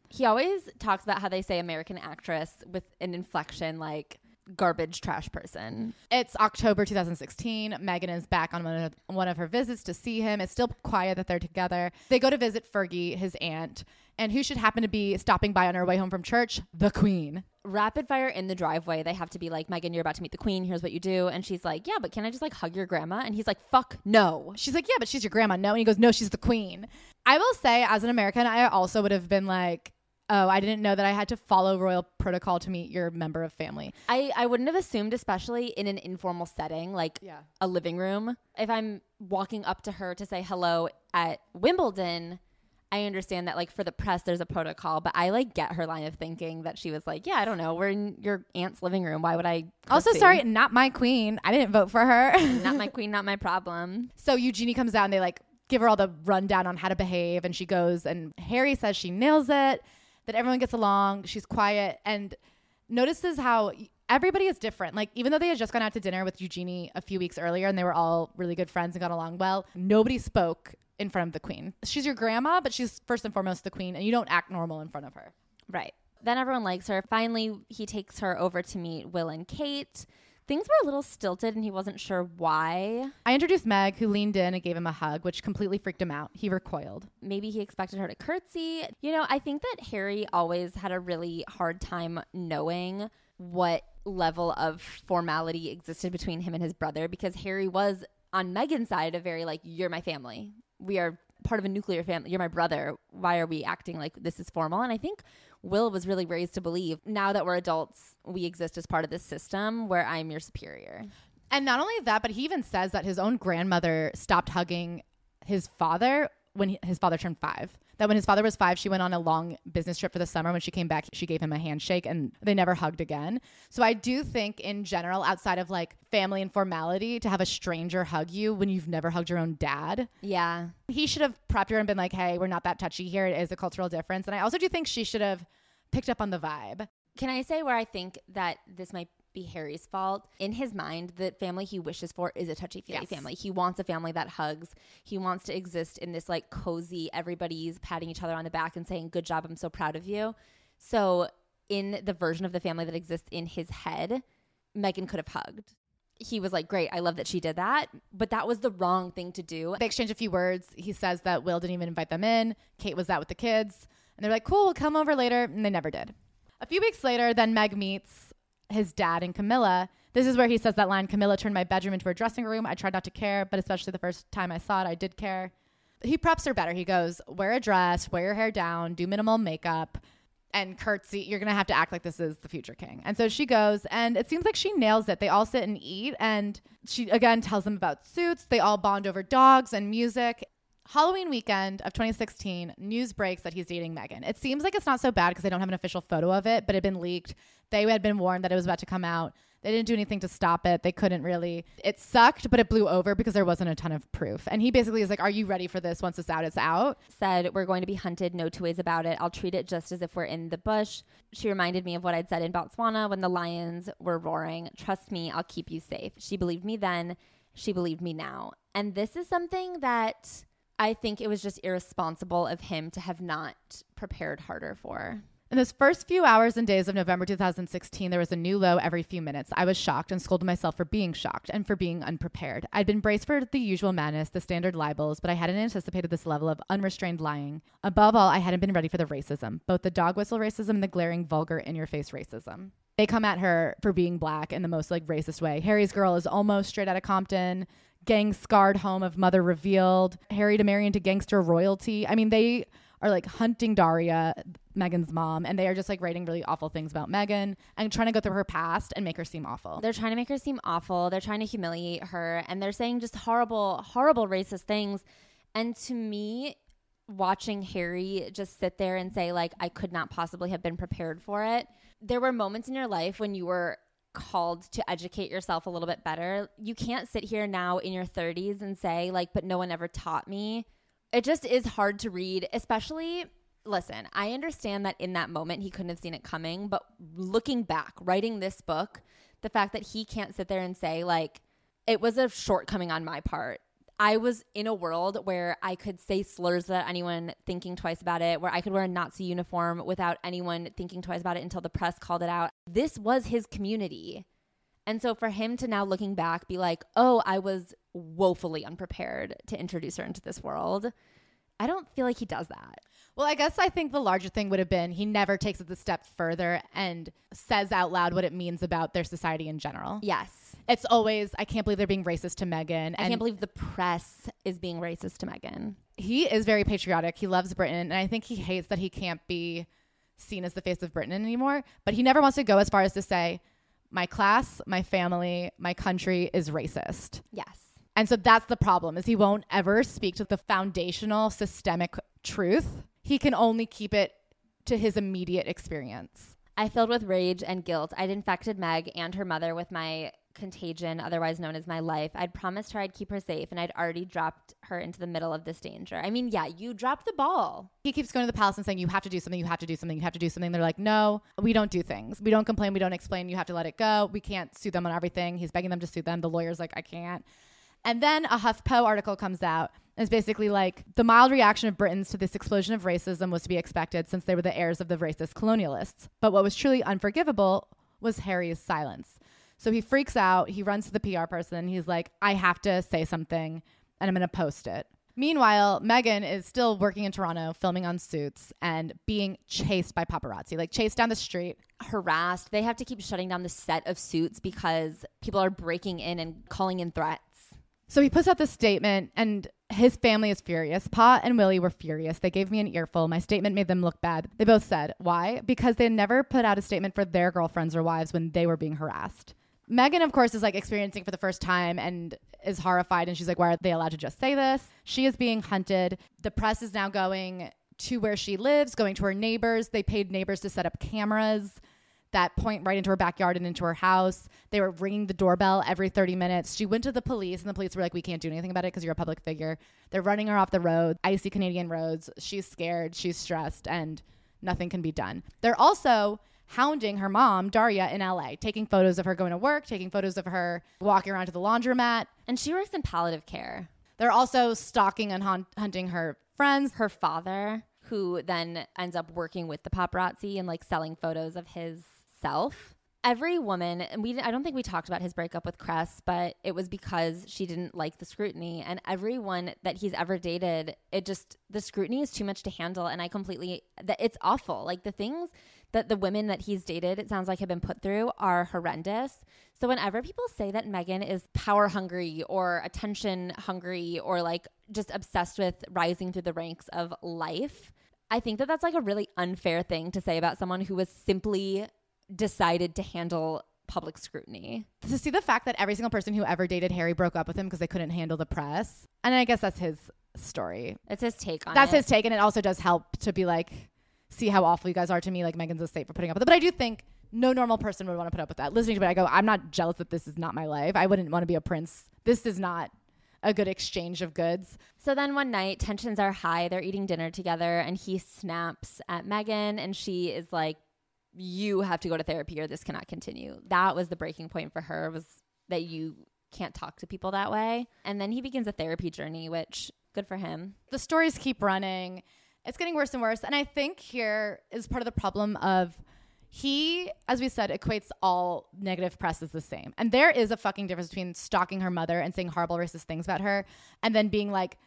He always talks about how they say American actress with an inflection like garbage trash person. It's October 2016. Meghan is back on one of, one of her visits to see him. It's still quiet that they're together. They go to visit Fergie, his aunt, and who should happen to be stopping by on her way home from church? The Queen. Rapid fire in the driveway. They have to be like, Meghan, you're about to meet the queen. Here's what you do. And she's like, Yeah, but can I just like hug your grandma? And he's like, Fuck no. She's like, yeah, but she's your grandma. No. And he goes, no, she's the queen. I will say, as an American, I also would have been like, oh, I didn't know that I had to follow royal protocol to meet your member of family. I, I wouldn't have assumed, especially in an informal setting like Yeah. a living room. If I'm walking up to her to say hello at Wimbledon, I understand that like for the press there's a protocol, but I like get her line of thinking that she was like, yeah, I don't know, we're in your aunt's living room. Why would I? Also, sorry, not my queen. I didn't vote for her. not my queen, not my problem. So Eugenie comes and they like give her all the rundown on how to behave, and she goes and Harry says she nails it, that everyone gets along, she's quiet, and notices how everybody is different. Like even though they had just gone out to dinner with Eugenie a few weeks earlier and they were all really good friends and got along well, nobody spoke in front of the queen. She's your grandma, but she's first and foremost the queen, and you don't act normal in front of her. Right. Then everyone likes her. Finally, he takes her over to meet Will and Kate. Things were a little stilted and he wasn't sure why. I introduced Meg, who leaned in and gave him a hug, which completely freaked him out. He recoiled. Maybe he expected her to curtsy. You know, I think that Harry always had a really hard time knowing what level of formality existed between him and his brother because Harry was on Meghan's side a very like, you're my family. We are part of a nuclear family. You're my brother. Why are we acting like this is formal? And I think Will was really raised to believe now that we're adults, we exist as part of this system where I'm your superior. And not only that, but he even says that his own grandmother stopped hugging his father when he, his father turned five. That when his father was five, she went on a long business trip for the summer. When she came back, she gave him a handshake and they never hugged again. So I do think, in general, outside of like family and formality, to have a stranger hug you when you've never hugged your own dad, Yeah. he should have prepped her and been like, hey, we're not that touchy here. It is a cultural difference. And I also do think she should have picked up on the vibe. Can I say where I think that this might be Harry's fault? In his mind, the family he wishes for is a touchy feely Yes. family. He wants a family that hugs. He wants to exist in this like cozy, everybody's patting each other on the back and saying, Good job, I'm so proud of you. So, in the version of the family that exists in his head, Meghan could have hugged. He was like, Great, I love that she did that. But that was the wrong thing to do. They exchange a few words. He says that Will didn't even invite them in. Kate was out with the kids. And they're like, cool, we'll come over later. And they never did. A few weeks later, then Meg meets his dad and Camilla. This is where he says that line Camilla turned my bedroom into her dressing room. I tried not to care, but especially the first time I saw it, I did care. He preps her better. He goes, wear a dress, wear your hair down, do minimal makeup, and curtsy. You're going to have to act like this is the future king. And so she goes, and it seems like she nails it. They all sit and eat, and she again tells them about suits. They all bond over dogs and music. Halloween weekend of 2016, news breaks that he's dating Meghan. It seems like it's not so bad because they don't have an official photo of it, but it had been leaked. They had been warned that it was about to come out. They didn't do anything to stop it. They couldn't really. It sucked, but it blew over because there wasn't a ton of proof. And he basically is like, Are you ready for this? Once it's out, it's out. said, We're going to be hunted, no two ways about it. I'll treat it just as if we're in the bush. She reminded me of what I'd said in Botswana when the lions were roaring. Trust me, I'll keep you safe. She believed me then. She believed me now. And this is something that I think it was just irresponsible of him to have not prepared harder for. In those first few hours and days of November 2016, there was a new low every few minutes. I was shocked and scolded myself for being shocked and for being unprepared. I'd been braced for the usual madness, the standard libels, but I hadn't anticipated this level of unrestrained lying. Above all, I hadn't been ready for the racism, both the dog whistle racism and the glaring, vulgar, in your face racism. They come at her for being black in the most like racist way. Harry's girl is almost straight out of Compton. Gang scarred home of mother revealed. Harry to marry into gangster royalty. I mean, they are like hunting Doria, Meghan's mom, and they are just like writing really awful things about Meghan and trying to go through her past and make her seem awful. They're trying to make her seem awful. They're trying to humiliate her and they're saying just horrible, horrible racist things. And to me, watching Harry just sit there and say, like, I could not possibly have been prepared for it. There were moments in your life when you were called to educate yourself a little bit better. You can't sit here now in your 30s and say, like, but no one ever taught me. It just is hard to read, especially listen, I understand that in that moment he couldn't have seen it coming, but looking back, writing this book, the fact that he can't sit there and say, like, it was a shortcoming on my part. I was in a world where I could say slurs without anyone thinking twice about it, where I could wear a Nazi uniform without anyone thinking twice about it until the press called it out. This was his community. And so for him to now looking back be like, oh, I was woefully unprepared to introduce her into this world, I don't feel like he does that. Well, I guess I think the larger thing would have been he never takes it the step further and says out loud what it means about their society in general. Yes. It's always, I can't believe they're being racist to Meghan. I can't believe the press is being racist to Meghan. he is very patriotic. He loves Britain. And I think he hates that he can't be seen as the face of Britain anymore. But he never wants to go as far as to say, my class, my family, my country is racist. Yes. And so that's the problem is he won't ever speak to the foundational systemic truth, he can only keep it to his immediate experience. I filled with rage and guilt. I'd infected Meg and her mother with my contagion, otherwise known as my life. I'd promised her I'd keep her safe, and I'd already dropped her into the middle of this danger. I mean, yeah, you dropped the ball. He keeps going to the palace and saying, You have to do something, you have to do something, you have to do something. They're like, No, we don't do things. We don't complain, we don't explain, you have to let it go. We can't sue them on everything. He's begging them to sue them. The lawyer's like, I can't. And then a HuffPo article comes out. It's basically like the mild reaction of Britons to this explosion of racism was to be expected since they were the heirs of the racist colonialists. But what was truly unforgivable was Harry's silence. So he freaks out. He runs to the PR person. He's like, I have to say something and I'm to post it. Meanwhile, Meghan is still working in Toronto, filming on suits and being chased by paparazzi, like chased down the street. Harassed. They have to keep shutting down the set of suits because people are breaking in and calling in threats. So he puts out this statement, and his family is furious. Pa and Willie were furious. They gave me an earful. My statement made them look bad. They both said, Why? Because they never put out a statement for their girlfriends or wives when they were being harassed. Meghan, of course, is like experiencing for the first time and is horrified. And she's like, Why are they allowed to just say this? She is being hunted. The press is now going to where she lives, going to her neighbors. They paid neighbors to set up cameras that point right into her backyard and into her house. They were ringing the doorbell every 30 minutes. She went to the police, and the police were like, We can't do anything about it because you're a public figure. They're running her off the road, icy Canadian roads. She's scared, she's stressed, and nothing can be done. They're also hounding her mom, Doria, in LA, taking photos of her going to work, taking photos of her walking around to the laundromat. And she works in palliative care. They're also stalking and hunt- hunting her friends. Her father, who then ends up working with the paparazzi and like selling photos of his self. Every woman, and we I don't think we talked about his breakup with Cress, but it was because she didn't like the scrutiny. And everyone that he's ever dated, it just the scrutiny is too much to handle. And I completely that it's awful. Like the things that the women that he's dated, it sounds like have been put through are horrendous. So whenever people say that Meghan is power hungry or attention hungry or like just obsessed with rising through the ranks of life, I think that that's like a really unfair thing to say about someone who was simply decided to handle public scrutiny. To see the fact that every single person who ever dated Harry broke up with him because they couldn't handle the press. And I guess that's his story. It's his take on That's it. his take. And it also does help to be like, see how awful you guys are to me. Like Meghan's a saint for putting up with it. But I do think no normal person would want to put up with that. Listening to it, I go, I'm not jealous that this is not my life. I wouldn't want to be a prince. This is not a good exchange of goods. So then one night, tensions are high. They're eating dinner together, and he snaps at Meghan, and she is like, "You have to go to therapy, or this cannot continue." That was the breaking point for her. Was that you can't talk to people that way? And then he begins a therapy journey, which good for him. The stories keep running. It's getting worse and worse. And I think here is part of the problem of he, as we said, equates all negative press as the same. And there is a fucking difference between stalking her mother and saying horrible racist things about her and then being like,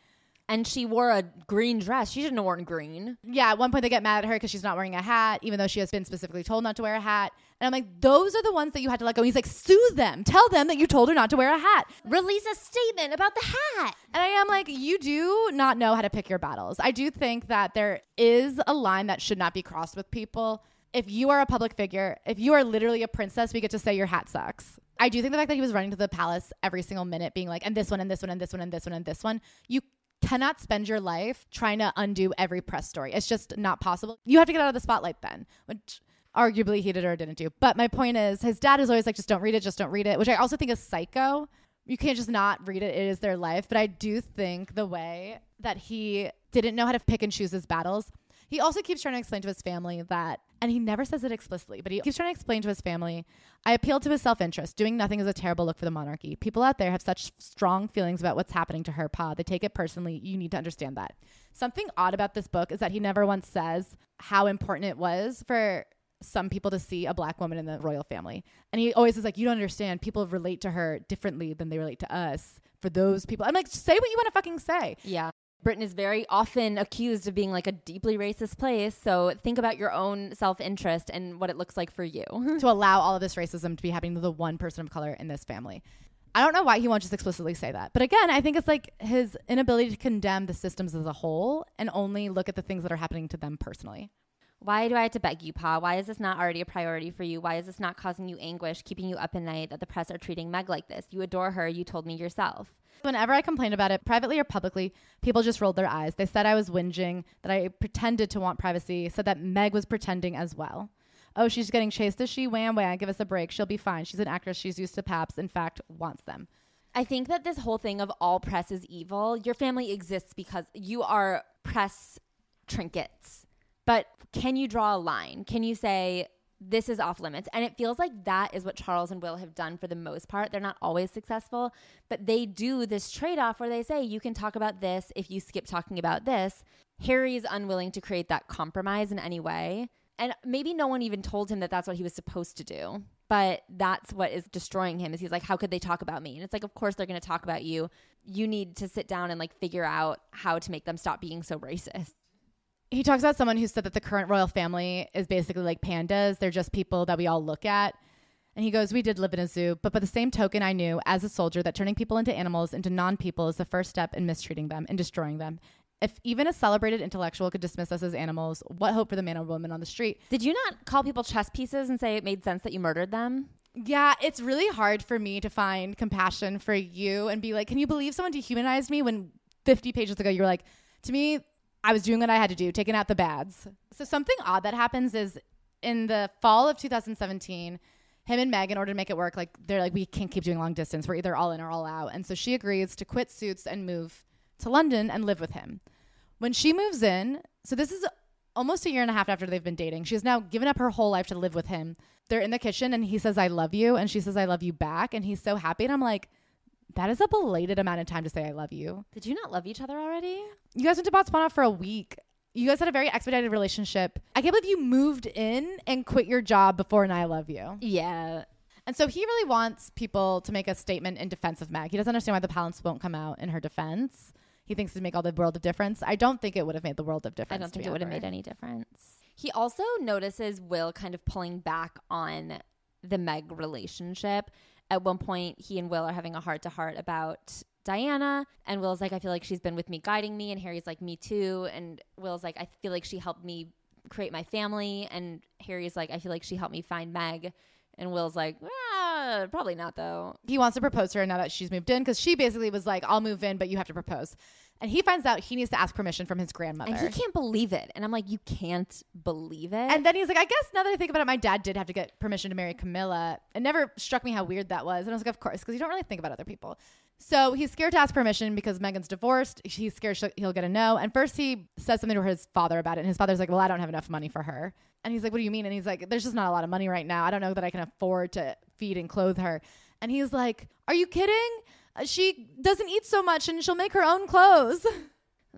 And she wore a green dress. She shouldn't have worn green. yeah, at one point they get mad at her because she's not wearing a hat, even though she has been specifically told not to wear a hat. And I'm like, those are the ones that you had to let go. And he's like, sue them. Tell them that you told her not to wear a hat. Release a statement about the hat. And I am like, you do not know how to pick your battles. I do think that there is a line that should not be crossed with people. If you are a public figure, if you are literally a princess, we get to say your hat sucks. I do think the fact that he was running to the palace every single minute, being like, and this one, and this one, and this one, and this one, and this one, you cannot spend your life trying to undo every press story. It's just not possible. You have to get out of the spotlight then, which arguably he did or didn't do. But my point is, his dad is always like, just don't read it, just don't read it, which I also think is psycho. You can't just not read it, it is their life. But I do think the way that he didn't know how to pick and choose his battles. He also keeps trying to explain to his family that, and he never says it explicitly, but he keeps trying to explain to his family, I appeal to his self interest. Doing nothing is a terrible look for the monarchy. People out there have such strong feelings about what's happening to her pa. They take it personally. You need to understand that. Something odd about this book is that he never once says how important it was for some people to see a black woman in the royal family. And he always is like, You don't understand. People relate to her differently than they relate to us. For those people, I'm like, say what you want to fucking say. Yeah. Britain is very often accused of being like a deeply racist place. So think about your own self interest and what it looks like for you. to allow all of this racism to be happening to the one person of color in this family. I don't know why he won't just explicitly say that. But again, I think it's like his inability to condemn the systems as a whole and only look at the things that are happening to them personally. Why do I have to beg you, Pa? Why is this not already a priority for you? Why is this not causing you anguish, keeping you up at night that the press are treating Meg like this? You adore her, you told me yourself. Whenever I complained about it, privately or publicly, people just rolled their eyes. They said I was whinging, that I pretended to want privacy, said that Meg was pretending as well. Oh, she's getting chased. Is she? Wham, wham. Give us a break. She'll be fine. She's an actress. She's used to paps. In fact, wants them. I think that this whole thing of all press is evil, your family exists because you are press trinkets. But can you draw a line? Can you say, this is off limits? And it feels like that is what Charles and Will have done for the most part. They're not always successful, but they do this trade off where they say, you can talk about this if you skip talking about this. Harry's unwilling to create that compromise in any way. And maybe no one even told him that that's what he was supposed to do. But that's what is destroying him is he's like, how could they talk about me? And it's like, of course they're going to talk about you. You need to sit down and like figure out how to make them stop being so racist. He talks about someone who said that the current royal family is basically like pandas. They're just people that we all look at. And he goes, We did live in a zoo, but by the same token, I knew as a soldier that turning people into animals, into non people, is the first step in mistreating them and destroying them. If even a celebrated intellectual could dismiss us as animals, what hope for the man or woman on the street? Did you not call people chess pieces and say it made sense that you murdered them? Yeah, it's really hard for me to find compassion for you and be like, Can you believe someone dehumanized me when 50 pages ago you were like, To me, I was doing what I had to do, taking out the bads. So something odd that happens is in the fall of 2017, him and Meg, in order to make it work, like they're like, we can't keep doing long distance. We're either all in or all out. And so she agrees to quit Suits and move to London and live with him. When she moves in, so this is almost a year and a half after they've been dating. She's now given up her whole life to live with him. They're in the kitchen and he says, I love you. And she says, I love you back. And he's so happy. And I'm like, that is a belated amount of time to say I love you. Did you not love each other already? You guys went to Botswana for a week. You guys had a very expedited relationship. I can't believe you moved in and quit your job before an I love you. Yeah. And so he really wants people to make a statement in defense of Meg. He doesn't understand why the balance won't come out in her defense. He thinks it'd make all the world of difference. I don't think it would have made the world of difference. I don't think it would have made any difference. He also notices Will kind of pulling back on the Meg relationship. At one point, he and Will are having a heart to heart about Diana, and Will's like, I feel like she's been with me, guiding me. And Harry's like, Me too. And Will's like, I feel like she helped me create my family. And Harry's like, I feel like she helped me find Meg. And Will's like, ah, probably not though. He wants to propose to her now that she's moved in because she basically was like, I'll move in, but you have to propose. And he finds out he needs to ask permission from his grandmother. And he can't believe it. And I'm like, you can't believe it. And then he's like, I guess now that I think about it, my dad did have to get permission to marry Camilla. It never struck me how weird that was. And I was like, of course, because you don't really think about other people. So he's scared to ask permission because Meghan's divorced. He's scared he'll get a no. And first he says something to his father about it. And his father's like, well, I don't have enough money for her. And he's like, what do you mean? And he's like, there's just not a lot of money right now. I don't know that I can afford to feed and clothe her. And he's like, are you kidding? Uh, She doesn't eat so much and she'll make her own clothes.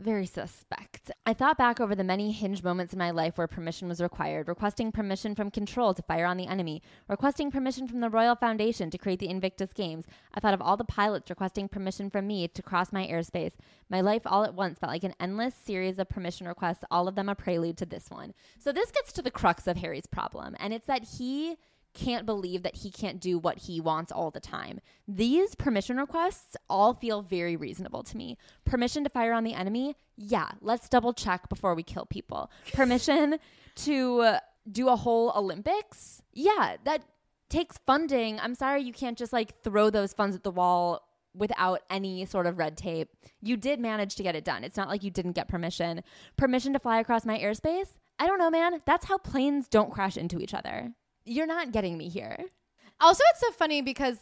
Very suspect. I thought back over the many hinge moments in my life where permission was required, requesting permission from Control to fire on the enemy, requesting permission from the Royal Foundation to create the Invictus Games. I thought of all the pilots requesting permission from me to cross my airspace. My life all at once felt like an endless series of permission requests, all of them a prelude to this one. So this gets to the crux of Harry's problem, and it's that he can't believe that he can't do what he wants all the time. These permission requests all feel very reasonable to me. Permission to fire on the enemy? Yeah, let's double check before we kill people. Permission to uh, do a whole Olympics? Yeah, that takes funding. I'm sorry you can't just like throw those funds at the wall without any sort of red tape. You did manage to get it done. It's not like you didn't get permission. Permission to fly across my airspace? I don't know, man. That's how planes don't crash into each other. You're not getting me here. Also, it's so funny because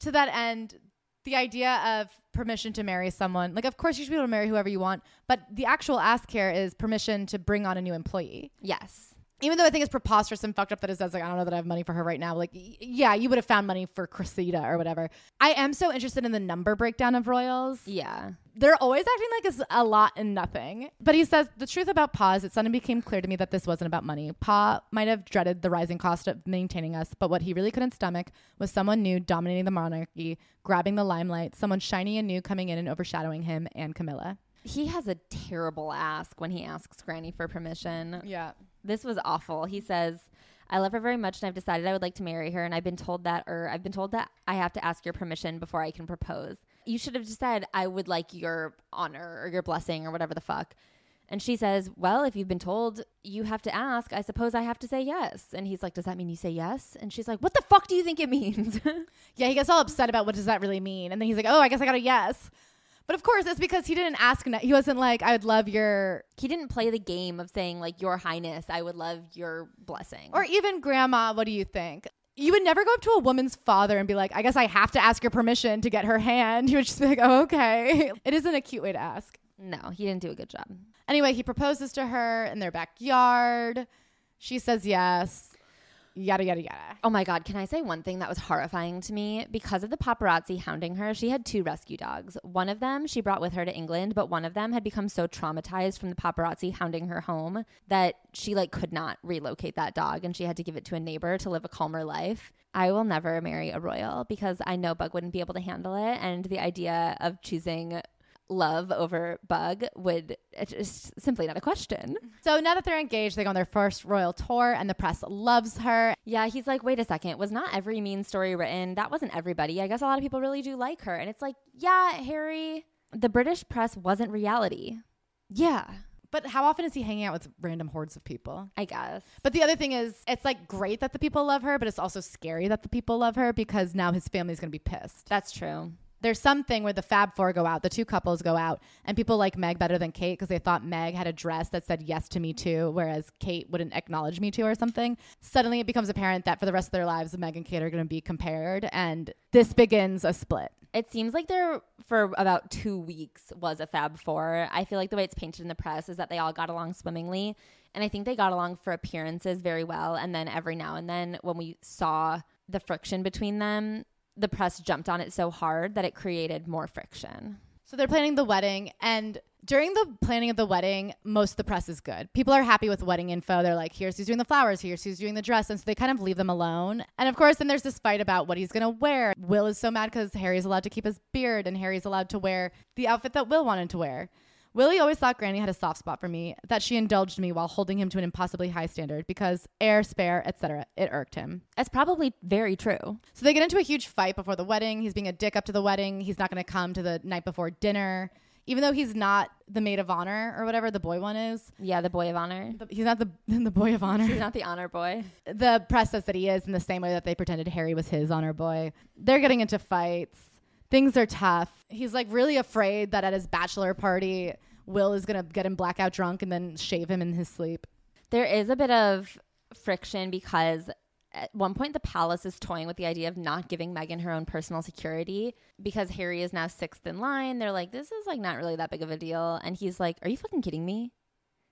to that end, the idea of permission to marry someone, like, of course, you should be able to marry whoever you want, but the actual ask here is permission to bring on a new employee. Yes. Even though I think it's preposterous and fucked up that it says, like, I don't know that I have money for her right now. Like, yeah, you would have found money for Cressida or whatever. I am so interested in the number breakdown of royals. Yeah. They're always acting like it's a lot and nothing. But he says, the truth about Pa is it suddenly became clear to me that this wasn't about money. Pa might have dreaded the rising cost of maintaining us, but what he really couldn't stomach was someone new dominating the monarchy, grabbing the limelight, someone shiny and new coming in and overshadowing him and Camilla. He has a terrible ask when he asks Granny for permission. Yeah. This was awful. He says, I love her very much and I've decided I would like to marry her and I've been told that or I've been told that I have to ask your permission before I can propose. You should have just said I would like your honor or your blessing or whatever the fuck. And she says, Well, if you've been told you have to ask, I suppose I have to say yes. And he's like, Does that mean you say yes? And she's like, What the fuck do you think it means? Yeah, he gets all upset about what does that really mean, and then he's like, "Oh, I guess I got a yes." But of course, it's because he didn't ask. He wasn't like, "I would love your," he didn't play the game of saying, like, Your Highness, I would love your blessing. or even "Grandma, what do you think?" You would never go up to a woman's father and be like, "I guess I have to ask your permission to get her hand." You would just be like, "Oh, okay." It isn't a cute way to ask. no, he didn't do a good job. Anyway, he proposes to her in their backyard. She says yes. Yada yada yada. Oh my God, can I say one thing that was horrifying to me? Because of the paparazzi hounding her, she had two rescue dogs. One of them she brought with her to England, but one of them had become so traumatized from the paparazzi hounding her home that she like could not relocate that dog and she had to give it to a neighbor to live a calmer life. I will never marry a royal because I know Bug wouldn't be able to handle it and the idea of choosing love over Bug would it's just simply not a question. So now that they're engaged, they go on their first royal tour, and the press loves her. Yeah, he's like, wait a second, was not every mean story written? That wasn't everybody. I guess a lot of people really do like her. And it's like, yeah, Harry, the British press wasn't reality. Yeah, But how often is he hanging out with random hordes of people? I guess. But the other thing is, it's like great that the people love her, but it's also scary that the people love her because now his family's going to be pissed. That's true. There's something where the Fab Four go out, the two couples go out, and people like Meg better than Kate because they thought Meg had a dress that said yes to me too, whereas Kate wouldn't acknowledge me too or something. Suddenly it becomes apparent that for the rest of their lives, Meg and Kate are going to be compared, and this begins a split. It seems like there, for about two weeks, was a Fab Four. I feel like the way it's painted in the press is that they all got along swimmingly. And I think they got along for appearances very well. And then every now and then, when we saw the friction between them, the press jumped on it so hard that it created more friction. So they're planning the wedding, and during the planning of the wedding, most of the press is good. People are happy with wedding info. They're like, here's who's doing the flowers, here's who's doing the dress. And so they kind of leave them alone. And of course, then there's this fight about what he's going to wear. Will is so mad because Harry's allowed to keep his beard, and Harry's allowed to wear the outfit that Will wanted to wear. Willie always thought Granny had a soft spot for me, that she indulged me while holding him to an impossibly high standard because heir, spare, etc. It irked him. That's probably very true. So they get into a huge fight before the wedding. He's being a dick up to the wedding. He's not going to come to the night before dinner, even though he's not the maid of honor or whatever the boy one is. Yeah, the boy of honor. The- He's not the the boy of honor. He's not the honor boy. The press says that he is in the same way that they pretended Harry was his honor boy. They're getting into fights. Things are tough. He's like really afraid that at his bachelor party, Will is going to get him blackout drunk and then shave him in his sleep. There is a bit of friction because at one point the palace is toying with the idea of not giving Meghan her own personal security because Harry is now sixth in line. They're like, this is like not really that big of a deal. And he's like, are you fucking kidding me?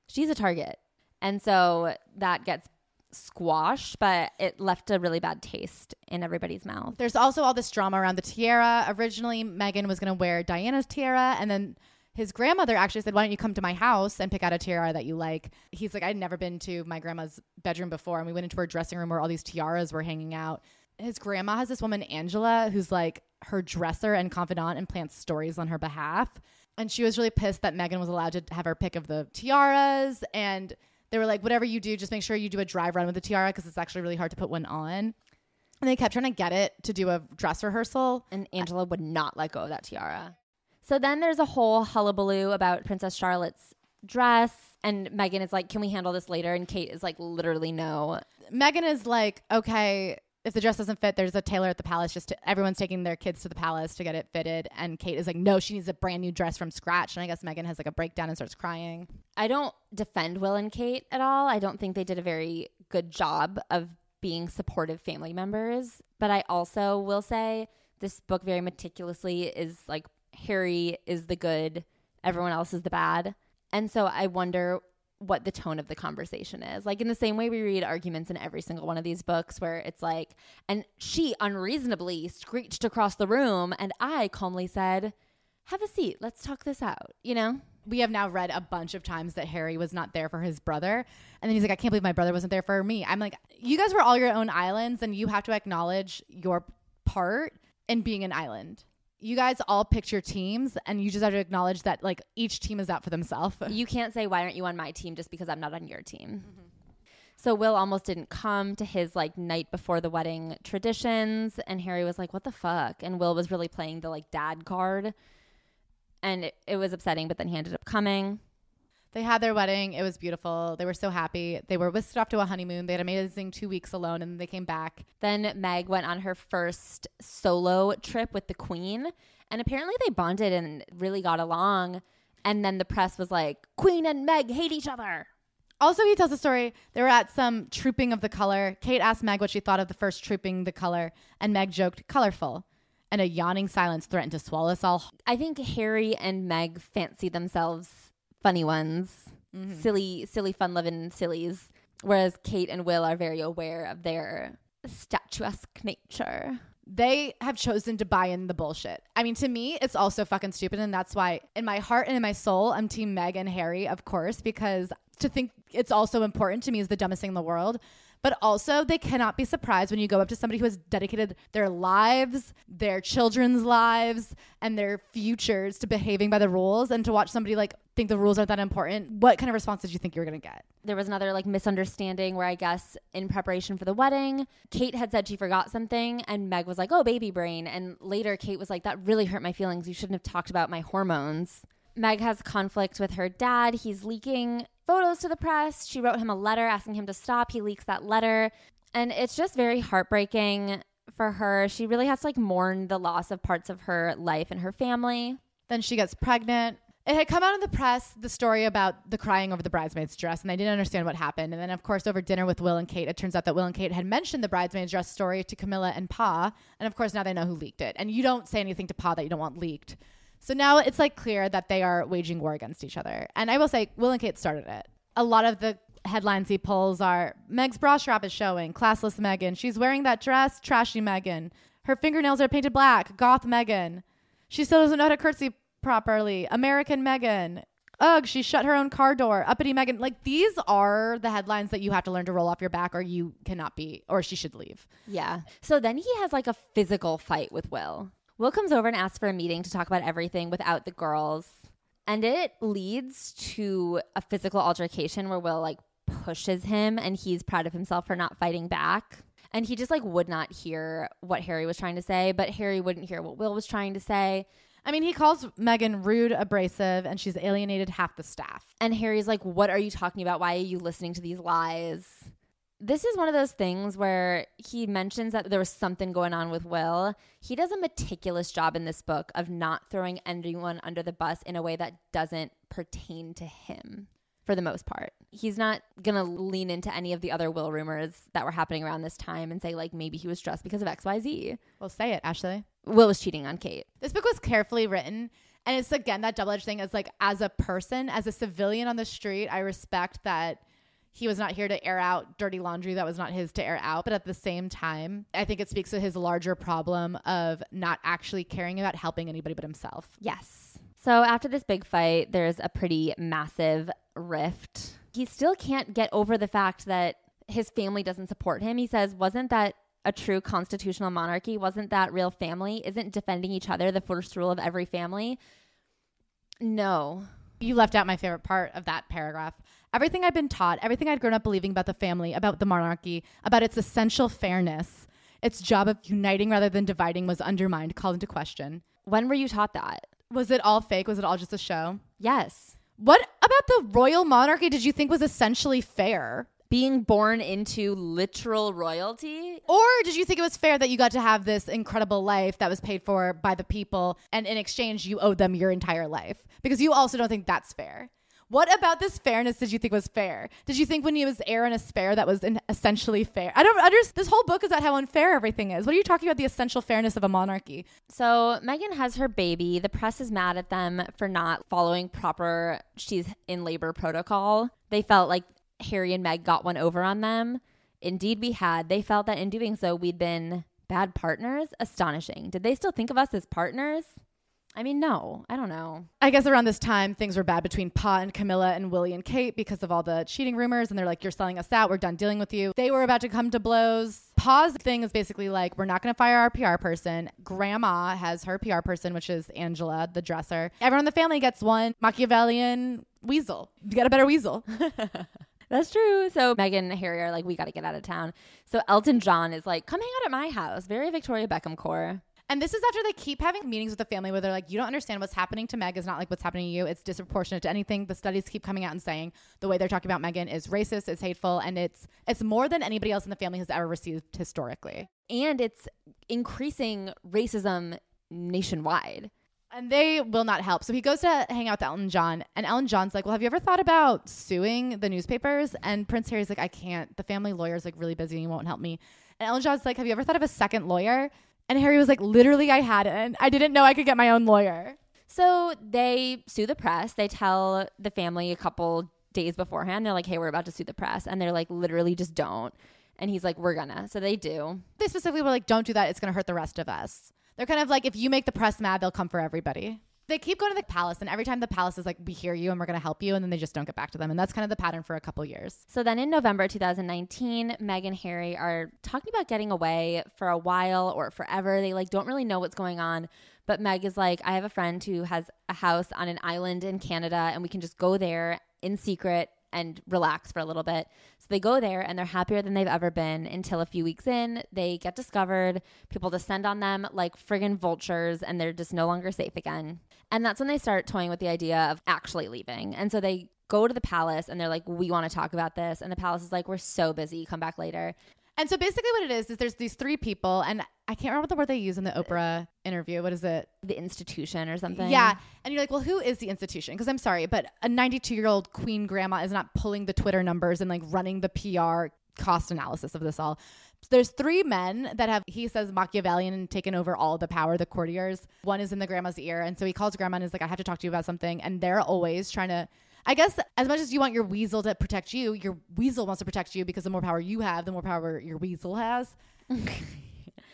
She's a target. And so that gets squashed, but it left a really bad taste in everybody's mouth. There's also all this drama around the tiara. Originally, Meghan was going to wear Diana's tiara, and then his grandmother actually said, "Why don't you come to my house and pick out a tiara that you like?" He's like, "I'd never been to my grandma's bedroom before, and we went into her dressing room where all these tiaras were hanging out." His grandma has this woman Angela who's like her dresser and confidant and plants stories on her behalf. And she was really pissed that Meghan was allowed to have her pick of the tiaras and they were like, whatever you do, just make sure you do a drive run with the tiara because it's actually really hard to put one on. And they kept trying to get it to do a dress rehearsal. And Angela would not let go of that tiara. So then there's a whole hullabaloo about Princess Charlotte's dress. And Meghan is like, can we handle this later? And Kate is like, literally no. Meghan is like, okay, if the dress doesn't fit, there's a tailor at the palace. Just to, everyone's taking their kids to the palace to get it fitted. And Kate is like, no, she needs a brand new dress from scratch. And I guess Meghan has like a breakdown and starts crying. I don't defend Will and Kate at all. I don't think they did a very good job of being supportive family members. But I also will say this book very meticulously is like Harry is the good, everyone else is the bad. And so I wonder what the tone of the conversation is. Like in the same way we read arguments in every single one of these books where it's like, and she unreasonably screeched across the room, and I calmly said, Have a seat, let's talk this out, you know? We have now read a bunch of times that Harry was not there for his brother. And then he's like, I can't believe my brother wasn't there for me. I'm like, you guys were all your own islands and you have to acknowledge your part in being an island. You guys all picked your teams and you just have to acknowledge that like each team is out for themselves. You can't say, Why aren't you on my team just because I'm not on your team? So Will almost didn't come to his like night before the wedding traditions and Harry was like, What the fuck? And Will was really playing the like dad card. And it, it was upsetting, but then he ended up coming. They had their wedding. It was beautiful. They were so happy. They were whisked off to a honeymoon. They had amazing two weeks alone and then they came back. Then Meg went on her first solo trip with the Queen, and apparently they bonded and really got along. And then the press was like, Queen and Meg hate each other. Also, he tells a story. They were at some trooping of the color. Kate asked Meg what she thought of the first trooping the color, and Meg joked, colorful. And a yawning silence threatened to swallow us all. I think Harry and Meg fancy themselves funny ones, mm-hmm. silly, silly, fun loving sillies. Whereas Kate and Will are very aware of their statuesque nature. They have chosen to buy in the bullshit. I mean, to me, it's also fucking stupid. And that's why, in my heart and in my soul, I'm Team Meg and Harry, of course, because to think it's also important to me is the dumbest thing in the world. But also, they cannot be surprised when you go up to somebody who has dedicated their lives, their children's lives, and their futures to behaving by the rules and to watch somebody like think the rules aren't that important. What kind of response did you think you were going to get? There was another like misunderstanding where I guess in preparation for the wedding, Kate had said she forgot something and Meg was like, "Oh, baby brain." And later Kate was like, "That really hurt my feelings. You shouldn't have talked about my hormones." Meg has conflict with her dad. He's leaking photos to the press. She wrote him a letter asking him to stop. He leaks that letter. And it's just very heartbreaking for her. She really has to like mourn the loss of parts of her life and her family. Then she gets pregnant. It had come out in the press the story about the crying over the bridesmaid's dress, and I didn't understand what happened. And then, of course, over dinner with Will and Kate, it turns out that Will and Kate had mentioned the bridesmaid's dress story to Camilla and Pa, and of course, now they know who leaked it. And you don't say anything to Pa that you don't want leaked. So now it's like clear that they are waging war against each other. And I will say, Will and Kate started it. A lot of the headlines he pulls are Meg's bra strap is showing, classless Meghan. She's wearing that dress, trashy Meghan. Her fingernails are painted black, goth Meghan. She still doesn't know how to curtsy properly, American Meghan. Ugh, she shut her own car door, uppity Meghan. Like these are the headlines that you have to learn to roll off your back or you cannot be, or she should leave. Yeah. So then he has like a physical fight with Will. Will comes over and asks for a meeting to talk about everything without the girls. And it leads to a physical altercation where Will like pushes him and he's proud of himself for not fighting back. And he just like would not hear what Harry was trying to say, but Harry wouldn't hear what Will was trying to say. I mean, he calls Meghan rude, abrasive, and she's alienated half the staff. And Harry's like, What are you talking about? Why are you listening to these lies? This is one of those things where he mentions that there was something going on with Will. He does a meticulous job in this book of not throwing anyone under the bus in a way that doesn't pertain to him for the most part. He's not going to lean into any of the other Will rumors that were happening around this time and say, like, maybe he was stressed because of XYZ. Well, say it, Ashley. Will was cheating on Kate. This book was carefully written. And it's again that double edged thing is like, as a person, as a civilian on the street, I respect that he was not here to air out dirty laundry that was not his to air out. But at the same time, I think it speaks to his larger problem of not actually caring about helping anybody but himself. Yes. So after this big fight, there's a pretty massive rift. He still can't get over the fact that his family doesn't support him. He says, Wasn't that a true constitutional monarchy? Wasn't that real family? Isn't defending each other the first rule of every family? No. You left out my favorite part of that paragraph. Everything I'd been taught, everything I'd grown up believing about the family, about the monarchy, about its essential fairness, its job of uniting rather than dividing was undermined, called into question. When were you taught that? Was it all fake? Was it all just a show? Yes. What about the royal monarchy did you think was essentially fair? Being born into literal royalty? Or did you think it was fair that you got to have this incredible life that was paid for by the people and in exchange you owed them your entire life? Because you also don't think that's fair. What about this fairness did you think was fair? Did you think when he was heir and a spare that was essentially fair? I don't understand. This whole book is about how unfair everything is. What are you talking about the essential fairness of a monarchy? So Meghan has her baby. The press is mad at them for not following proper she's in labor protocol. They felt like Harry and Meg got one over on them. Indeed we had. They felt that in doing so we'd been bad partners. Astonishing. Did they still think of us as partners? I mean, no, I don't know. I guess around this time, things were bad between Pa and Camilla and Willie and Kate because of all the cheating rumors. And they're like, you're selling us out. We're done dealing with you. They were about to come to blows. Pa's thing is basically like, we're not going to fire our PR person. Grandma has her PR person, which is Angela, the dresser. Everyone in the family gets one Machiavellian weasel. You get a better weasel. That's true. So Meghan and Harry are like, we got to get out of town. So Elton John is like, come hang out at my house. Very Victoria Beckham core. And this is after they keep having meetings with the family where they're like, you don't understand what's happening to Meg is not like what's happening to you. It's disproportionate to anything. The studies keep coming out and saying the way they're talking about Meghan is racist, it's hateful, and it's it's more than anybody else in the family has ever received historically. And it's increasing racism nationwide. And they will not help. So he goes to hang out with Elton John, and Elton John's like, Well, have you ever thought about suing the newspapers? And Prince Harry's like, I can't. The family lawyer's like really busy and he won't help me. And Elton John's like, Have you ever thought of a second lawyer? And Harry was like, Literally, I hadn't. I didn't know I could get my own lawyer. So they sue the press. They tell the family a couple days beforehand. They're like, hey, we're about to sue the press. And they're like, literally, just don't. And he's like, we're gonna. So they do. They specifically were like, Don't do that. It's to hurt the rest of us. They're kind of like, If you make the press mad, they'll come for everybody. They keep going to the palace, and every time the palace is like, We hear you and we're going to help you. And then they just don't get back to them. And that's kind of the pattern for a couple years. So then in November 2019, Meg and Harry are talking about getting away for a while or forever. They like don't really know what's going on. But Meg is like, I have a friend who has a house on an island in Canada and we can just go there in secret and relax for a little bit. So they go there and they're happier than they've ever been until a few weeks in, they get discovered. People descend on them like friggin' vultures and they're just no longer safe again. And that's when they start toying with the idea of actually leaving. And so they go to the palace and they're like, we want to talk about this. And the palace is like, we're so busy, come back later. And so basically, what it is is there's these three people, and I can't remember the word they use in the Oprah interview. What is it? The institution or something. Yeah. And you're like, well, who is the institution? Because I'm sorry, but a 92 year old queen grandma is not pulling the Twitter numbers and like running the PR cost analysis of this all. There's three men that have, he says, Machiavellian and taken over all the power, the courtiers. One is in the grandma's ear. And so he calls grandma and is like, I have to talk to you about something. And they're always trying to, I guess, as much as you want your weasel to protect you, your weasel wants to protect you because the more power you have, the more power your weasel has.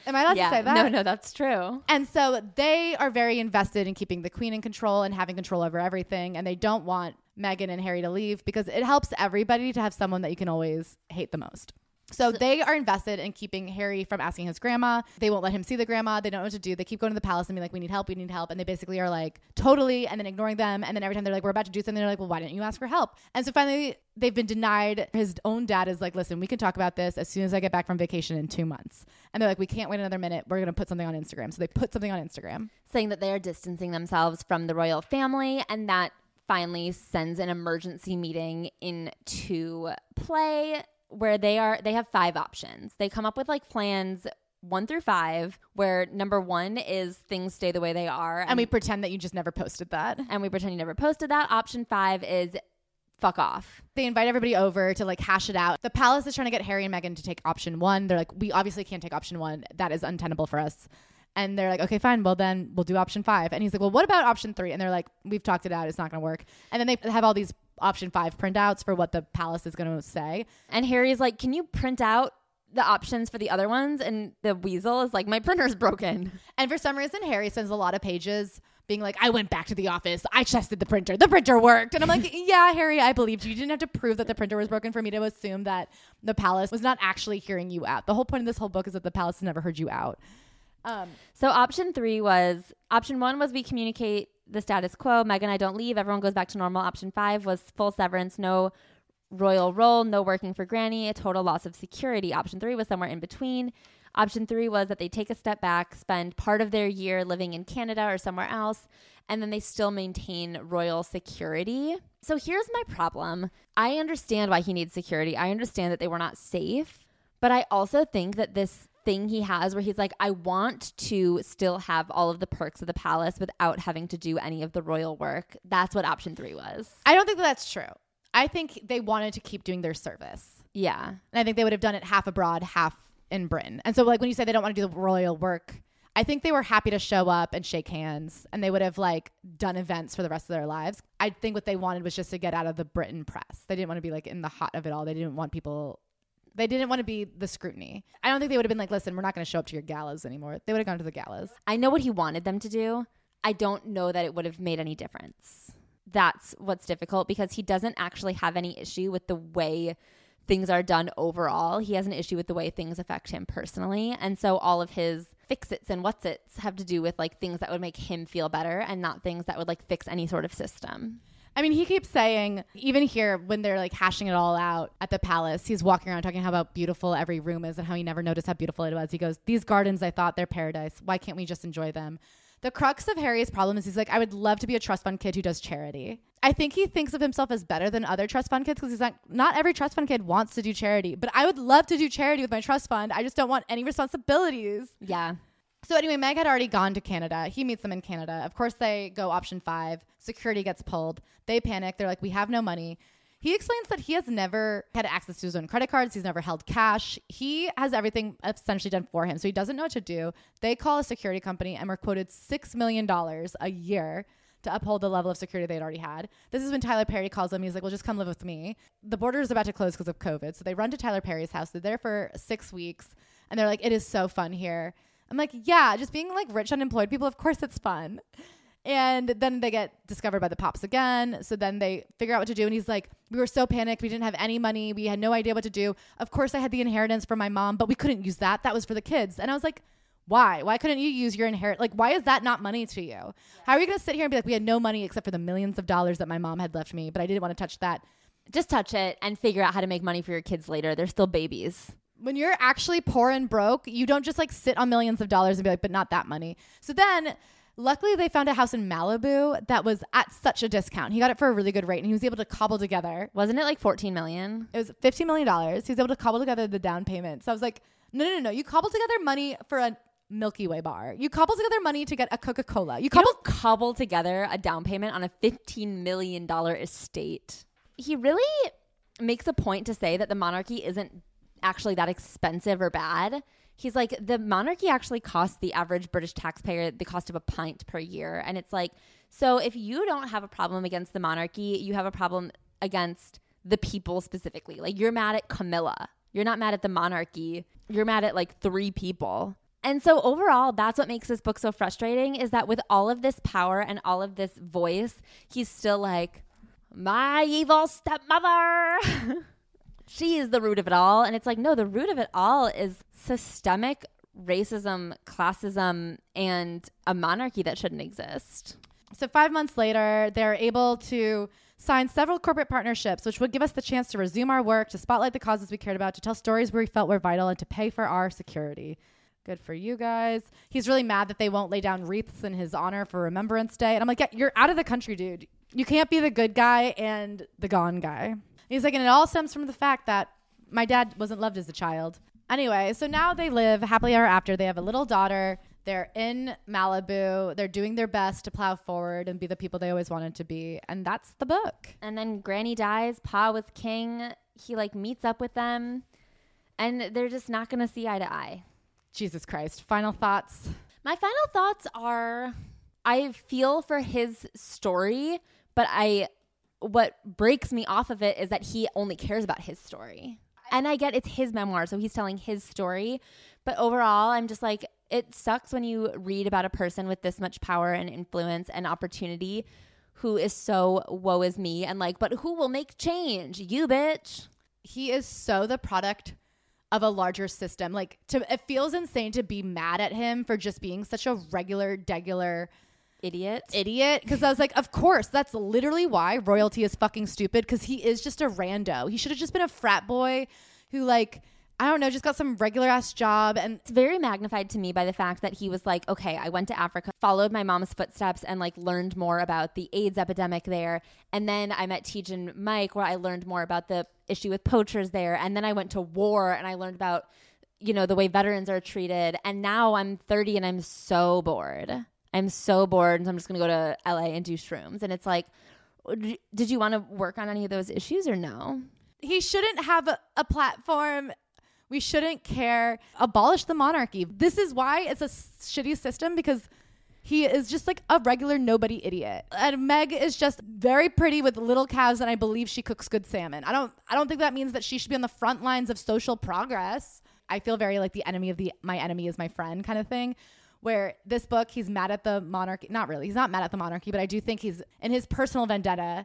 Am I allowed yeah. to say that? No, no, that's true. And so they are very invested in keeping the queen in control and having control over everything. And they don't want Meghan and Harry to leave because it helps everybody to have someone that you can always hate the most. So they are invested in keeping Harry from asking his grandma. They won't let him see the grandma. They don't know what to do. They keep going to the palace and be like, "We need help. We need help." And they basically are like, "Totally," and then ignoring them. And then every time they're like, "We're about to do something," they're like, "Well, why didn't you ask for help?" And so finally, they've been denied. His own dad is like, "Listen, we can talk about this as soon as I get back from vacation in two months." And they're like, "We can't wait another minute. We're gonna put something on Instagram." So they put something on Instagram. Saying that they are distancing themselves from the royal family and that finally sends an emergency meeting into play where they are they have five options. They come up with like plans one through five, where number one is things stay the way they are, And we pretend that you just never posted that. and we pretend you never posted that. Option five is fuck off. They invite everybody over to like hash it out. The palace is trying to get Harry and Meghan to take option one. They're like, we obviously can't take option one. That is untenable for us. And they're like, okay, fine. Well, then we'll do option five. And he's like, well, what about option three? And they're like, we've talked it out. It's not going to work. And then they have all these option five printouts for what the palace is going to say. And Harry's like, Can you print out the options for the other ones? And the weasel is like, My printer's broken. And for some reason, Harry spends a lot of pages being like, I went back to the office. I tested the printer. The printer worked. And I'm like, yeah, Harry, I believed you. You didn't have to prove that the printer was broken for me to assume that the palace was not actually hearing you out. The whole point of this whole book is that the palace has never heard you out. Um, So option three was option one was we communicate the status quo. Meg and I don't leave. Everyone goes back to normal. Option five was full severance, no royal role, no working for Granny, a total loss of security. Option three was somewhere in between. Option three was that they take a step back, spend part of their year living in Canada or somewhere else, and then they still maintain royal security. So here's my problem. I understand why he needs security. I understand that they were not safe, but I also think that this thing he has where he's like, I want to still have all of the perks of the palace without having to do any of the royal work. That's what option three was. I don't think that that's true. I think they wanted to keep doing their service. Yeah. And I think they would have done it half abroad, half in Britain. And so, like, when you say they don't want to do the royal work, I think they were happy to show up and shake hands and they would have, like, done events for the rest of their lives. I think what they wanted was just to get out of the Britain press. They didn't want to be, like, in the hot of it all. They didn't want people. They didn't want to be the scrutiny. I don't think they would have been like, listen, we're not going to show up to your galas anymore. They would have gone to the galas. I know what he wanted them to do. I don't know that it would have made any difference. That's what's difficult because he doesn't actually have any issue with the way things are done overall. He has an issue with the way things affect him personally. And so all of his fix its and what's its have to do with like things that would make him feel better and not things that would like fix any sort of system. I mean, he keeps saying, even here when they're like hashing it all out at the palace, he's walking around talking how about beautiful every room is and how he never noticed how beautiful it was. He goes, These gardens, I thought they're paradise. Why can't we just enjoy them? The crux of Harry's problem is he's like, I would love to be a trust fund kid who does charity. I think he thinks of himself as better than other trust fund kids because he's like, not every trust fund kid wants to do charity, but I would love to do charity with my trust fund. I just don't want any responsibilities. Yeah. So anyway, Meg had already gone to Canada. He meets them in Canada. Of course, they go option five. Security gets pulled. They panic. They're like, we have no money. He explains that he has never had access to his own credit cards. He's never held cash. He has everything essentially done for him. So he doesn't know what to do. They call a security company and were quoted $6 million a year to uphold the level of security they'd already had. This is when Tyler Perry calls them. He's like, well, just come live with me. The border is about to close because of COVID. So they run to Tyler Perry's house. They're there for six weeks and they're like, it is so fun here. I'm like, yeah, just being like rich unemployed people, of course it's fun. And then they get discovered by the pops again. So then they figure out what to do. And he's like, We were so panicked. We didn't have any money. We had no idea what to do. Of course, I had the inheritance from my mom, but we couldn't use that. That was for the kids. And I was like, Why? Why couldn't you use your inherit? Like, why is that not money to you? How are you going to sit here and be like, We had no money except for the millions of dollars that my mom had left me, but I didn't want to touch that? Just touch it and figure out how to make money for your kids later. They're still babies when you're actually poor and broke, you don't just like sit on millions of dollars and be like, but not that money. So then luckily they found a house in Malibu that was at such a discount. He got it for a really good rate and he was able to cobble together. Wasn't it like 14 million? It was 15 million dollars. He was able to cobble together the down payment. So I was like, no, no, no, no. You cobble together money for a Milky Way bar. You cobble together money to get a Coca Cola. You cobble you cobble together a down payment on a 15 million dollar estate. He really makes a point to say that the monarchy isn't actually that expensive or bad. He's like, the monarchy actually costs the average British taxpayer the cost of a pint per year. And it's like, so if you don't have a problem against the monarchy, you have a problem against the people specifically. Like, you're mad at Camilla. You're not mad at the monarchy. You're mad at like three people. And so overall, that's what makes this book so frustrating is that with all of this power and all of this voice, he's still like, my evil stepmother. she is the root of it all. And it's like, no, the root of it all is systemic racism, classism, and a monarchy that shouldn't exist. So, five months later, they're able to sign several corporate partnerships, which would give us the chance to resume our work, to spotlight the causes we cared about, to tell stories we felt were vital, and to pay for our security. Good for you guys. He's really mad that they won't lay down wreaths in his honor for Remembrance Day. And I'm like, yeah, you're out of the country, dude. You can't be the good guy and the gone guy. He's like, and it all stems from the fact that my dad wasn't loved as a child. Anyway, so now they live happily ever after. They have a little daughter. They're in Malibu. They're doing their best to plow forward and be the people they always wanted to be. And that's the book. And then Granny dies. Pa was king. He like meets up with them and they're just not going to see eye to eye. Jesus Christ. Final thoughts? My final thoughts are I feel for his story, but I what breaks me off of it is that he only cares about his story. And I get it's his memoir, so he's telling his story. But overall, I'm just like, it sucks when you read about a person with this much power and influence and opportunity who is so woe is me and like, but who will make change? You bitch. He is so the product of a larger system. Like to it feels insane to be mad at him for just being such a regular, degular idiot. Idiot. Because I was like, of course, that's literally why royalty is fucking stupid. Because he is just a rando. He should have just been a frat boy who, like, I don't know, just got some regular ass job. And it's very magnified to me by the fact that he was like, okay, I went to Africa, followed my mom's footsteps, and like learned more about the AIDS epidemic there. And then I met Teej and Mike, where I learned more about the issue with poachers there. And then I went to war and I learned about, you know, the way veterans are treated. And now I'm 30 and I'm so bored. I'm so bored, and so I'm just gonna go to LA and do shrooms. And it's like, did you want to work on any of those issues or no? He shouldn't have a, a platform. We shouldn't care. Abolish the monarchy. This is why it's a shitty system because he is just like a regular nobody idiot. And Meg is just very pretty with little calves and I believe she cooks good salmon. I don't I don't think that means that she should be on the front lines of social progress. I feel very like the enemy of the my enemy is my friend kind of thing where this book he's mad at the monarchy not really he's not mad at the monarchy but i do think he's in his personal vendetta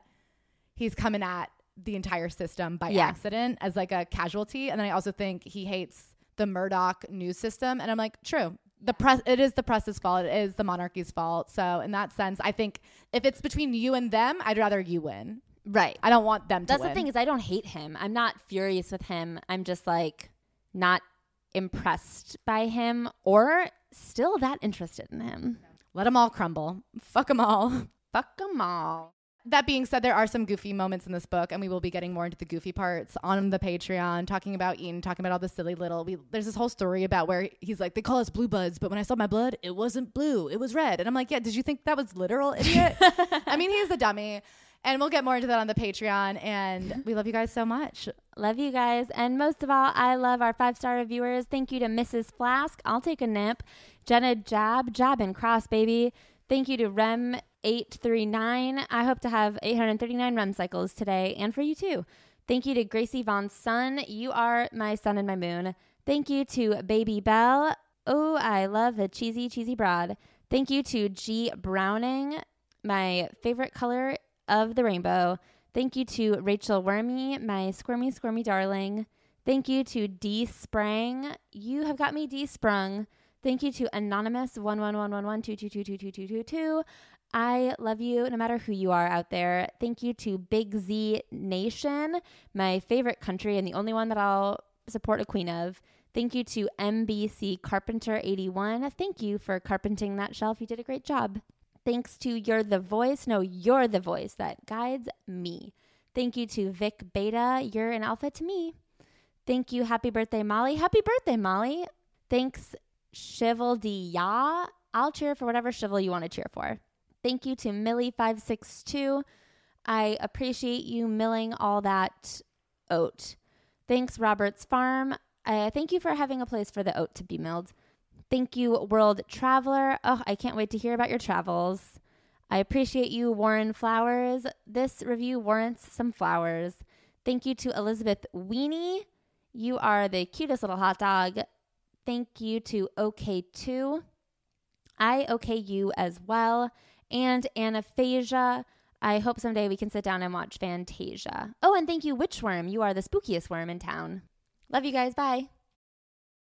he's coming at the entire system by yeah. accident as like a casualty and then i also think he hates the murdoch news system and i'm like true the press it is the press's fault it is the monarchy's fault so in that sense i think if it's between you and them i'd rather you win Right. i don't want them to That's the thing is I don't hate him. I'm not furious with him. I'm just like not impressed by him or still that interested in him. let them all crumble. Fuck them all. Fuck them all. that being said there are some goofy moments in this book and we will be getting more into the goofy parts on the patreon talking about Ian, talking about all the silly little we, there's this whole story about where he's like they call us blue buds but when i saw my blood it wasn't blue it was red. And i'm like yeah did you think that was literal idiot? I mean he's the dummy. And we'll get more into that on the patreon and we love you guys so much Love you guys. And most of all, I love our five star reviewers. Thank you to Mrs. Flask. I'll take a nip. Jenna Jab, Jab and Cross, baby. Thank you to Rem839. I hope to have 839 Rem cycles today and for you too. Thank you to Gracie Von Sun. You are my sun and my moon. Thank you to Baby Bell. Oh, I love the cheesy, cheesy broad. Thank you to G Browning, my favorite color of the rainbow. Thank you to Rachel Wormy, my squirmy, squirmy darling. Thank you to D Sprang. You have got me D Sprung. Thank you to Anonymous 1111122222222. I love you no matter who you are out there. Thank you to Big Z Nation, my favorite country and the only one that I'll support a queen of. Thank you to MBC Carpenter81. Thank you for carpenting that shelf. You did a great job. Thanks to You're the Voice. No, you're the voice that guides me. Thank you to Vic Beta. You're an alpha to me. Thank you. Happy birthday, Molly. Happy birthday, Molly. Thanks, Shivel Ya. I'll cheer for whatever Shivel you want to cheer for. Thank you to Millie562. I appreciate you milling all that oat. Thanks, Roberts Farm. Uh, thank you for having a place for the oat to be milled. Thank you, World Traveler. Oh, I can't wait to hear about your travels. I appreciate you, Warren Flowers. This review warrants some flowers. Thank you to Elizabeth Weenie. You are the cutest little hot dog. Thank you to OK2. I okay you as well. And Anaphasia. I hope someday we can sit down and watch Fantasia. Oh, and thank you, Witchworm. You are the spookiest worm in town. Love you guys. Bye.